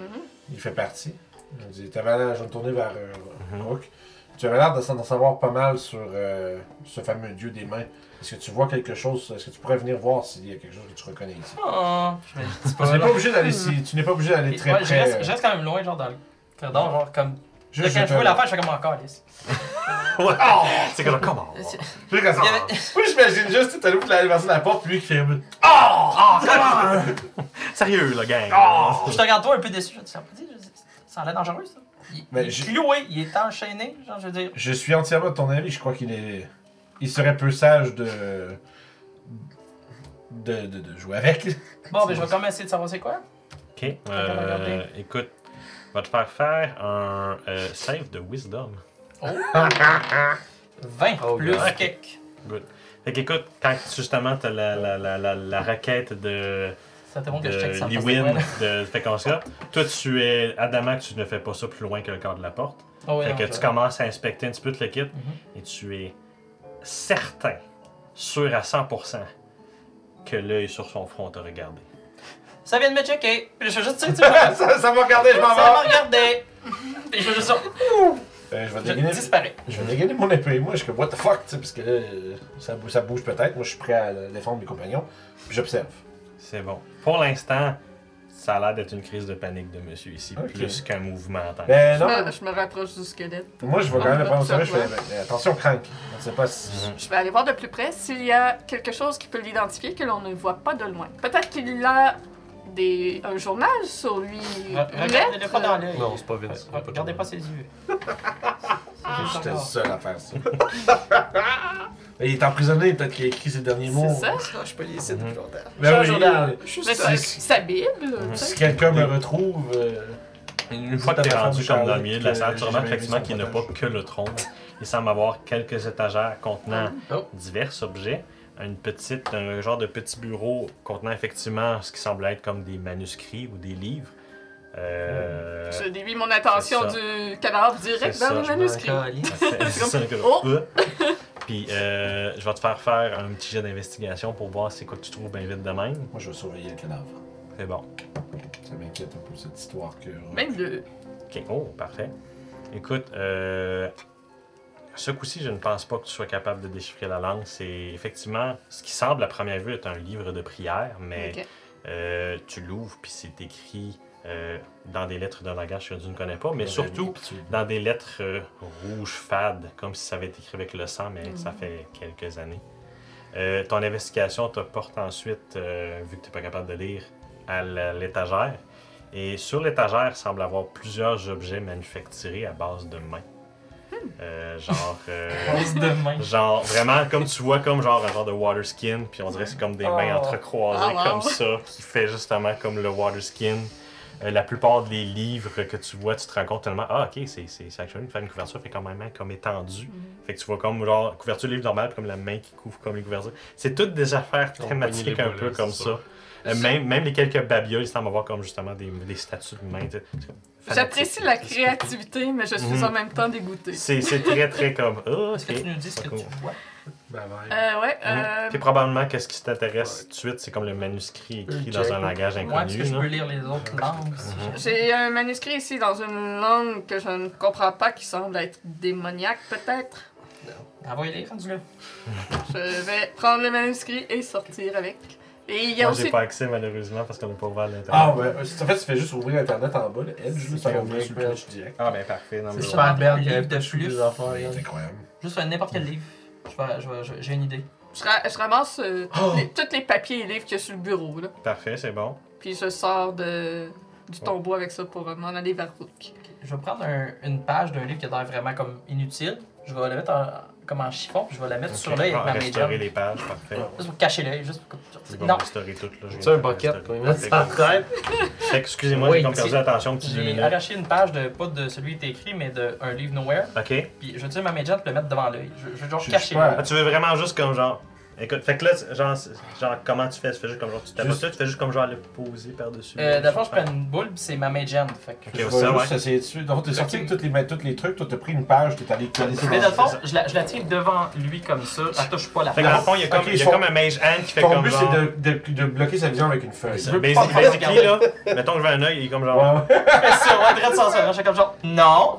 Mhm. il fait partie. Il dit, T'avais l'air, je vais me tourner vers euh, Mhm. Rook. Tu avais l'air de s'en savoir pas mal sur euh, ce fameux dieu des mains. Est-ce que tu vois quelque chose? Est-ce que tu pourrais venir voir s'il y a quelque chose que tu reconnais ici? Oh, je me dis Tu n'es pas obligé d'aller si, tu n'es pas obligé d'aller très Ouais, je, près. reste, euh, je reste quand même loin, genre dans le corridor, genre comme. juste quand je vois l'affaire, je fais comme encore, Alice. (laughs) Ouais. C'est comme comment C'est- comme avait- Moi, j'imagine juste, t'as l'autre qui allait vers la porte, puis lui qui fait. Sérieux, là, gang. Je te regarde toi un peu déçu, je te dis, ça dit, je dis, ça a l'air dangereux ça. Il, Mais il est cloué, il est enchaîné, genre je veux dire. Je suis entièrement de ton avis. Je crois qu'il est. Il serait peu sage de. de, de, de jouer avec. Bon, ben je vais quand même essayer de savoir c'est quoi. Ok. Euh, écoute, va te faire faire un euh, save de wisdom. 20 Oh, (laughs) plus God. kick. Fait qu'écoute, quand justement t'as la, la, la, la, la requête de, Ça montre que je check de ça. Lewin de toi tu es adamant que tu ne fais pas ça plus loin que le corps de la porte. Oh, ouais, fait non, que je- tu commences à inspecter un petit peu tout le kit et tu es certain, sûr à 100% que l'œil sur son front t'a regardé. Ça vient de me checker. Puis (laughs) je veux juste, tu sais, tu vois, ça, ça va regarder, je m'en ça m'a vais. regardé. Puis je veux juste ça. Euh, je vais Je dégainer. Je vais dégainer mon épée. Moi, je suis comme, what the fuck, tu sais, parce que là, euh, ça bouge peut-être. Moi, je suis prêt à défendre mes compagnons. Puis j'observe. C'est bon. Pour l'instant, ça a l'air d'être une crise de panique de monsieur ici, plus qu'un mouvement en tant que Ben Je non, me, je me rapproche du squelette. moi, je vais quand même le prendre au sérieux. Je fais, ben, attention, crank. Sait pas si. Mhm. Je vais aller voir de plus près s'il y a quelque chose qui peut l'identifier que l'on ne voit pas de loin. Peut-être qu'il a des, un journal sur lui. une Regardez-le lettre. pas dans l'œil. Non, c'est pas Vince. Re- Regardez pas ses yeux. J'étais le seul à faire ça. (laughs) il est emprisonné, peut-être qu'il a écrit ses derniers mots. C'est ça? Ah, je peux les laisser depuis longtemps. C'est un oui, journal. euh, Mais c'est si- sa Bible, tu Si quelqu'un me retrouve. euh, Une fois que t'es rendu comme dans le milieu de la salle, tu j'ai remarques effectivement qu'il son n'a pas que le trône. Il semble avoir quelques étagères contenant Oh. divers objets. Une petite, un genre de petit bureau contenant effectivement ce qui semble être comme des manuscrits ou des livres. Euh, Je dévie mon attention du cadavre direct vers le je manuscrit. (laughs) c'est ça que- Oh! Euh. Puis euh, je vais te faire faire un petit jet d'investigation pour voir c'est quoi que tu trouves bien vite de même. Moi, je vais surveiller le cadavre. C'est bon. Ça m'inquiète un peu cette histoire que. Même le. Ok, oh, parfait. Écoute, euh, ce coup-ci, je ne pense pas que tu sois capable de déchiffrer la langue. C'est effectivement ce qui semble à première vue être un livre de prière, mais euh, tu l'ouvres puis c'est écrit euh, dans des lettres d'un langage que tu ne connais pas, mais surtout dans des lettres euh, rouges fades, comme si ça avait été écrit avec le sang, mais ça fait quelques années. Euh, ton investigation te porte ensuite, euh, vu que tu n'es pas capable de lire, à l'étagère. Et sur l'étagère semble avoir plusieurs objets manufacturés à base de mains. Euh, genre, euh, (laughs) main. genre, vraiment, comme tu vois, comme genre un genre de water skin, puis on dirait que c'est comme des mains Oh. entrecroisées Ah, wow. comme ça, qui fait justement comme le water skin. Euh, la plupart des livres que tu vois, tu te rends compte tellement, ah ok, c'est c'est c'est faire une couverture fait quand même hein, comme étendue. Fait que tu vois comme genre couverture livre normal, puis comme la main qui couvre comme les couvertures. C'est toutes des affaires thématiques un peu comme ça. ça. Euh, même, même les quelques babioles, ils semblent avoir comme justement des, des statues de mains. tu J'apprécie la créativité, mais je suis Mhm. en même temps dégoûtée. C'est très très comme, ah Est-ce que tu nous dis ce que Cool. tu vois? Bye bye. Euh, ouais. Mhm. Euh, Puis probablement, qu'est-ce qui t'intéresse tout de suite, c'est comme le manuscrit écrit Le dans un langage Ouais, parce inconnu. que je là. peux lire les autres langues. Mhm. je- J'ai un manuscrit ici dans une langue que je ne comprends pas, qui semble être démoniaque peut-être. Envoyez les rendu-le. Je vais prendre le manuscrit et sortir avec. Et il y a Moi, aussi. j'ai pas accès malheureusement parce qu'on n'a pas ouvert l'internet. Ah ouais, en fait, tu fais juste ouvrir Internet en bas, le Edge, là, ça ouvrir sur le direct. Ah, ben parfait. Non, C'est. Super belle livre de plus. C'est incroyable. Juste un n'importe quel livre. J'ai une idée. Je, ra- je ramasse euh, tous Oh! les- tous les papiers et livres qu'il y a sur le bureau, là. Parfait, c'est bon. Puis je sors de, du tombeau avec ça pour euh, m'en aller vers Rook. Je vais prendre un- une page d'un livre qui a l'air vraiment comme inutile. Je vais la mettre en, comme en chiffon, puis je vais la mettre sur l'œil avec ma Restaurer médium. les pages, parfait. Juste pour cacher l'œil, juste pour... C'est bon, Non, restaurer tout. Là, C'est un bucket, ça. Fait que, Excusez-moi, j'ai comme perdu l'attention petit deux j'ai minutes. arraché une page de pas de celui qui est écrit, mais d'un livre Nowhere. Ok. Puis je vais utiliser ma médium pour le mettre devant l'œil. Je, je veux genre cacher l'œil. Ah, tu veux vraiment juste comme genre Écoute, fait que là, genre, genre comment tu fais? Tu fais juste comme genre, tu tapes Juste- ça, tu fais juste comme genre le poser par-dessus. Euh, D'abord, je prends une boule, puis c'est ma Mage Hand. Fait que. Ok, Je ça, vais ouais. essayer dessus. Donc, t'es sorti avec tous les, tous les trucs. Toi, t'as pris une page, t'es allé coller Mais dans le fond, je la, je la tiens devant lui comme ça, elle touche pas la Fait que dans le fond, il y a comme, Ok, il y a son- comme un mage hand qui fait Ton comme but, genre. c'est de, de, de bloquer sa vision avec une feuille. Faire Basically, là, mettons que je vais un œil, il est comme genre. Ouais, ouais. (laughs) Sans ça. Je suis comme genre, non.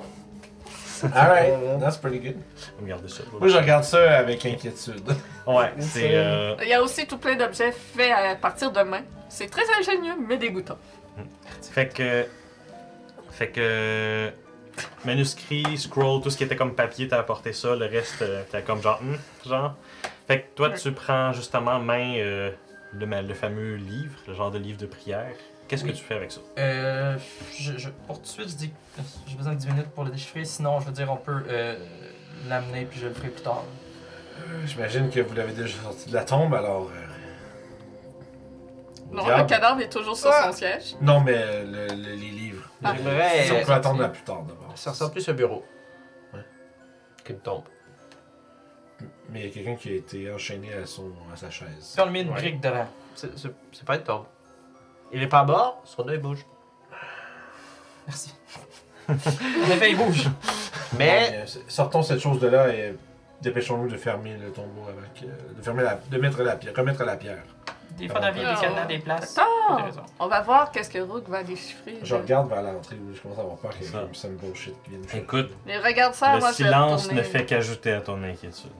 (laughs) Alright, that's pretty good. Regardez ça. Moi, je regarde ça avec inquiétude. (laughs) Ouais, c'est. euh, Il y a aussi tout plein d'objets faits à partir de main. C'est très ingénieux, mais dégoûtant. Fait que. Fait que. Manuscrit, scroll, tout ce qui était comme papier, t'as apporté ça. Le reste, euh, t'as comme genre. hmm, genre. Fait que toi, tu prends justement en main euh, le, ma- le fameux livre, le genre de livre de prière. Qu'est-ce que tu fais avec ça? Euh, je, je- pour tout de suite, je dis que j'ai besoin de 10 minutes pour le déchiffrer. Sinon, je veux dire, on peut euh, l'amener puis je le ferai plus tard. J'imagine que vous l'avez déjà sorti de la tombe, alors. euh, Non, diable. le cadavre est toujours sur son siège. Non, mais euh, le- le- les livres. Ah. Si on peut attendre à plus tard d'abord. Ça ressemble plus à un bureau. Ouais. Qu'une tombe. Mais il y a quelqu'un qui a été enchaîné à, son, à sa chaise. Si on le met une Ouais. brique devant. C'est pas une tombe. Il est pas mort, son œil bouge. Merci. en effet, il bouge. Mais. C'est- sortons cette chose de là et dépêchons-nous de fermer le tombeau avec. euh, de fermer la. de mettre la pierre. remettre la pierre. Des fois, dans la vie, il y a des cadenas, des places. Attends! On va voir qu'est-ce que Rook va déchiffrer. Je regarde vers l'entrée je commence à avoir peur qu'il y ait Ça. some bullshit qui vienne. Écoute, Mais regarde ça, le moi je silence ne fait qu'ajouter à ton inquiétude.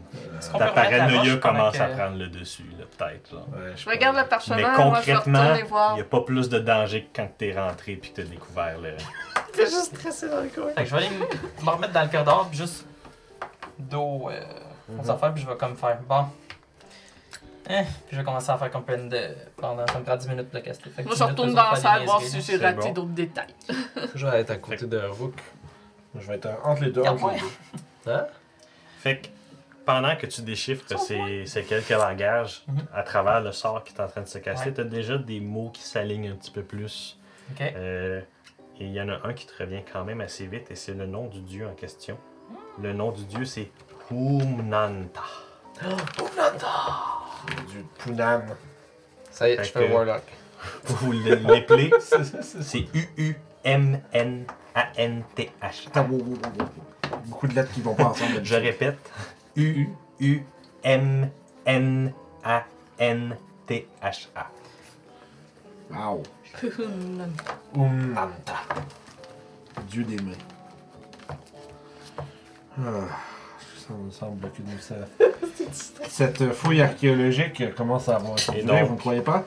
Qu'on Ta paranoïa commence que- à prendre le dessus, là, peut-être. Ouais, Je regarde le Mais parchemin, je vais concrètement, il n'y a pas plus de danger que quand t'es rentré puis que t'as découvert le. (laughs) T'es juste stressé dans le coin. Fait que je vais aller me me remettre dans le corridor, puis juste dos euh, aux affaires, puis je vais comme faire bon. Hein, puis je vais commencer à faire comme plein de. Pendant, ça me prend 10 minutes de le caster. Fait que Moi 10 je retourne dans la salle voir si j'ai raté bon. d'autres détails. Toujours être à côté de Rook. Je vais être entre les deux. Entre les deux. Hein? Fait que pendant que tu déchiffres ces, ces quelques langages Mhm. à travers le sort qui est en train de se casser, Ouais. t'as déjà des mots qui s'alignent un petit peu plus. Ok. Euh, et il y en a un qui te revient quand même assez vite et c'est le nom du dieu en question. Le nom du dieu c'est Humnanta. (gasps) Du Punan. Ça y est, Fait je fais que- Warlock. (laughs) Vous l- l'épeler, (laughs) C'est U-U-M-N-A-N-T-H. Attends, wow, wow, wow, wow. Beaucoup de lettres qui vont pas ensemble. (laughs) Je répète, U-U-M-N-A-N-T-H-A. Wow. Umnanta. Dieu des mains. Ah, me semble que nous, ça- (laughs) cette fouille archéologique commence à avoir Et donc- vous ne croyez pas?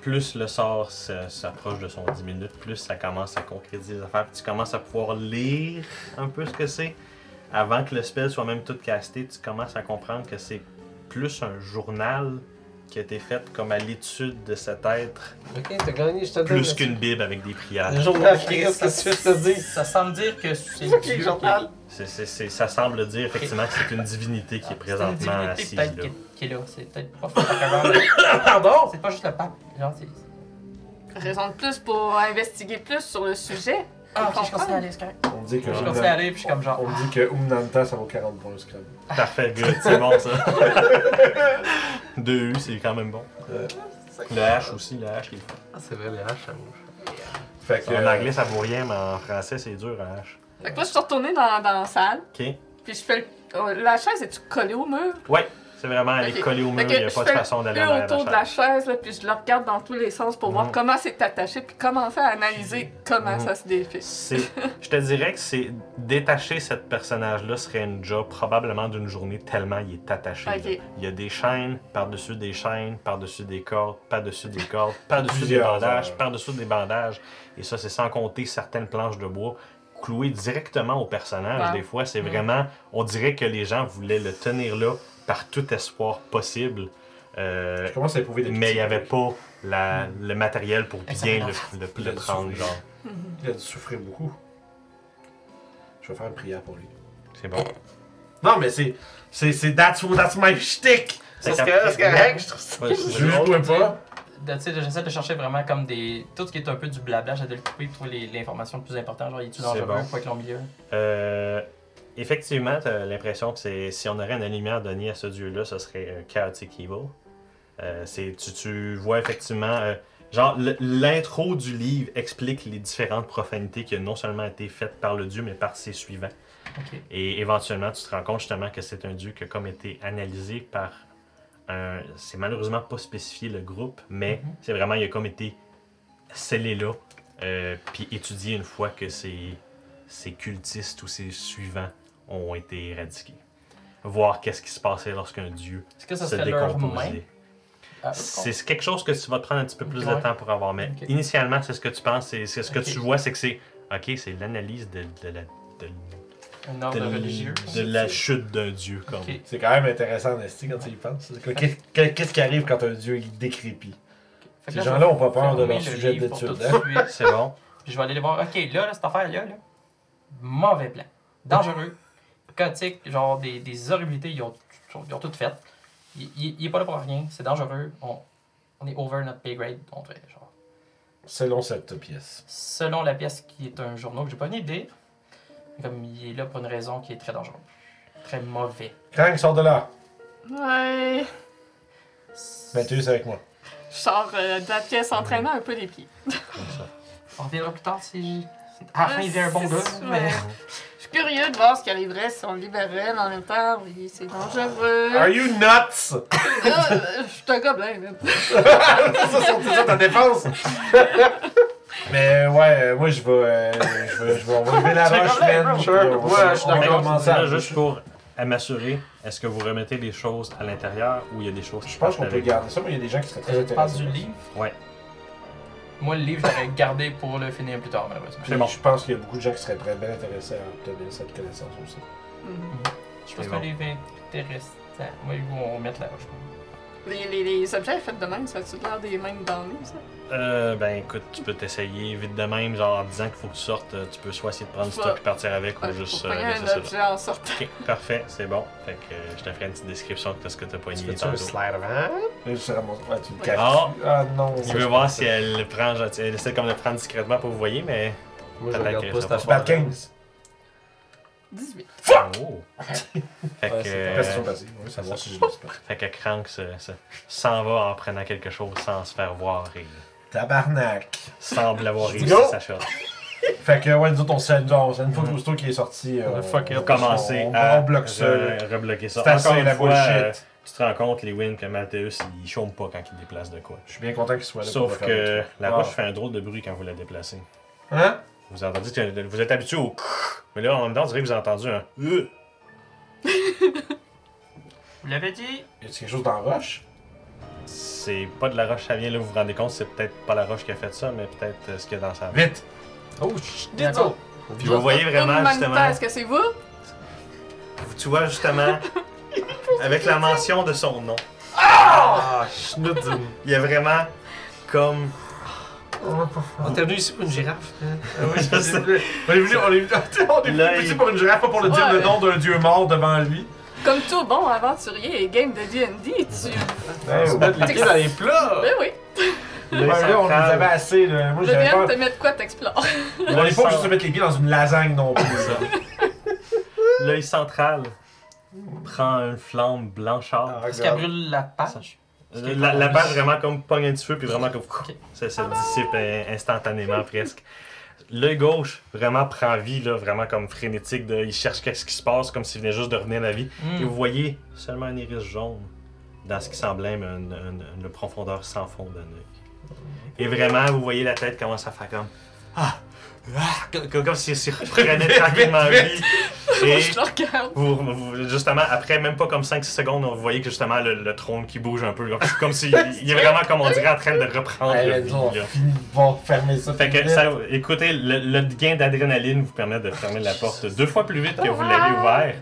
plus le sort s'approche de son 10 minutes, plus ça commence à concrétiser les affaires. Puis tu commences à pouvoir lire un peu ce que c'est. Avant que le spell soit même tout casté, tu commences à comprendre que c'est plus un journal qui a été fait comme à l'étude de cet être, Ok, t'as gagné, je te donne. plus qu'une bible avec des prières. Le journal reste, qu'est-ce que tu veux te dire? Ça semble dire que c'est Dieu qui- journal. C'est- c'est- c'est- ça semble dire effectivement que c'est une divinité qui est C'est une présentement divinité assise peut-être là. qui, qui est là. C'est peut-être pas (coughs) Pardon? C'est pas juste le pape. Genre, c'est. Raison de plus pour investiguer plus sur le sujet. Ah, ok, je comprends. continue à aller, c'est correct. On me dit que, Je Umnan- continue à aller, puis je suis comme genre. on me dit que Umnanta, ça vaut 40 points au Scrabble. Parfait, (laughs) good, c'est bon ça. Deux U, c'est quand même bon. Le H aussi, le H il est. Ah, c'est vrai, les haches, ça bouge. Fait que, En euh, anglais, ça vaut rien, mais en français, c'est dur, un H. Fait que moi je suis retournée dans, dans la salle, OK? puis je fais le... oh, La chaise est-tu collée au mur? Ouais, c'est vraiment, elle est Ok. collée au mur, il n'y a je pas de façon d'aller le en arrière autour de la chaise, là, puis je le regarde dans tous les sens pour voir Mhm. comment c'est attaché, puis commencer à analyser comment Mhm. ça se défait. C'est- Je te dirais que c'est détacher cette personnage-là serait une job probablement d'une journée tellement il est attaché. Il y a des chaînes, par-dessus des chaînes, par-dessus des cordes, par-dessus des cordes, par-dessus des bandages, heures. par-dessus des bandages. Et ça, c'est sans compter certaines planches de bois clouées directement au personnage. Ouais. Des fois, c'est Mhm. vraiment, on dirait que les gens voulaient le tenir là par tout espoir possible. Euh, je commence à éprouver des mais il n'y avait pas la- le matériel pour bien le, le- le dû prendre. souffrir. Genre. Il a dû souffrir beaucoup. Je vais faire une prière pour lui. C'est bon. Non, mais c'est. C'est. c'est that's, that's my shtick! C'est que correct, je trouve ça. Pas! J'essaie de chercher vraiment comme des. Tout ce qui est un peu du blabla, j'essaie de le couper pour trouver les- l'information le plus importante. Genre, il est-tu C'est dangereux, bon. faut être au milieu. Euh, effectivement, tu as l'impression que c'est si on aurait une lumière donnée à ce dieu-là, ce serait Chaotic Evil. Euh, c'est, tu, tu vois effectivement. euh, genre, l'intro du livre explique les différentes profanités qui ont non seulement été faites par le dieu, mais par ses suivants. Et éventuellement, tu te rends compte justement que c'est un dieu qui a comme été analysé par un. C'est malheureusement pas spécifié le groupe, mais Mhm. c'est vraiment, il a comme été scellé là, euh, puis étudié une fois que ses, ses cultistes ou ses suivants ont été éradiqués. Voir qu'est-ce qui se passait lorsqu'un dieu Est-ce que ça se décomposait. Ah, C'est quelque chose que tu vas te prendre un petit peu plus de temps pour avoir, mais initialement, c'est ce que tu penses, c'est ce que tu vois, c'est que c'est. Ok, c'est l'analyse de, de la. de- Un ordre de, religieux. de la chute d'un dieu, comme. C'est quand même intéressant, Nasty, quand tu y penses. Qu'est-ce qui arrive quand un dieu il décrépit? Que Ces là, gens-là je ont pas peur de leur le sujet d'étude. hein? (laughs) C'est bon. Puis je vais aller les voir. Ok, là, là, cette affaire-là, là, mauvais plan. Dangereux. Chaotique, genre des, des horribilités, ils ont, ils ont tout fait. Il, il, il est pas là pour rien, c'est dangereux. On, on est over notre pay grade. On fait genre. Selon cette pièce. Selon la pièce qui est un journal que j'ai pas venu de dire, comme il est là pour une raison qui est très dangereuse. Très mauvais. Krang, sort de là. Ouais. Mathieu, avec moi. Je sors euh, de la pièce en traînant un peu les pieds. On reviendra plus tard si. Fin, il vient un bon gars. Mais... ouais. Je suis curieux de voir ce qui arriverait si on le libérait, mais en même temps, oui, c'est dangereux. Are you nuts? (laughs) Euh, je suis un gobelin, même. (laughs) ça, c'est ça ta défense. (laughs) Mais ouais, euh, moi je vais, euh, je vais, je vais, on va lever la C'est roche, correct, man. bro. puis Ouais, on va- je suis on va d'accord. commencer à- Là, juste pour à m'assurer, est-ce que vous remettez les choses à l'intérieur ou il y a des choses qui Je pense qu'on peut avec? garder ça, mais il y a des gens qui seraient très tu parles intéressés. du livre? Ouais. Moi, le livre, j'aurais gardé pour le finir plus tard, malheureusement. Puis bon. Je pense qu'il y a beaucoup de gens qui seraient très bien intéressés à obtenir cette connaissance aussi. Mhm. Je pense C'est que bon. le livre est intéressant. Moi, ils vont mettre la roche. Les, les, les objets faits de même, ça a-tu l'air des mêmes dans nous, ça? Euh, ben écoute, tu peux t'essayer vite de même, genre en disant qu'il faut que tu sortes, euh, tu peux soit essayer de prendre du stock et partir avec Ouais, ou juste euh, laisser un ça là. objet en sortant. Parfait, c'est bon. Fait que euh, je te ferai une petite description de ce que t'as Tu poigné fais-tu un tantôt. slide avant? Je tu le caches. Ah. Ah non. Il veut voir si elle le prend, genre, elle essaie comme de le prendre discrètement pour vous voyez, mais. Moi, je regarde que pas affaire. 15. 18. Oh! (laughs) fait, que, euh, savoir si je fait que Crank se- se- s'en va en prenant quelque chose sans se faire voir et Tabarnak. semble avoir réussi go. sa shot. Fait que, ouais, nous autres, on se fait on se fait une fois que l'auto qui est sorti. euh, On a fuck it. on- Commencer on, à on bloque ça. re- rebloquer ça. C'est assez Encore une la fois, bullshit. euh, tu te rends compte, Lewin, que Malteus, il chôme pas quand il déplace de quoi. Je suis bien content qu'il soit là. Sauf pour faire que le la Ah. roche fait un drôle de bruit quand vous la déplacez. Hein? Vous entendez que vous êtes habitué au mais là en même temps on dirait que vous avez entendu un Euh. (laughs) Vous l'avez dit? Y a quelque chose dans la roche? c'est pas de la roche ça vient là vous vous rendez compte c'est peut-être pas la roche qui a fait ça mais peut-être euh, ce qu'il y a dans sa Vite! Oh, shit! D'accord. Puis vous voyez vraiment justement Est-ce que c'est vous? tu vois justement (laughs) avec la mention de son nom Ah, schnoudzoum. il y a vraiment comme On est venu ici pour une girafe. hein? Oui, je sais. On est venu, on est venu, on est venu Là, ici il- pour une girafe, pas pour le dire Ouais. le nom d'un dieu mort devant lui. Comme tout bon aventurier et game de D&D, tu... Ouais, On mettre les pieds dans les plats! Ben oui. là, Ouais, là, on les avait assez. Là. Moi, Je j'avais viens de pas. te mettre quoi t'explores? On n'est pas juste se mettre les pieds dans une lasagne non plus. l'œil central prend une flamme blanchâtre Est-ce qu'elle brûle la page? Euh, La, la page vraiment comme pogne un petit feu puis vraiment comme ça se dissipe euh, instantanément presque. L'œil gauche vraiment prend vie là, vraiment comme frénétique de, il cherche qu'est-ce qui se passe comme s'il venait juste de revenir à la vie. Hmm. Et vous voyez seulement un iris jaune dans ce qui semble être une, une- une profondeur sans fond d'un œil. Et vraiment vous voyez la tête commence à faire comme ah comme, comme- comme s'il s'il reprenait tranquillement vie. Et Je le regarde. vous, vous- justement, après même pas comme 5-6 secondes, on voyait que justement le, le trône qui bouge un peu. Comme, comme s'il il est vraiment, comme on dirait, en train de reprendre là, vie. là. bon fermer ça. Fait que, ça, écoutez, le, le gain d'adrénaline vous permet de fermer la porte deux fois plus vite que vous l'avez ouvert.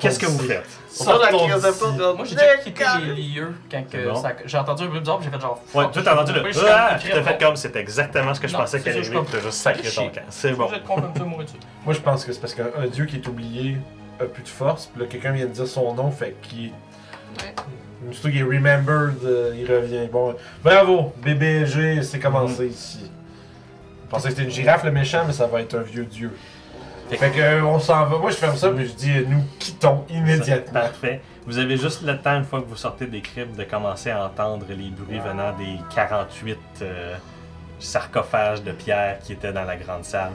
Qu'est-ce que vous faites? Sors la crise de porte, Moi, j'ai déjà quitté les lieux quand que C'est bon? ça- j'ai entendu un bruit bizarre, puis j'ai fait genre. Ouais, fuck, toi t'as entendu le (laughs) pas, Ah! Puis t'as fait comme c'est exactement ce que je Non, pensais c'est qu'elle ça, allait je t'as juste sacré ton C'est bon. Vous êtes con comme ça, mourir dessus. Moi, je pense que c'est parce qu'un dieu qui est oublié a plus de force. Puis là, quelqu'un vient de dire son nom, fait qu'il. Ouais. Surtout qu'il est remembered, euh, il revient. Bon, bravo, BBG, c'est commencé ici. Je pensais que c'était une girafe le méchant, mais ça va être un vieux dieu. Fait que euh, on s'en va. Moi je ferme ça puis je dis euh, nous quittons immédiatement. Parfait. Vous avez juste le temps, une fois que vous sortez des cryptes, de commencer à entendre les bruits venant des 48 sarcophages de pierre qui étaient dans la grande salle.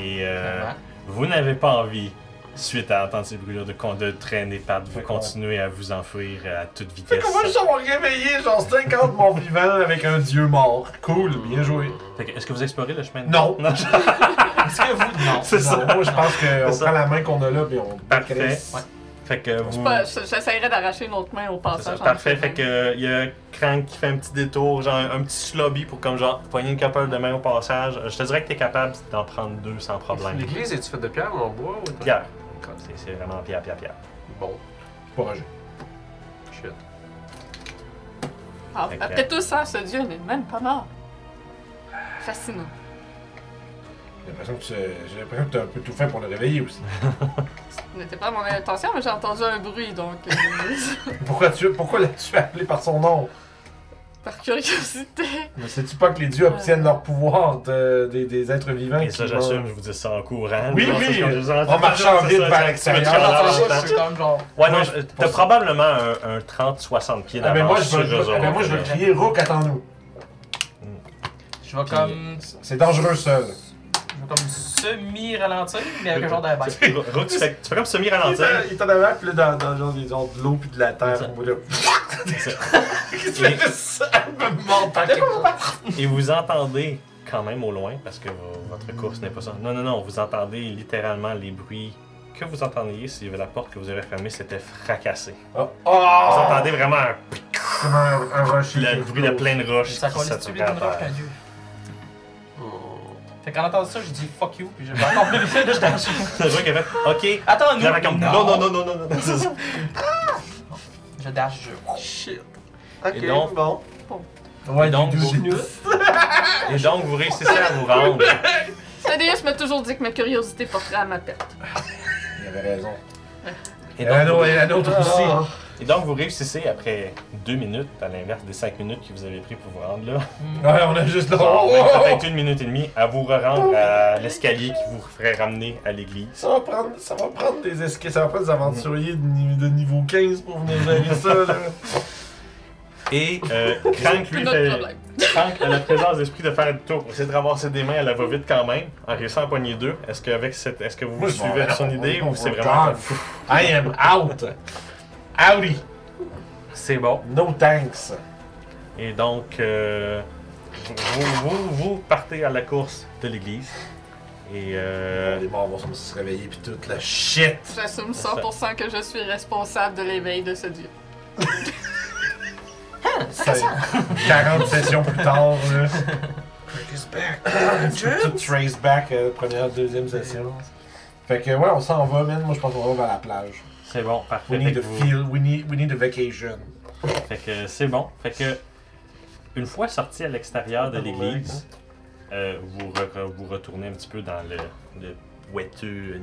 Et euh, vous n'avez pas envie, suite à entendre ces bruits-là, de, con- de traîner par, vous Fait continuer à vous enfuir à toute Fait vitesse. qu'on va juste avoir réveillé genre 50 morts vivants avec un dieu mort. Cool, bien joué. Fait que, Est-ce que vous explorez le chemin de Non. non je- (laughs) Est-ce que vous. Non. C'est ça. Moi je pense qu'on prend la main qu'on a là puis on Parfait. Ouais. Fait que vous. J'essaierais d'arracher une autre main au ça, passage. Parfait, fait que il y a Crank qui fait un petit détour, genre un, petit slobby pour comme genre poigner une couple de main au passage. Je te dirais que t'es capable d'en prendre deux sans problème. L'église, est-tu faite de pierre ou en bois ou Pierre. C'est- C'est vraiment pierre, pierre, pierre. Bon, Roger. shit. Ah, Après tout ça, ce dieu n'est même pas mort. Fascinant. J'ai l'impression que tu- j'ai l'impression que t'as un peu tout fait pour le réveiller aussi. Ce (laughs) n'était pas mon intention, mais j'ai entendu un bruit, donc euh, (laughs) Pourquoi tu pourquoi l'as-tu appelé par son nom? par curiosité. Ne sais-tu pas que les dieux obtiennent leur pouvoir de- des, des êtres vivants? Et ça, vont- j'assume, je vous dis ça en courant. Oui, oui, en ça, vers ça, l'extérieur. Ouais, non, t'as probablement un, un 30-60 pieds Ah, d'avance moi, je sur vais, eux autres, ben moi, je là. crier Rook, attends-nous. Je vais comme. C'est dangereux seul. Comme semi-ralentir, mais avec un genre d'air bête. Rook, tu fais, tu fais comme semi-ralentir. il est en avant, puis là, dans, dans genre, des genres de l'eau puis de la terre. Va là. C'est ça. Qu'est-ce (laughs) que c'est ça? Elle me mord par quelque chose. Et vous entendez quand même au loin, parce que vo- votre course n'est pas ça. Non, non, non, vous entendez littéralement les bruits que vous entendiez si la porte que vous avez fermée s'était fracassée. Oh! Vous entendez vraiment un, Comme un, un rush. le bruit de plein de roches Ça roche. Fait qu'en entendant ça, j'ai dit fuck you, puis j'ai pas encore plus vite, là, je dash. C'est vrai qu'il a fait OK. Attends, nous. comme non, non, non, non, non, non. C'est ça. Je dash, je. Shit. Et donc- bon. Ouais, Et donc, vous- douze. Et donc, vous réussissez à vous rendre. (laughs) Déesse m'a toujours dit que ma curiosité porterait à ma perte. Il avait raison. Et Et donc, nôtre, et la nôtre aussi. Et donc, vous réussissez après deux minutes, à l'inverse des cinq minutes que vous avez pris pour vous rendre là. (laughs) Ouais, on a juste là. (laughs) Peut-être une minute et demie à vous rendre à l'escalier qui vous ferait ramener à l'église. Ça va prendre, ça va prendre des escaliers, ça va prendre des aventuriers de, ni- de niveau 15 pour venir gérer ça, là. (laughs) Et euh, Crank, C'est lui, notre fait, problème. Crank a la présence d'esprit de faire un tour pour essayer de ramasser des mains, elle la va vite quand même, en réussissant à poigner deux. Est-ce que, avec cette, est-ce que vous Moi, je suivez son idée on- ou c'est vraiment. God. I am out. Outie. C'est bon. No thanks. Et donc, euh, vous, vous, vous partez à la course de l'église. Et euh, Les morts vont se réveiller pis toute la shit. J'assume 100% que je suis responsable de l'éveil de ce dieu. (laughs) C'est 40 sessions plus tard, là. (coughs) Tout trace back, euh, première, deuxième session. Fait que ouais, on s'en va, man. Moi, je pense qu'on va vers la plage. C'est bon, parfait. We need a que vous- feel, we need, we need a vacation. Fait que c'est bon. Fait que une fois sorti à l'extérieur de l'église, euh, vous, re- vous retournez un petit peu dans le, le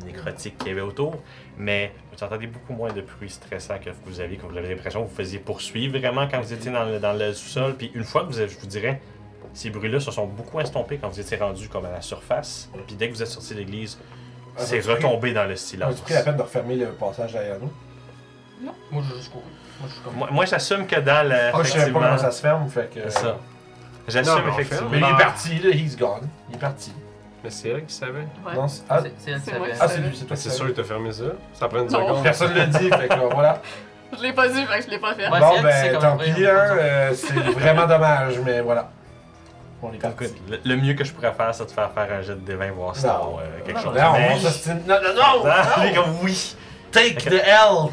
nécrotique qu'il y avait autour, mais vous entendez beaucoup moins de bruit stressant que vous aviez, comme vous avez l'impression que vous faisiez poursuivre vraiment quand vous étiez dans le, dans le sous-sol. Puis une fois que vous avez, je vous dirais, ces bruits-là se sont beaucoup estompés quand vous étiez rendu comme à la surface. Puis dès que vous êtes sorti de l'église, Ah, c'est retombé dans le As-tu silence. pris la peine de refermer le passage derrière nous? Moi, je juste couru. Moi, je suis comme. Moi, moi, j'assume que dans le. Ah, je savais pas effectivement- comment ça se ferme, fait que. C'est ça. Non, J'assume mais on fait, effectivement. Mais il est parti, là, he's gone. Il est parti. Mais c'est elle qui savait. Ouais. Non, c'est- ah, C'est- C'est elle qui c'est moi savait. qui ah, c'est lui, c'est toi. Qui c'est savais. sûr que t'as fermé ça. Ça prend une Non. seconde. Personne ne l'a dit, fait que voilà. Je l'ai pas dit, fait que je l'ai pas fait. Ouais, c'est bon, elle qui sait ben, comment tant ouvrir, pis, hein, euh, c'est vraiment dommage, mais voilà. On est parti. Écoute, le, le mieux que je pourrais faire, c'est de faire faire un jet de D20, voir si Non. on, euh, quelque Non, chose. Non, Mais- on s'ostine. Non, non, non! (laughs) Ah, non. comme oui! Take the L!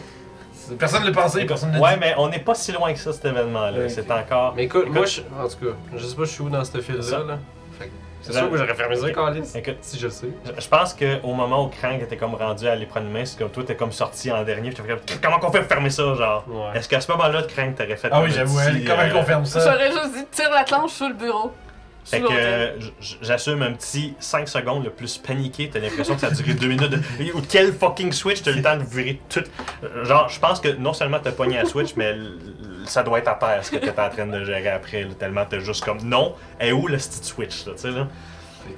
Personne ne l'a pensé, personne ne l'a Ouais, dit. mais on n'est pas si loin que ça, cet événement-là. C'est encore. Mais écoute, Écoute. moi, je, en tout cas, je sais pas, je suis où dans ce fil-là. Ça. Là. Fait que C'est Là- sûr que j'aurais fermé ça, Calis. Écoute, Si je sais. je- je pense qu'au moment où Crank était comme rendu à aller prendre une main, c'est comme toi, t'es comme sorti en dernier, puis t'as fait comme, comment qu'on fait pour fermer ça, genre? Ouais. Est-ce qu'à ce moment-là, Crank t'aurait fait Ah comme oui, un j'avoue, petit, elle, comment euh, qu'on ferme ça? J'aurais juste dit tire la planche sur le bureau. Fait que euh, j'assume un petit 5 secondes le plus paniqué. T'as l'impression que ça a duré 2 minutes. De... Ou Quel fucking switch t'as eu le temps de virer tout. Euh, Genre, je pense que non seulement t'as pogné à switch, mais ça doit être à terre ce que t'es en train de gérer après. là, tellement t'as juste comme non. Et où le petit switch là, tu sais là?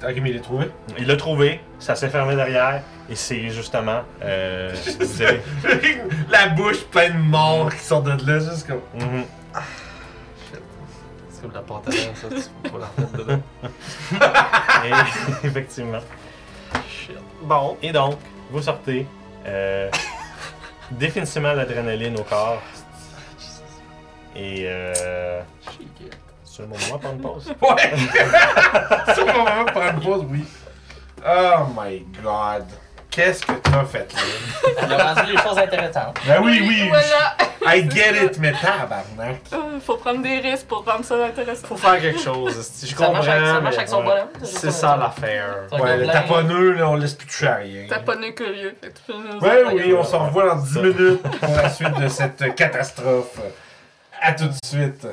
Ok, mais il est trouvé. Il l'a trouvé, ça s'est fermé derrière, et c'est justement. Euh, (laughs) La bouche pleine de morts qui sortent de là, juste comme. Mhm. C'est comme la pâte à dents, ça, tu peux pas la mettre dedans. (laughs) Et- effectivement. Bon, et donc, vous sortez. euh, (laughs) définitivement l'adrénaline au corps. Et euh, c'est le moment de prendre une pause. (laughs) Ouais! C'est le moment de prendre une pause, oui. Oh my god. Qu'est-ce que t'as fait là? (laughs) On a rendu les choses intéressantes. Ben oui, oui. Voilà. I (laughs) get it, mais tabarnak. Euh, Faut prendre des risques pour rendre ça intéressant. Faut faire quelque chose. Je Ça comprends. marche avec, ça marche avec son ouais. bonhomme. C'est ça l'affaire. Ouais, le taponneux, là, on laisse plus toucher à rien. T'as pas né curieux. Ouais, oui, on se revoit dans 10 minutes pour la suite de cette catastrophe. À tout de suite.